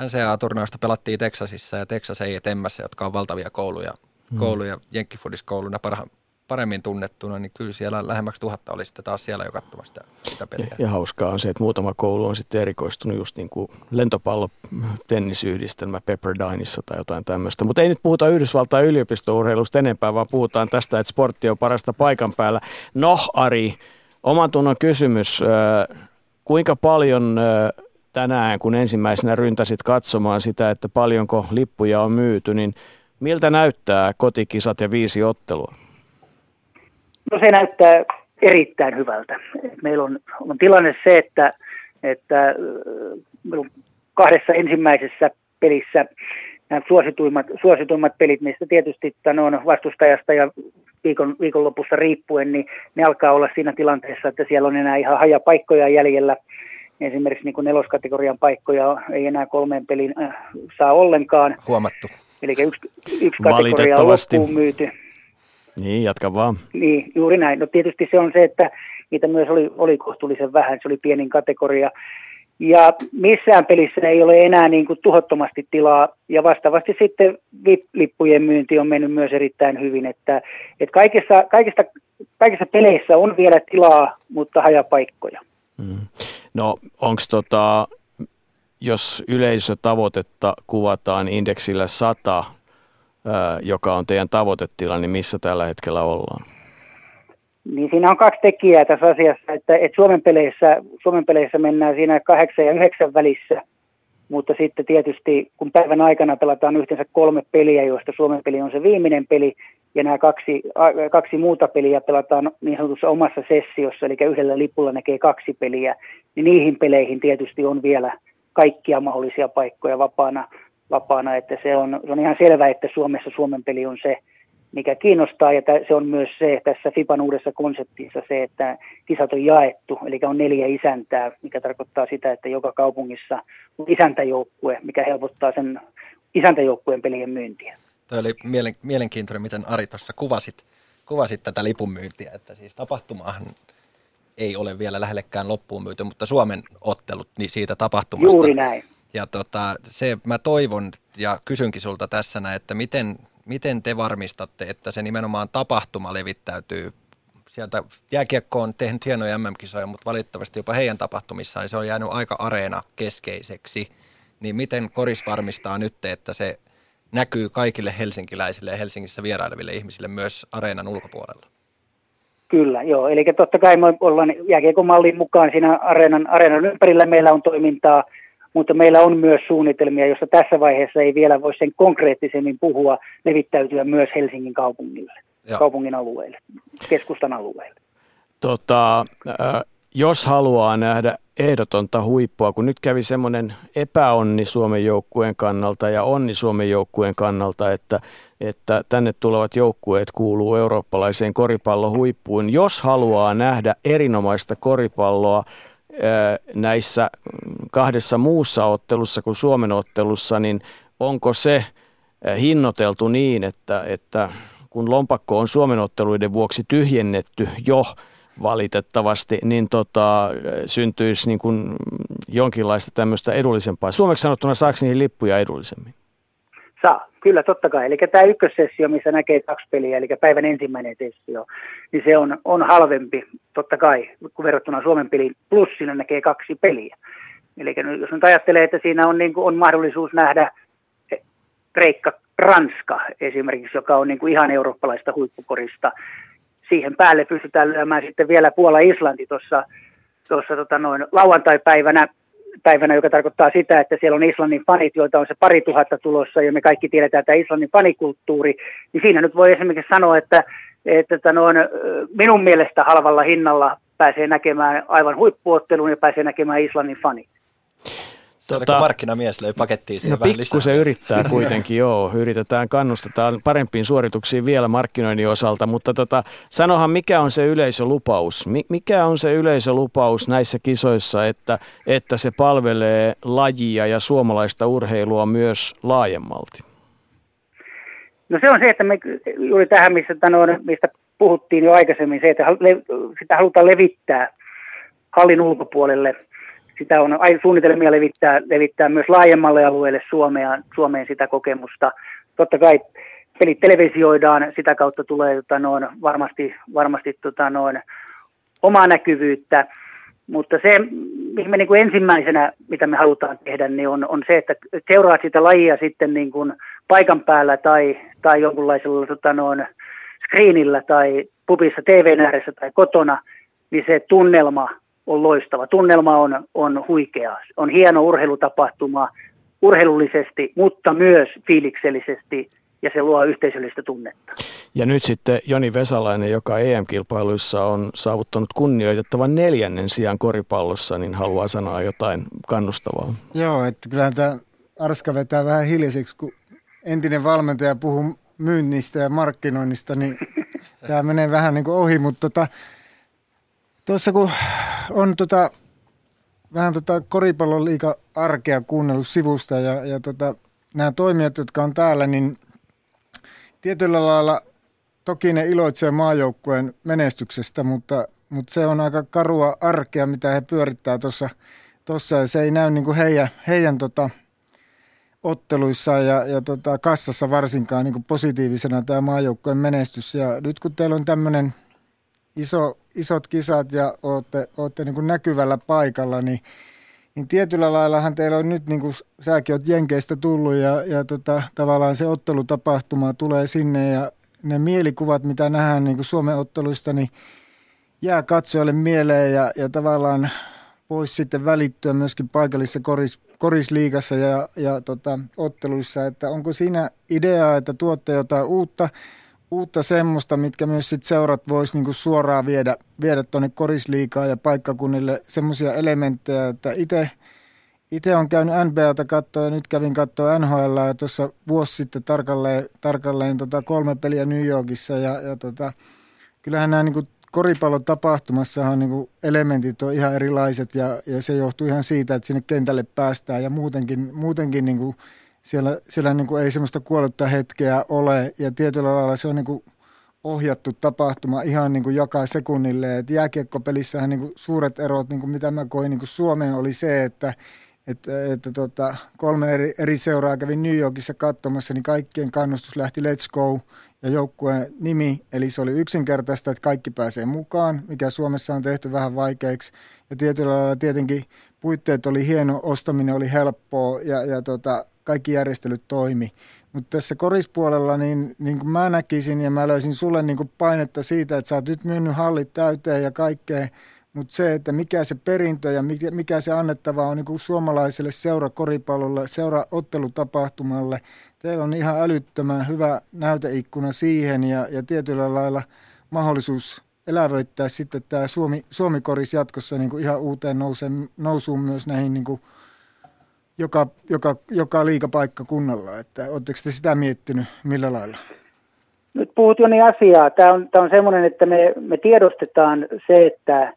NCAA-turnausta pelattiin Texasissa ja Texas ei etemmässä, jotka on valtavia kouluja mm. kouluja jenkkifudiskouluna parha, paremmin tunnettuna, niin kyllä siellä lähemmäksi tuhatta oli sitten taas siellä jo katsomassa sitä, sitä peliä. Ja, ja hauskaa on se, että muutama koulu on sitten erikoistunut just niin kuin lentopallo, tennisyhdistelmä Pepperdineissa tai jotain tämmöistä. Mutta ei nyt puhuta Yhdysvaltain yliopistourheilusta enempää, vaan puhutaan tästä, että sportti on parasta paikan päällä. No Ari, oman tunnon kysymys. Kuinka paljon tänään, kun ensimmäisenä ryntäsit katsomaan sitä, että paljonko lippuja on myyty, niin Miltä näyttää kotikisat ja viisi ottelua? No se näyttää erittäin hyvältä. Meillä on, on tilanne se, että, että äh, meillä on kahdessa ensimmäisessä pelissä nämä suosituimmat, suosituimmat pelit, mistä tietysti on vastustajasta ja viikon, viikonlopussa riippuen, niin ne alkaa olla siinä tilanteessa, että siellä on enää ihan hajapaikkoja jäljellä. Esimerkiksi niin kuin neloskategorian paikkoja ei enää kolmeen pelin äh, saa ollenkaan. Huomattu. Eli yksi, yksi kategoria on loppuun myyty. Niin, jatka vaan. Niin, juuri näin. No tietysti se on se, että niitä myös oli, oli kohtuullisen vähän, se oli pienin kategoria. Ja missään pelissä ei ole enää niin kuin tuhottomasti tilaa, ja vastaavasti sitten lippujen myynti on mennyt myös erittäin hyvin, että, että kaikissa, kaikista, kaikissa peleissä on vielä tilaa, mutta hajapaikkoja. Mm. No onko tota, jos yleisötavoitetta kuvataan indeksillä 100, joka on teidän tavoitetila, niin missä tällä hetkellä ollaan? niin siinä on kaksi tekijää tässä asiassa, että, että Suomen, peleissä, Suomen peleissä mennään siinä kahdeksan ja yhdeksän välissä, mutta sitten tietysti kun päivän aikana pelataan yhteensä kolme peliä, joista Suomen peli on se viimeinen peli, ja nämä kaksi, kaksi muuta peliä pelataan niin sanotussa omassa sessiossa, eli yhdellä lipulla näkee kaksi peliä, niin niihin peleihin tietysti on vielä kaikkia mahdollisia paikkoja vapaana, vapaana että se on, se on ihan selvää, että Suomessa Suomen peli on se, mikä kiinnostaa, ja se on myös se tässä FIPAn uudessa konseptissa se, että kisat on jaettu, eli on neljä isäntää, mikä tarkoittaa sitä, että joka kaupungissa on isäntäjoukkue, mikä helpottaa sen isäntäjoukkueen pelien myyntiä. Tuo oli mielen, mielenkiintoinen, miten Ari tuossa kuvasit, kuvasit tätä lipunmyyntiä, että siis tapahtumahan ei ole vielä lähellekään loppuun myyty, mutta Suomen ottelut niin siitä tapahtumasta. Juuri näin. Ja tota, se mä toivon ja kysynkin sulta tässä näin, että miten, miten te varmistatte, että se nimenomaan tapahtuma levittäytyy sieltä jääkiekko on tehnyt hienoja MM-kisoja, mutta valitettavasti jopa heidän tapahtumissaan niin se on jäänyt aika areena keskeiseksi. Niin miten Koris varmistaa nyt, että se näkyy kaikille helsinkiläisille ja Helsingissä vieraileville ihmisille myös areenan ulkopuolella? Kyllä, joo. Eli totta kai me ollaan jääkiekon mallin mukaan siinä areenan, areenan ympärillä meillä on toimintaa, mutta meillä on myös suunnitelmia, joissa tässä vaiheessa ei vielä voi sen konkreettisemmin puhua, levittäytyä myös Helsingin kaupungille, Joo. kaupungin alueelle, keskustan alueelle. Tota, äh, jos haluaa nähdä ehdotonta huippua, kun nyt kävi semmoinen epäonni Suomen joukkueen kannalta ja onni Suomen joukkueen kannalta, että, että tänne tulevat joukkueet kuuluu eurooppalaiseen koripallohuippuun. Jos haluaa nähdä erinomaista koripalloa näissä kahdessa muussa ottelussa kuin Suomen ottelussa, niin onko se hinnoiteltu niin, että, että kun lompakko on Suomen otteluiden vuoksi tyhjennetty jo – valitettavasti, niin tota, syntyisi niin kuin jonkinlaista tämmöistä edullisempaa. Suomeksi sanottuna saako niihin lippuja edullisemmin? Saa, kyllä totta kai. Eli tämä ykkössessio, missä näkee kaksi peliä, eli päivän ensimmäinen sessio, niin se on, on halvempi totta kai, kun verrattuna Suomen peliin, plus siinä näkee kaksi peliä. Eli jos nyt ajattelee, että siinä on, niin kuin, on mahdollisuus nähdä Kreikka, Ranska esimerkiksi, joka on niin kuin ihan eurooppalaista huippukorista, siihen päälle pystytään lyömään sitten vielä Puola-Islanti tuossa tuossa tota noin lauantai-päivänä, päivänä, joka tarkoittaa sitä, että siellä on Islannin fanit, joita on se pari tuhatta tulossa, ja me kaikki tiedetään että Islannin fanikulttuuri, niin siinä nyt voi esimerkiksi sanoa, että, että noin, minun mielestä halvalla hinnalla pääsee näkemään aivan huippuottelun ja pääsee näkemään Islannin fanit. Tota, markkinamies löi pakettiin no pikku se yrittää kuitenkin, joo. Yritetään, kannustetaan parempiin suorituksiin vielä markkinoinnin osalta, mutta tota, sanohan mikä on se yleisölupaus? Mikä on se yleisölupaus näissä kisoissa, että, että se palvelee lajia ja suomalaista urheilua myös laajemmalti? No se on se, että me juuri tähän, mistä, tämän, mistä puhuttiin jo aikaisemmin, se, että sitä halutaan levittää hallin ulkopuolelle – sitä on suunnitelmia levittää, levittää myös laajemmalle alueelle Suomea, Suomeen sitä kokemusta. Totta kai pelit televisioidaan, sitä kautta tulee tota noin, varmasti, varmasti tota noin, omaa näkyvyyttä, mutta se, mihin me niin kuin ensimmäisenä, mitä me halutaan tehdä, niin on, on se, että seuraat sitä lajia sitten niin kuin paikan päällä tai, tai jonkunlaisella tota noin, screenillä tai pubissa, tv ääressä tai kotona, niin se tunnelma on loistava. Tunnelma on, on huikea. On hieno urheilutapahtuma urheilullisesti, mutta myös fiiliksellisesti ja se luo yhteisöllistä tunnetta. Ja nyt sitten Joni Vesalainen, joka EM-kilpailuissa on saavuttanut kunnioitettavan neljännen sijaan koripallossa, niin haluaa sanoa jotain kannustavaa. Joo, että kyllähän tämä Arska vetää vähän hiljaiseksi, kun entinen valmentaja puhuu myynnistä ja markkinoinnista, niin tämä menee vähän niin kuin ohi, mutta tota, Tuossa kun on tota, vähän tota koripallon liika arkea kuunnellut sivusta ja, ja tota, nämä toimijat, jotka on täällä, niin tietyllä lailla toki ne iloitsee maajoukkueen menestyksestä, mutta, mutta se on aika karua arkea, mitä he pyörittää tuossa tossa, ja se ei näy niin kuin heidän, heidän tota, otteluissa ja, ja tota, kassassa varsinkaan niin kuin positiivisena tämä maajoukkueen menestys. Ja nyt kun teillä on tämmöinen iso, isot kisat ja olette, olette niin kuin näkyvällä paikalla, niin, niin tietyllä laillahan teillä on nyt, niin kuin säkin olet Jenkeistä tullut ja, ja tota, tavallaan se ottelutapahtuma tulee sinne ja ne mielikuvat, mitä nähdään niin kuin Suomen otteluista, niin jää katsojalle mieleen ja, ja tavallaan voisi sitten välittyä myöskin paikallisessa koris, korisliigassa ja, ja tota, otteluissa, että onko siinä ideaa, että tuotte jotain uutta, uutta semmoista, mitkä myös sit seurat vois niinku suoraan viedä, viedä tuonne korisliikaan ja paikkakunnille semmoisia elementtejä, että itse itse on käynyt NBAta katsoa ja nyt kävin katsoa NHL ja tuossa vuosi sitten tarkalleen, tarkalleen tota kolme peliä New Yorkissa ja, ja tota, kyllähän nämä niin koripallon tapahtumassahan niin elementit on ihan erilaiset ja, ja se johtuu ihan siitä, että sinne kentälle päästään ja muutenkin, muutenkin niin kuin siellä, siellä niin kuin ei semmoista kuollutta hetkeä ole ja tietyllä lailla se on niin kuin ohjattu tapahtuma ihan niin kuin joka sekunnille. Et jääkiekkopelissähän niin kuin suuret erot, niin kuin mitä mä koin niin kuin Suomeen, oli se, että että, että tota, kolme eri, eri seuraa kävin New Yorkissa katsomassa, niin kaikkien kannustus lähti Let's Go ja joukkueen nimi. Eli se oli yksinkertaista, että kaikki pääsee mukaan, mikä Suomessa on tehty vähän vaikeaksi. Ja tietyllä lailla tietenkin puitteet oli hieno, ostaminen oli helppoa ja, ja tota, kaikki järjestelyt toimi. Mutta tässä korispuolella, niin, niin kuin mä näkisin ja mä löysin sulle niin kuin painetta siitä, että sä oot nyt myynyt hallit täyteen ja kaikkea, mutta se, että mikä se perintö ja mikä, mikä se annettava on niin kuin suomalaiselle seurakoripallolle, seuraottelutapahtumalle, teillä on ihan älyttömän hyvä näyteikkuna siihen ja, ja tietyllä lailla mahdollisuus elävöittää sitten tämä Suomi, Suomi-koris jatkossa niin kuin ihan uuteen nouseen, nousuun myös näihin niin kuin joka, joka, joka liikapaikkakunnalla. Että oletteko te sitä miettinyt millä lailla? Nyt puhut jo niin asiaa. Tämä on, tämä on semmoinen, että me, me tiedostetaan se, että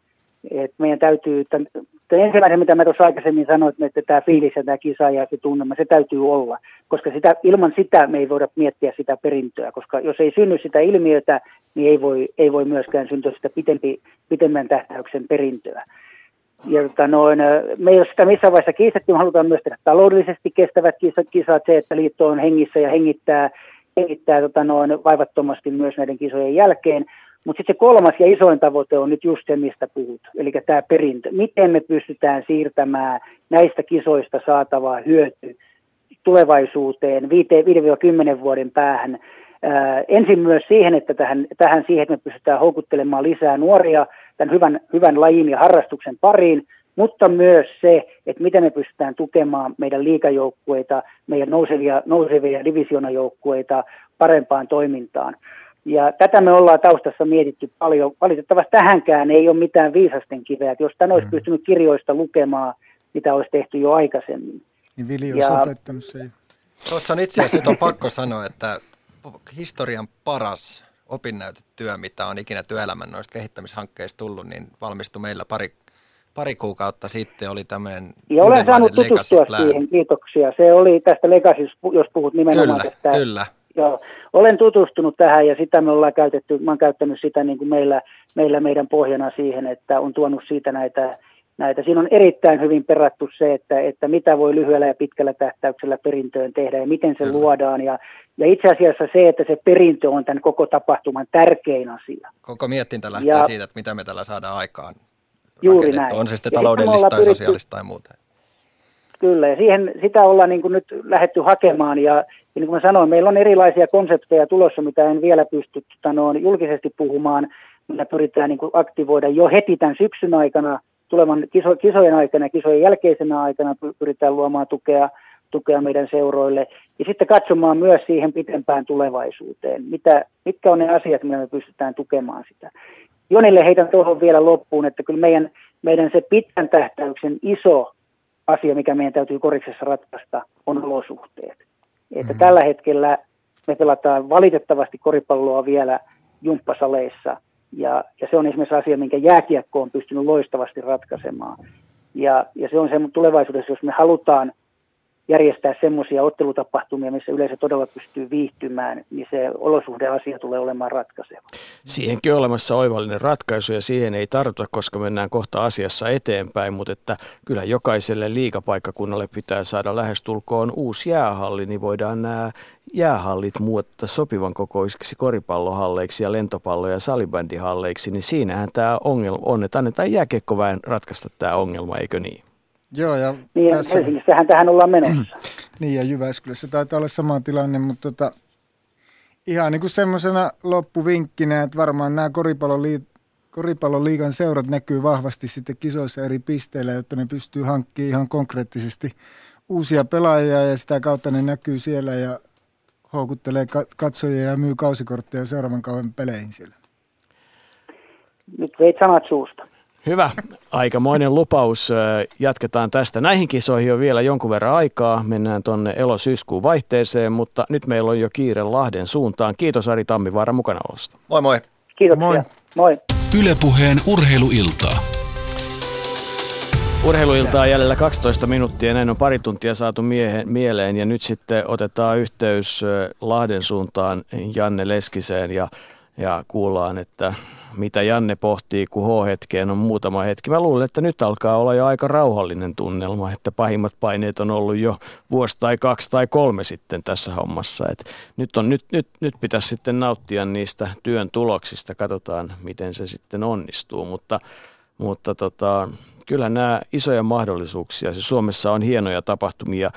et meidän täytyy, tämän, ensimmäinen mitä mä tuossa aikaisemmin sanoin, että tämä fiilis ja tämä kisa ja se tunnelma, se täytyy olla, koska sitä, ilman sitä me ei voida miettiä sitä perintöä, koska jos ei synny sitä ilmiötä, niin ei voi, ei voi myöskään syntyä sitä pitempi, pitemmän tähtäyksen perintöä. Ja tota noin, me ei ole sitä missään vaiheessa kiistetty, me halutaan myös tehdä taloudellisesti kestävät kisat, kisat. Se, että liitto on hengissä ja hengittää, hengittää tota noin, vaivattomasti myös näiden kisojen jälkeen, mutta sitten se kolmas ja isoin tavoite on nyt just se, mistä puhut, eli tämä perintö. Miten me pystytään siirtämään näistä kisoista saatavaa hyöty tulevaisuuteen 5-10 vuoden päähän. Ää, ensin myös siihen, että tähän, tähän siihen, että me pystytään houkuttelemaan lisää nuoria tämän hyvän, hyvän lajin ja harrastuksen pariin, mutta myös se, että miten me pystytään tukemaan meidän liikajoukkueita, meidän nousevia, nousevia divisionajoukkueita parempaan toimintaan. Ja tätä me ollaan taustassa mietitty paljon. Valitettavasti tähänkään ei ole mitään viisasten kiveä. Että jos tämän olisi mm. pystynyt kirjoista lukemaan, mitä olisi tehty jo aikaisemmin. Niin Vili olisi ja... opettanut se. Tuossa on itse asiassa nyt on pakko sanoa, että historian paras opinnäytetyö, mitä on ikinä työelämän noista kehittämishankkeista tullut, niin valmistui meillä pari, pari kuukautta sitten. Oli tämmöinen Ja olen saanut tutustua siihen, kiitoksia. Se oli tästä Legacy, jos puhut nimenomaan kyllä, tästä. Kyllä, Joo, olen tutustunut tähän ja sitä me ollaan käytetty, mä oon käyttänyt sitä niin kuin meillä, meillä meidän pohjana siihen, että on tuonut siitä näitä, näitä. Siinä on erittäin hyvin perattu se, että, että mitä voi lyhyellä ja pitkällä tähtäyksellä perintöön tehdä ja miten se Kyllä. luodaan. Ja, ja itse asiassa se, että se perintö on tämän koko tapahtuman tärkein asia. Koko miettintä lähtee ja, siitä, että mitä me tällä saadaan aikaan. Juuri näin. On se sitten taloudellista tai pyritty, sosiaalista tai muuta. Kyllä, ja siihen, sitä ollaan niin kuin nyt lähetty hakemaan, ja, ja niin kuin mä sanoin, meillä on erilaisia konsepteja tulossa, mitä en vielä pysty tanoon, julkisesti puhumaan, millä pyritään niin kuin aktivoida jo heti tämän syksyn aikana, tulevan kiso, kisojen aikana, kisojen jälkeisenä aikana pyritään luomaan tukea, tukea meidän seuroille, ja sitten katsomaan myös siihen pitempään tulevaisuuteen, mitä, mitkä on ne asiat, millä me pystytään tukemaan sitä. Jonille heitän tuohon vielä loppuun, että kyllä meidän, meidän se pitkän tähtäyksen iso asia, mikä meidän täytyy koriksessa ratkaista, on olosuhteet. Että mm. tällä hetkellä me pelataan valitettavasti koripalloa vielä jumppasaleissa, ja, ja se on esimerkiksi asia, minkä jääkiekko on pystynyt loistavasti ratkaisemaan. Ja, ja se on se tulevaisuudessa, jos me halutaan järjestää semmoisia ottelutapahtumia, missä yleisö todella pystyy viihtymään, niin se olosuhdeasia tulee olemaan ratkaiseva. Siihenkin on olemassa oivallinen ratkaisu ja siihen ei tartuta, koska mennään kohta asiassa eteenpäin, mutta että kyllä jokaiselle liikapaikkakunnalle pitää saada lähestulkoon uusi jäähalli, niin voidaan nämä jäähallit muuttaa sopivan kokoisiksi koripallohalleiksi ja lentopallo- ja salibändihalleiksi, niin siinähän tämä ongelma on, että annetaan jääkiekkoväen ratkaista tämä ongelma, eikö niin? Joo, ja niin, tässä... Helsingissähän tähän ollaan menossa. niin, ja Jyväskylässä taitaa olla sama tilanne, mutta tota, ihan niin kuin semmoisena loppuvinkkinä, että varmaan nämä koripalloliit, koripallon liigan seurat näkyy vahvasti sitten kisoissa eri pisteillä, jotta ne pystyy hankkimaan ihan konkreettisesti uusia pelaajia ja sitä kautta ne näkyy siellä ja houkuttelee katsojia ja myy kausikortteja seuraavan kauan peleihin siellä. Nyt veit sanat suusta. Hyvä. Aikamoinen lupaus. Jatketaan tästä. Näihin kisoihin on vielä jonkun verran aikaa. Mennään tuonne elo-syyskuun vaihteeseen, mutta nyt meillä on jo kiire Lahden suuntaan. Kiitos Ari Tammivaara mukanaolosta. Moi moi. Kiitos. Moi. moi. Ylepuheen urheiluiltaa. Urheiluiltaa jäljellä 12 minuuttia, näin on pari tuntia saatu miehen, mieleen ja nyt sitten otetaan yhteys Lahden suuntaan Janne Leskiseen ja, ja kuullaan, että mitä Janne pohtii, kun H-hetkeen on muutama hetki. Mä luulen, että nyt alkaa olla jo aika rauhallinen tunnelma, että pahimmat paineet on ollut jo vuosi tai kaksi tai kolme sitten tässä hommassa. Et nyt, on, nyt, nyt, nyt pitäisi sitten nauttia niistä työn tuloksista, katsotaan miten se sitten onnistuu, mutta, mutta tota, kyllä nämä isoja mahdollisuuksia. Se Suomessa on hienoja tapahtumia,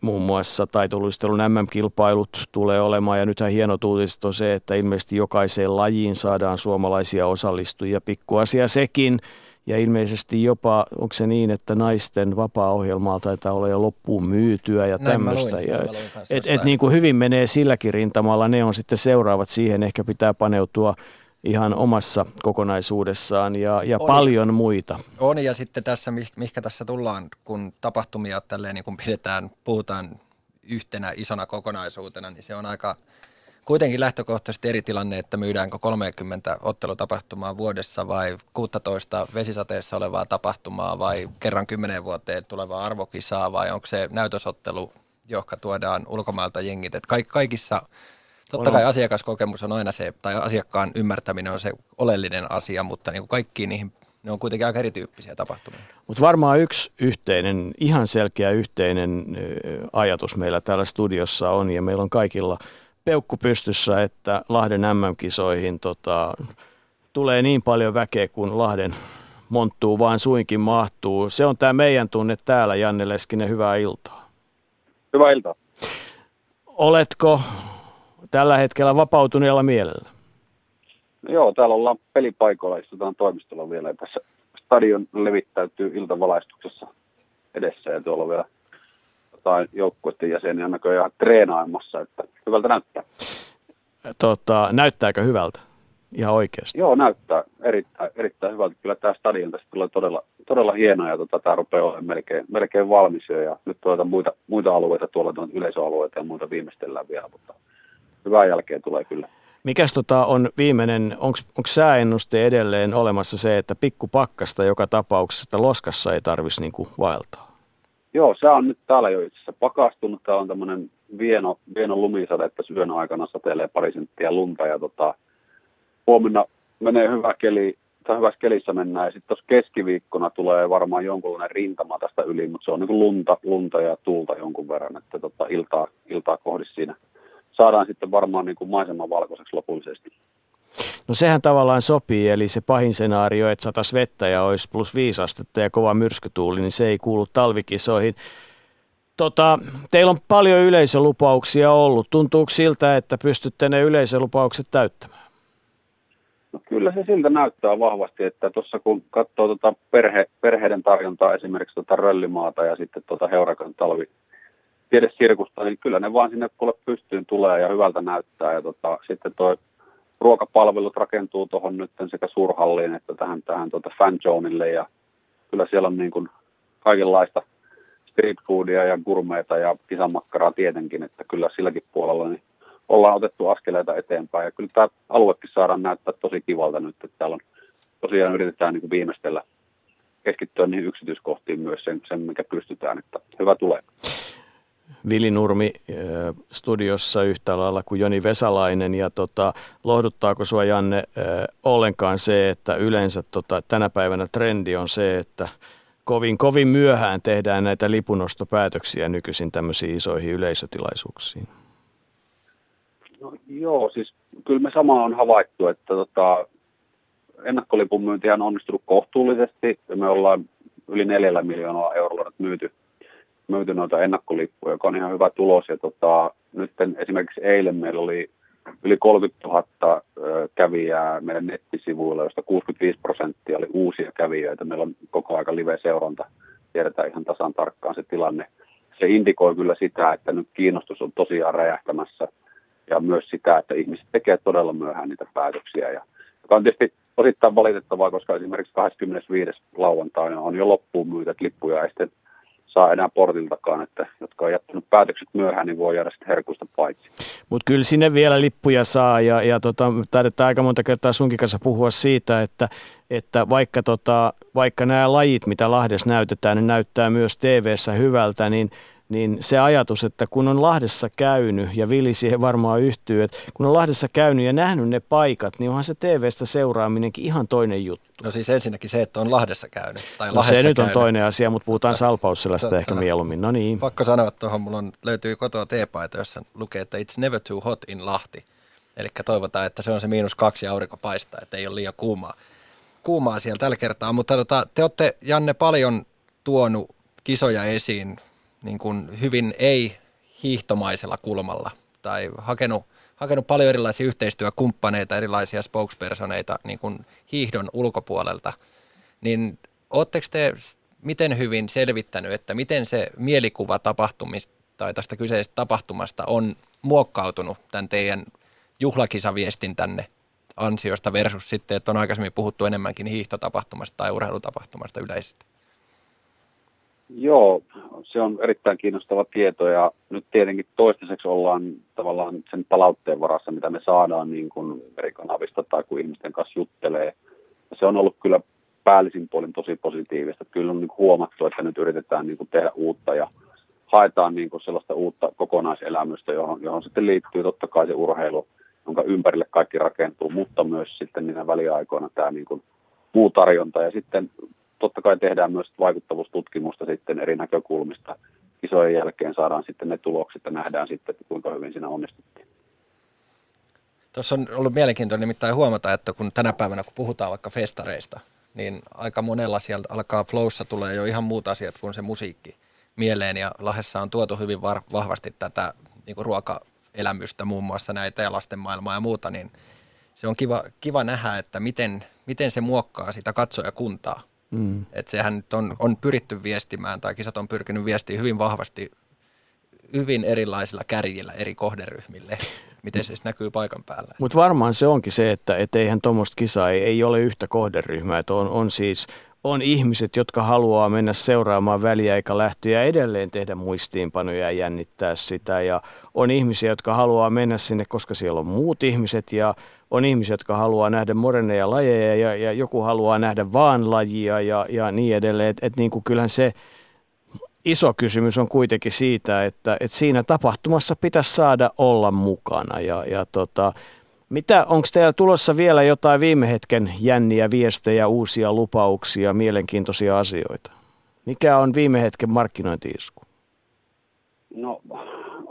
muun muassa taitoluistelun MM-kilpailut tulee olemaan ja nythän hieno uutiset on se, että ilmeisesti jokaiseen lajiin saadaan suomalaisia osallistujia. Pikkuasia sekin. Ja ilmeisesti jopa, onko se niin, että naisten vapaa-ohjelmaa taitaa olla jo loppuun myytyä ja tämmöistä. Ja, et, et niin kuin hyvin menee silläkin rintamalla, ne on sitten seuraavat siihen, ehkä pitää paneutua ihan omassa kokonaisuudessaan ja, ja on, paljon muita. On ja sitten tässä, mihinkä tässä tullaan, kun tapahtumia tälleen niin kun pidetään, puhutaan yhtenä isona kokonaisuutena, niin se on aika kuitenkin lähtökohtaisesti eri tilanne, että myydäänkö 30 ottelutapahtumaa vuodessa vai 16 vesisateessa olevaa tapahtumaa vai kerran 10 vuoteen tulevaa arvokisaa vai onko se näytösottelu, joka tuodaan ulkomailta jengit. Että kaikissa Totta kai asiakaskokemus on aina se, tai asiakkaan ymmärtäminen on se oleellinen asia, mutta niin kuin kaikkiin niihin ne on kuitenkin aika erityyppisiä tapahtumia. Mutta varmaan yksi yhteinen, ihan selkeä yhteinen ajatus meillä täällä studiossa on, ja meillä on kaikilla peukku pystyssä, että Lahden MM-kisoihin tota, tulee niin paljon väkeä kuin Lahden monttuu vaan suinkin mahtuu. Se on tämä meidän tunne täällä, Janne Leskinen, hyvää iltaa. Hyvää iltaa. Oletko tällä hetkellä vapautuneella mielellä? Joo, täällä ollaan pelipaikoilla, istutaan toimistolla vielä ja tässä stadion levittäytyy iltavalaistuksessa edessä ja tuolla on vielä jotain joukkueiden jäseniä näköjään treenaamassa, että hyvältä näyttää. Tota, näyttääkö hyvältä? Ihan oikeasti? Joo, näyttää erittäin, erittäin hyvältä. Kyllä tämä stadion tästä tulee todella, todella hienoa ja tota, tämä rupeaa olemaan melkein, melkein valmis jo. Ja nyt tuota muita, muita alueita, tuolla yleisöalueita ja muuta viimeistellään vielä, mutta hyvää jälkeen tulee kyllä. Mikäs tota on viimeinen, onko sääennuste edelleen olemassa se, että pikkupakkasta joka tapauksessa loskassa ei tarvitsisi niinku vaeltaa? Joo, se on nyt täällä jo itse asiassa pakastunut. Täällä on tämmöinen vieno, vieno lumisade, että syön aikana satelee pari senttiä lunta ja tota, huomenna menee hyvä keli, tai hyvässä kelissä mennään ja sitten tuossa keskiviikkona tulee varmaan jonkunlainen rintama tästä yli, mutta se on niin lunta, lunta ja tuulta jonkun verran, että tota, iltaa, iltaa kohdissa siinä saadaan sitten varmaan niin kuin maiseman valkoiseksi lopullisesti. No sehän tavallaan sopii, eli se pahin skenaario, että satas vettä ja olisi plus viisi astetta ja kova myrskytuuli, niin se ei kuulu talvikisoihin. Tota, teillä on paljon yleisölupauksia ollut. Tuntuuko siltä, että pystytte ne yleisölupaukset täyttämään? No kyllä se siltä näyttää vahvasti, että tuossa kun katsoo tuota perhe, perheiden tarjontaa, esimerkiksi tuota röllimaata ja sitten tuota Heurakan talvi, tiedesirkusta, niin kyllä ne vaan sinne kuule pystyyn tulee ja hyvältä näyttää. Ja tota, sitten tuo ruokapalvelut rakentuu tuohon nyt sekä suurhalliin että tähän, tähän tuota fanzoneille ja kyllä siellä on niin kuin kaikenlaista street foodia ja gourmeita ja kisamakkaraa tietenkin, että kyllä silläkin puolella niin ollaan otettu askeleita eteenpäin ja kyllä tämä aluekin saadaan näyttää tosi kivalta nyt, että täällä on tosiaan yritetään niin kuin viimeistellä keskittyä niihin yksityiskohtiin myös sen, sen, mikä pystytään, että hyvä tulee. Vili Nurmi studiossa yhtä lailla kuin Joni Vesalainen. Ja tota, lohduttaako sinua Janne ollenkaan se, että yleensä tota, tänä päivänä trendi on se, että kovin, kovin myöhään tehdään näitä lipunostopäätöksiä nykyisin tämmöisiin isoihin yleisötilaisuuksiin? No, joo, siis kyllä me sama on havaittu, että tota, ennakkolipun myyntihän on onnistunut kohtuullisesti ja me ollaan yli neljällä miljoonaa eurolla myyty – myyty noita ennakkolippuja, joka on ihan hyvä tulos. Ja tota, nyt esimerkiksi eilen meillä oli yli 30 000 kävijää meidän nettisivuilla, joista 65 prosenttia oli uusia kävijöitä. Meillä on koko aika live-seuranta, tiedetään ihan tasan tarkkaan se tilanne. Se indikoi kyllä sitä, että nyt kiinnostus on tosiaan räjähtämässä ja myös sitä, että ihmiset tekee todella myöhään niitä päätöksiä. Ja, joka on tietysti osittain valitettavaa, koska esimerkiksi 25. lauantaina on jo loppuun myytä lippuja ja sitten saa enää portiltakaan, että jotka on jättänyt päätökset myöhään, niin voi jäädä sitten herkusta paitsi. Mutta kyllä sinne vielä lippuja saa ja, ja tota, taidetaan aika monta kertaa sunkin kanssa puhua siitä, että, että vaikka, tota, vaikka nämä lajit, mitä Lahdessa näytetään, ne näyttää myös tv hyvältä, niin niin se ajatus, että kun on Lahdessa käynyt, ja Vili siihen varmaan yhtyy, että kun on Lahdessa käynyt ja nähnyt ne paikat, niin onhan se TV-stä seuraaminenkin ihan toinen juttu. No siis ensinnäkin se, että on Lahdessa käynyt. Tai no se nyt on toinen asia, mutta puhutaan Salpausselasta ehkä mieluummin. No niin. Pakko sanoa tuohon, mulla on, löytyy kotoa teepaita, jossa lukee, että it's never too hot in Lahti. Eli toivotaan, että se on se miinus kaksi ja aurinko paistaa, että ei ole liian kuumaa, kuumaa siellä tällä kertaa. Mutta tota, te olette, Janne, paljon tuonut kisoja esiin niin kuin hyvin ei-hiihtomaisella kulmalla tai hakenut, hakenut paljon erilaisia yhteistyökumppaneita, erilaisia spokespersoneita niin kuin hiihdon ulkopuolelta, niin oletteko te miten hyvin selvittänyt, että miten se mielikuva tapahtumista tai tästä kyseisestä tapahtumasta on muokkautunut tämän teidän juhlakisaviestintänne ansiosta versus sitten, että on aikaisemmin puhuttu enemmänkin hiihtotapahtumasta tai urheilutapahtumasta yleisesti? Joo, se on erittäin kiinnostava tieto ja nyt tietenkin toistaiseksi ollaan tavallaan sen palautteen varassa, mitä me saadaan niin kuin eri kanavista tai kun ihmisten kanssa juttelee. Ja se on ollut kyllä päällisin puolin tosi positiivista. Kyllä on niin huomattu, että nyt yritetään niin kuin tehdä uutta ja haetaan niin kuin sellaista uutta kokonaiselämystä, johon, johon sitten liittyy totta kai se urheilu, jonka ympärille kaikki rakentuu, mutta myös sitten niinä väliaikoina tämä niin kuin muu tarjonta. Ja sitten totta kai tehdään myös vaikuttavuustutkimusta sitten eri näkökulmista. Kisojen jälkeen saadaan sitten ne tulokset ja nähdään sitten, kuinka hyvin siinä onnistuttiin. Tuossa on ollut mielenkiintoinen nimittäin huomata, että kun tänä päivänä kun puhutaan vaikka festareista, niin aika monella sieltä alkaa flowssa tulee jo ihan muut asiat kuin se musiikki mieleen. Ja Lahdessa on tuotu hyvin var- vahvasti tätä niin kuin ruokaelämystä, muun muassa näitä ja lasten maailmaa ja muuta, niin se on kiva, kiva nähdä, että miten, miten se muokkaa sitä katsojakuntaa Mm. Että sehän nyt on, on pyritty viestimään, tai kisat on pyrkinyt viestimään hyvin vahvasti hyvin erilaisilla kärjillä eri kohderyhmille, miten se siis näkyy paikan päällä. Mutta varmaan se onkin se, että et eihän tuommoista kisaa ei, ei ole yhtä kohderyhmää, että on, on siis on ihmiset, jotka haluaa mennä seuraamaan väliaikalähtöjä ja edelleen tehdä muistiinpanoja ja jännittää sitä. Ja on ihmisiä, jotka haluaa mennä sinne, koska siellä on muut ihmiset ja on ihmisiä, jotka haluaa nähdä moderneja lajeja ja, ja joku haluaa nähdä vaan lajia ja, ja niin edelleen. Että et niin kuin kyllähän se iso kysymys on kuitenkin siitä, että, että siinä tapahtumassa pitäisi saada olla mukana ja, ja tota, mitä, onko teillä tulossa vielä jotain viime hetken jänniä viestejä, uusia lupauksia, mielenkiintoisia asioita? Mikä on viime hetken markkinointiisku? No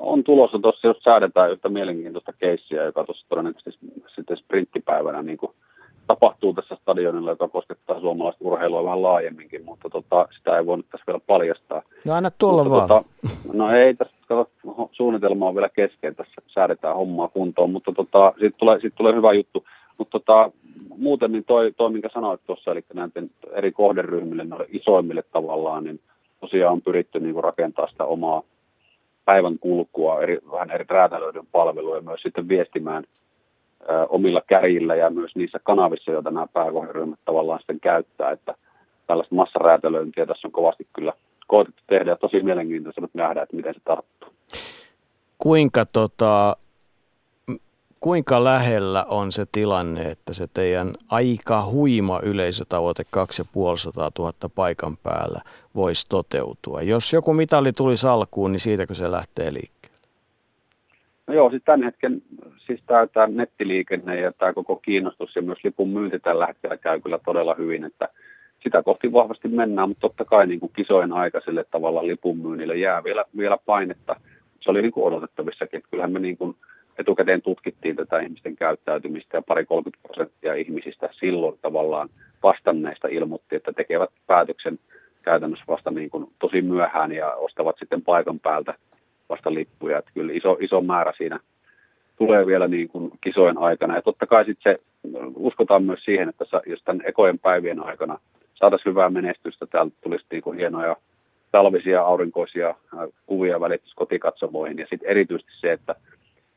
on tulossa tuossa, jos säädetään yhtä mielenkiintoista keissiä, joka tuossa todennäköisesti sitten sprinttipäivänä niin kuin tapahtuu tässä stadionilla, joka koskettaa suomalaista urheilua vähän laajemminkin, mutta tota, sitä ei voinut tässä vielä paljastaa. No anna tulla mutta, vaan. Tota, no ei, tässä kato, suunnitelma on vielä kesken, tässä säädetään hommaa kuntoon, mutta tota, siitä tulee, siitä tulee hyvä juttu. Mutta tota, muuten niin toi, toi, minkä sanoit tuossa, eli näiden eri kohderyhmille, noille isoimmille tavallaan, niin tosiaan on pyritty niin rakentaa sitä omaa päivän kulkua, eri, vähän eri räätälöidyn palveluja myös sitten viestimään ö, omilla kärjillä ja myös niissä kanavissa, joita nämä pääkohderyhmät tavallaan sitten käyttää, että tällaista massaräätälöintiä tässä on kovasti kyllä koetettu tehdä ja tosi mielenkiintoista nähdä, että miten se tarttuu. Kuinka tota, kuinka lähellä on se tilanne, että se teidän aika huima yleisötavoite 2500 000 paikan päällä voisi toteutua? Jos joku mitali tulisi alkuun, niin siitäkö se lähtee liikkeelle? No joo, siis tämän hetken siis tämä, tämä nettiliikenne ja tämä koko kiinnostus ja myös lipun myynti tällä hetkellä käy kyllä todella hyvin, että sitä kohti vahvasti mennään, mutta totta kai niin kuin kisojen aikaiselle tavalla lipun myynnille jää vielä, vielä painetta. Se oli niin kuin odotettavissakin, että kyllähän me niin kuin etukäteen tutkittiin tätä ihmisten käyttäytymistä ja pari 30 prosenttia ihmisistä silloin tavallaan vastanneista ilmoitti, että tekevät päätöksen käytännössä vasta niin kuin tosi myöhään ja ostavat sitten paikan päältä vasta lippuja. Että kyllä iso, iso määrä siinä, tulee vielä niin kuin kisojen aikana. Ja totta kai sitten se, uskotaan myös siihen, että jos tämän ekojen päivien aikana saataisiin hyvää menestystä, täältä tulisi niin kuin hienoja talvisia aurinkoisia kuvia välitys kotikatsomoihin. Ja sitten erityisesti se, että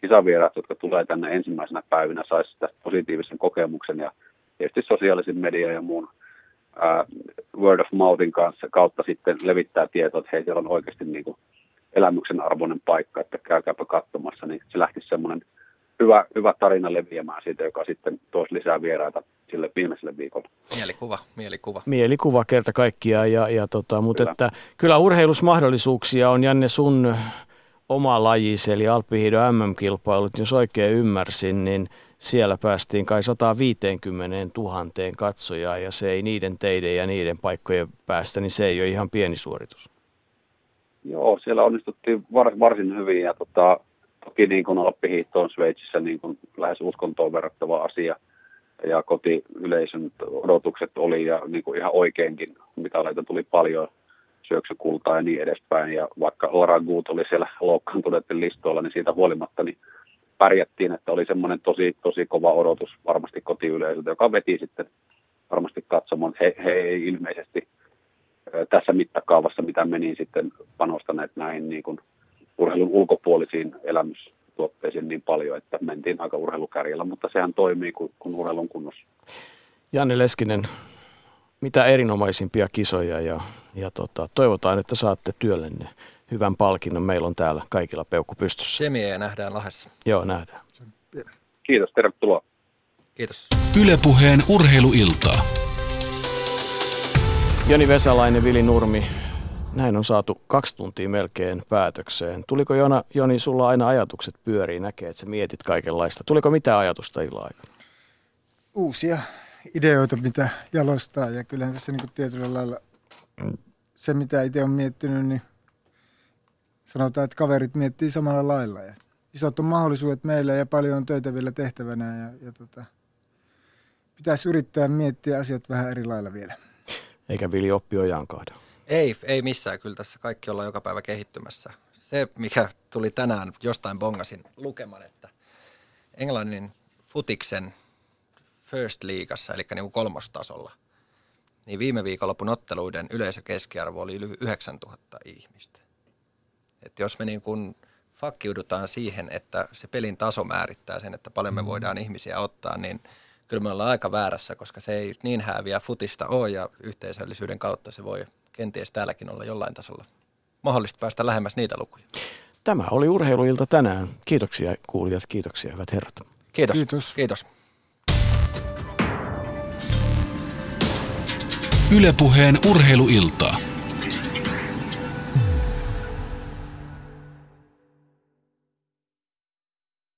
kisavieraat, jotka tulee tänne ensimmäisenä päivinä, saisi tästä positiivisen kokemuksen ja tietysti sosiaalisen median ja muun uh, word of mouthin kanssa kautta sitten levittää tietoa, että hei, siellä on oikeasti niin kuin elämyksen arvoinen paikka, että käykääpä katsomassa, niin se lähti semmoinen hyvä, hyvä tarina leviämään siitä, joka sitten toisi lisää vieraita sille viimeiselle viikolle. Mielikuva, mielikuva. Mielikuva kerta kaikkiaan, ja, ja tota, mutta kyllä. Että, kyllä urheilusmahdollisuuksia on Janne sun oma lajisi, eli Alppihiidon MM-kilpailut, jos oikein ymmärsin, niin siellä päästiin kai 150 000 katsojaa, ja se ei niiden teiden ja niiden paikkojen päästä, niin se ei ole ihan pieni suoritus. Joo, siellä onnistuttiin var, varsin hyvin, ja tota, toki niin kuin Alppihiihto on Sveitsissä niin kuin lähes uskontoon verrattava asia, ja kotiyleisön odotukset oli, ja niin kuin ihan oikeinkin, mitä tuli paljon, syöksykultaa ja niin edespäin. Ja vaikka Lara Gut oli siellä loukkaantuneiden listoilla, niin siitä huolimatta niin pärjättiin, että oli semmoinen tosi, tosi kova odotus varmasti kotiyleisöltä, joka veti sitten varmasti katsomaan, he, he ei ilmeisesti tässä mittakaavassa, mitä meni sitten panostaneet näihin niin kuin urheilun ulkopuolisiin elämystuotteisiin niin paljon, että mentiin aika urheilukärjellä, mutta sehän toimii, kun, kun urheilun kunnossa. Janne Leskinen, mitä erinomaisimpia kisoja ja, ja tota, toivotaan, että saatte työllenne hyvän palkinnon. Meillä on täällä kaikilla peukku pystyssä. Semie ja nähdään Lahdessa. Joo, nähdään. Kiitos, tervetuloa. Kiitos. Ylepuheen urheiluiltaa. Joni Vesalainen, Vili Nurmi, näin on saatu kaksi tuntia melkein päätökseen. Tuliko Jona, Joni sulla aina ajatukset pyörii, näkee, että sä mietit kaikenlaista. Tuliko mitään ajatusta illan aikana? Uusia ideoita, mitä jalostaa. Ja kyllähän tässä niin tietyllä lailla se, mitä itse on miettinyt, niin sanotaan, että kaverit miettii samalla lailla. Ja isot on mahdollisuudet meillä ja paljon on töitä vielä tehtävänä. Ja, ja tota, pitäisi yrittää miettiä asiat vähän eri lailla vielä. Eikä Vili oppi kahda. Ei, ei missään. Kyllä tässä kaikki ollaan joka päivä kehittymässä. Se, mikä tuli tänään, jostain bongasin lukeman, että Englannin futiksen First Leagueassa, eli niin kuin kolmostasolla, niin viime viikonlopun otteluiden yleisökeskiarvo oli yli 9000 ihmistä. Et jos me niin kuin fakkiudutaan siihen, että se pelin taso määrittää sen, että paljon me mm. voidaan ihmisiä ottaa, niin kyllä me ollaan aika väärässä, koska se ei niin häviä futista ole ja yhteisöllisyyden kautta se voi kenties täälläkin olla jollain tasolla mahdollista päästä lähemmäs niitä lukuja. Tämä oli urheiluilta tänään. Kiitoksia kuulijat, kiitoksia hyvät herrat. Kiitos. Kiitos. Kiitos. Ylepuheen urheiluiltaa.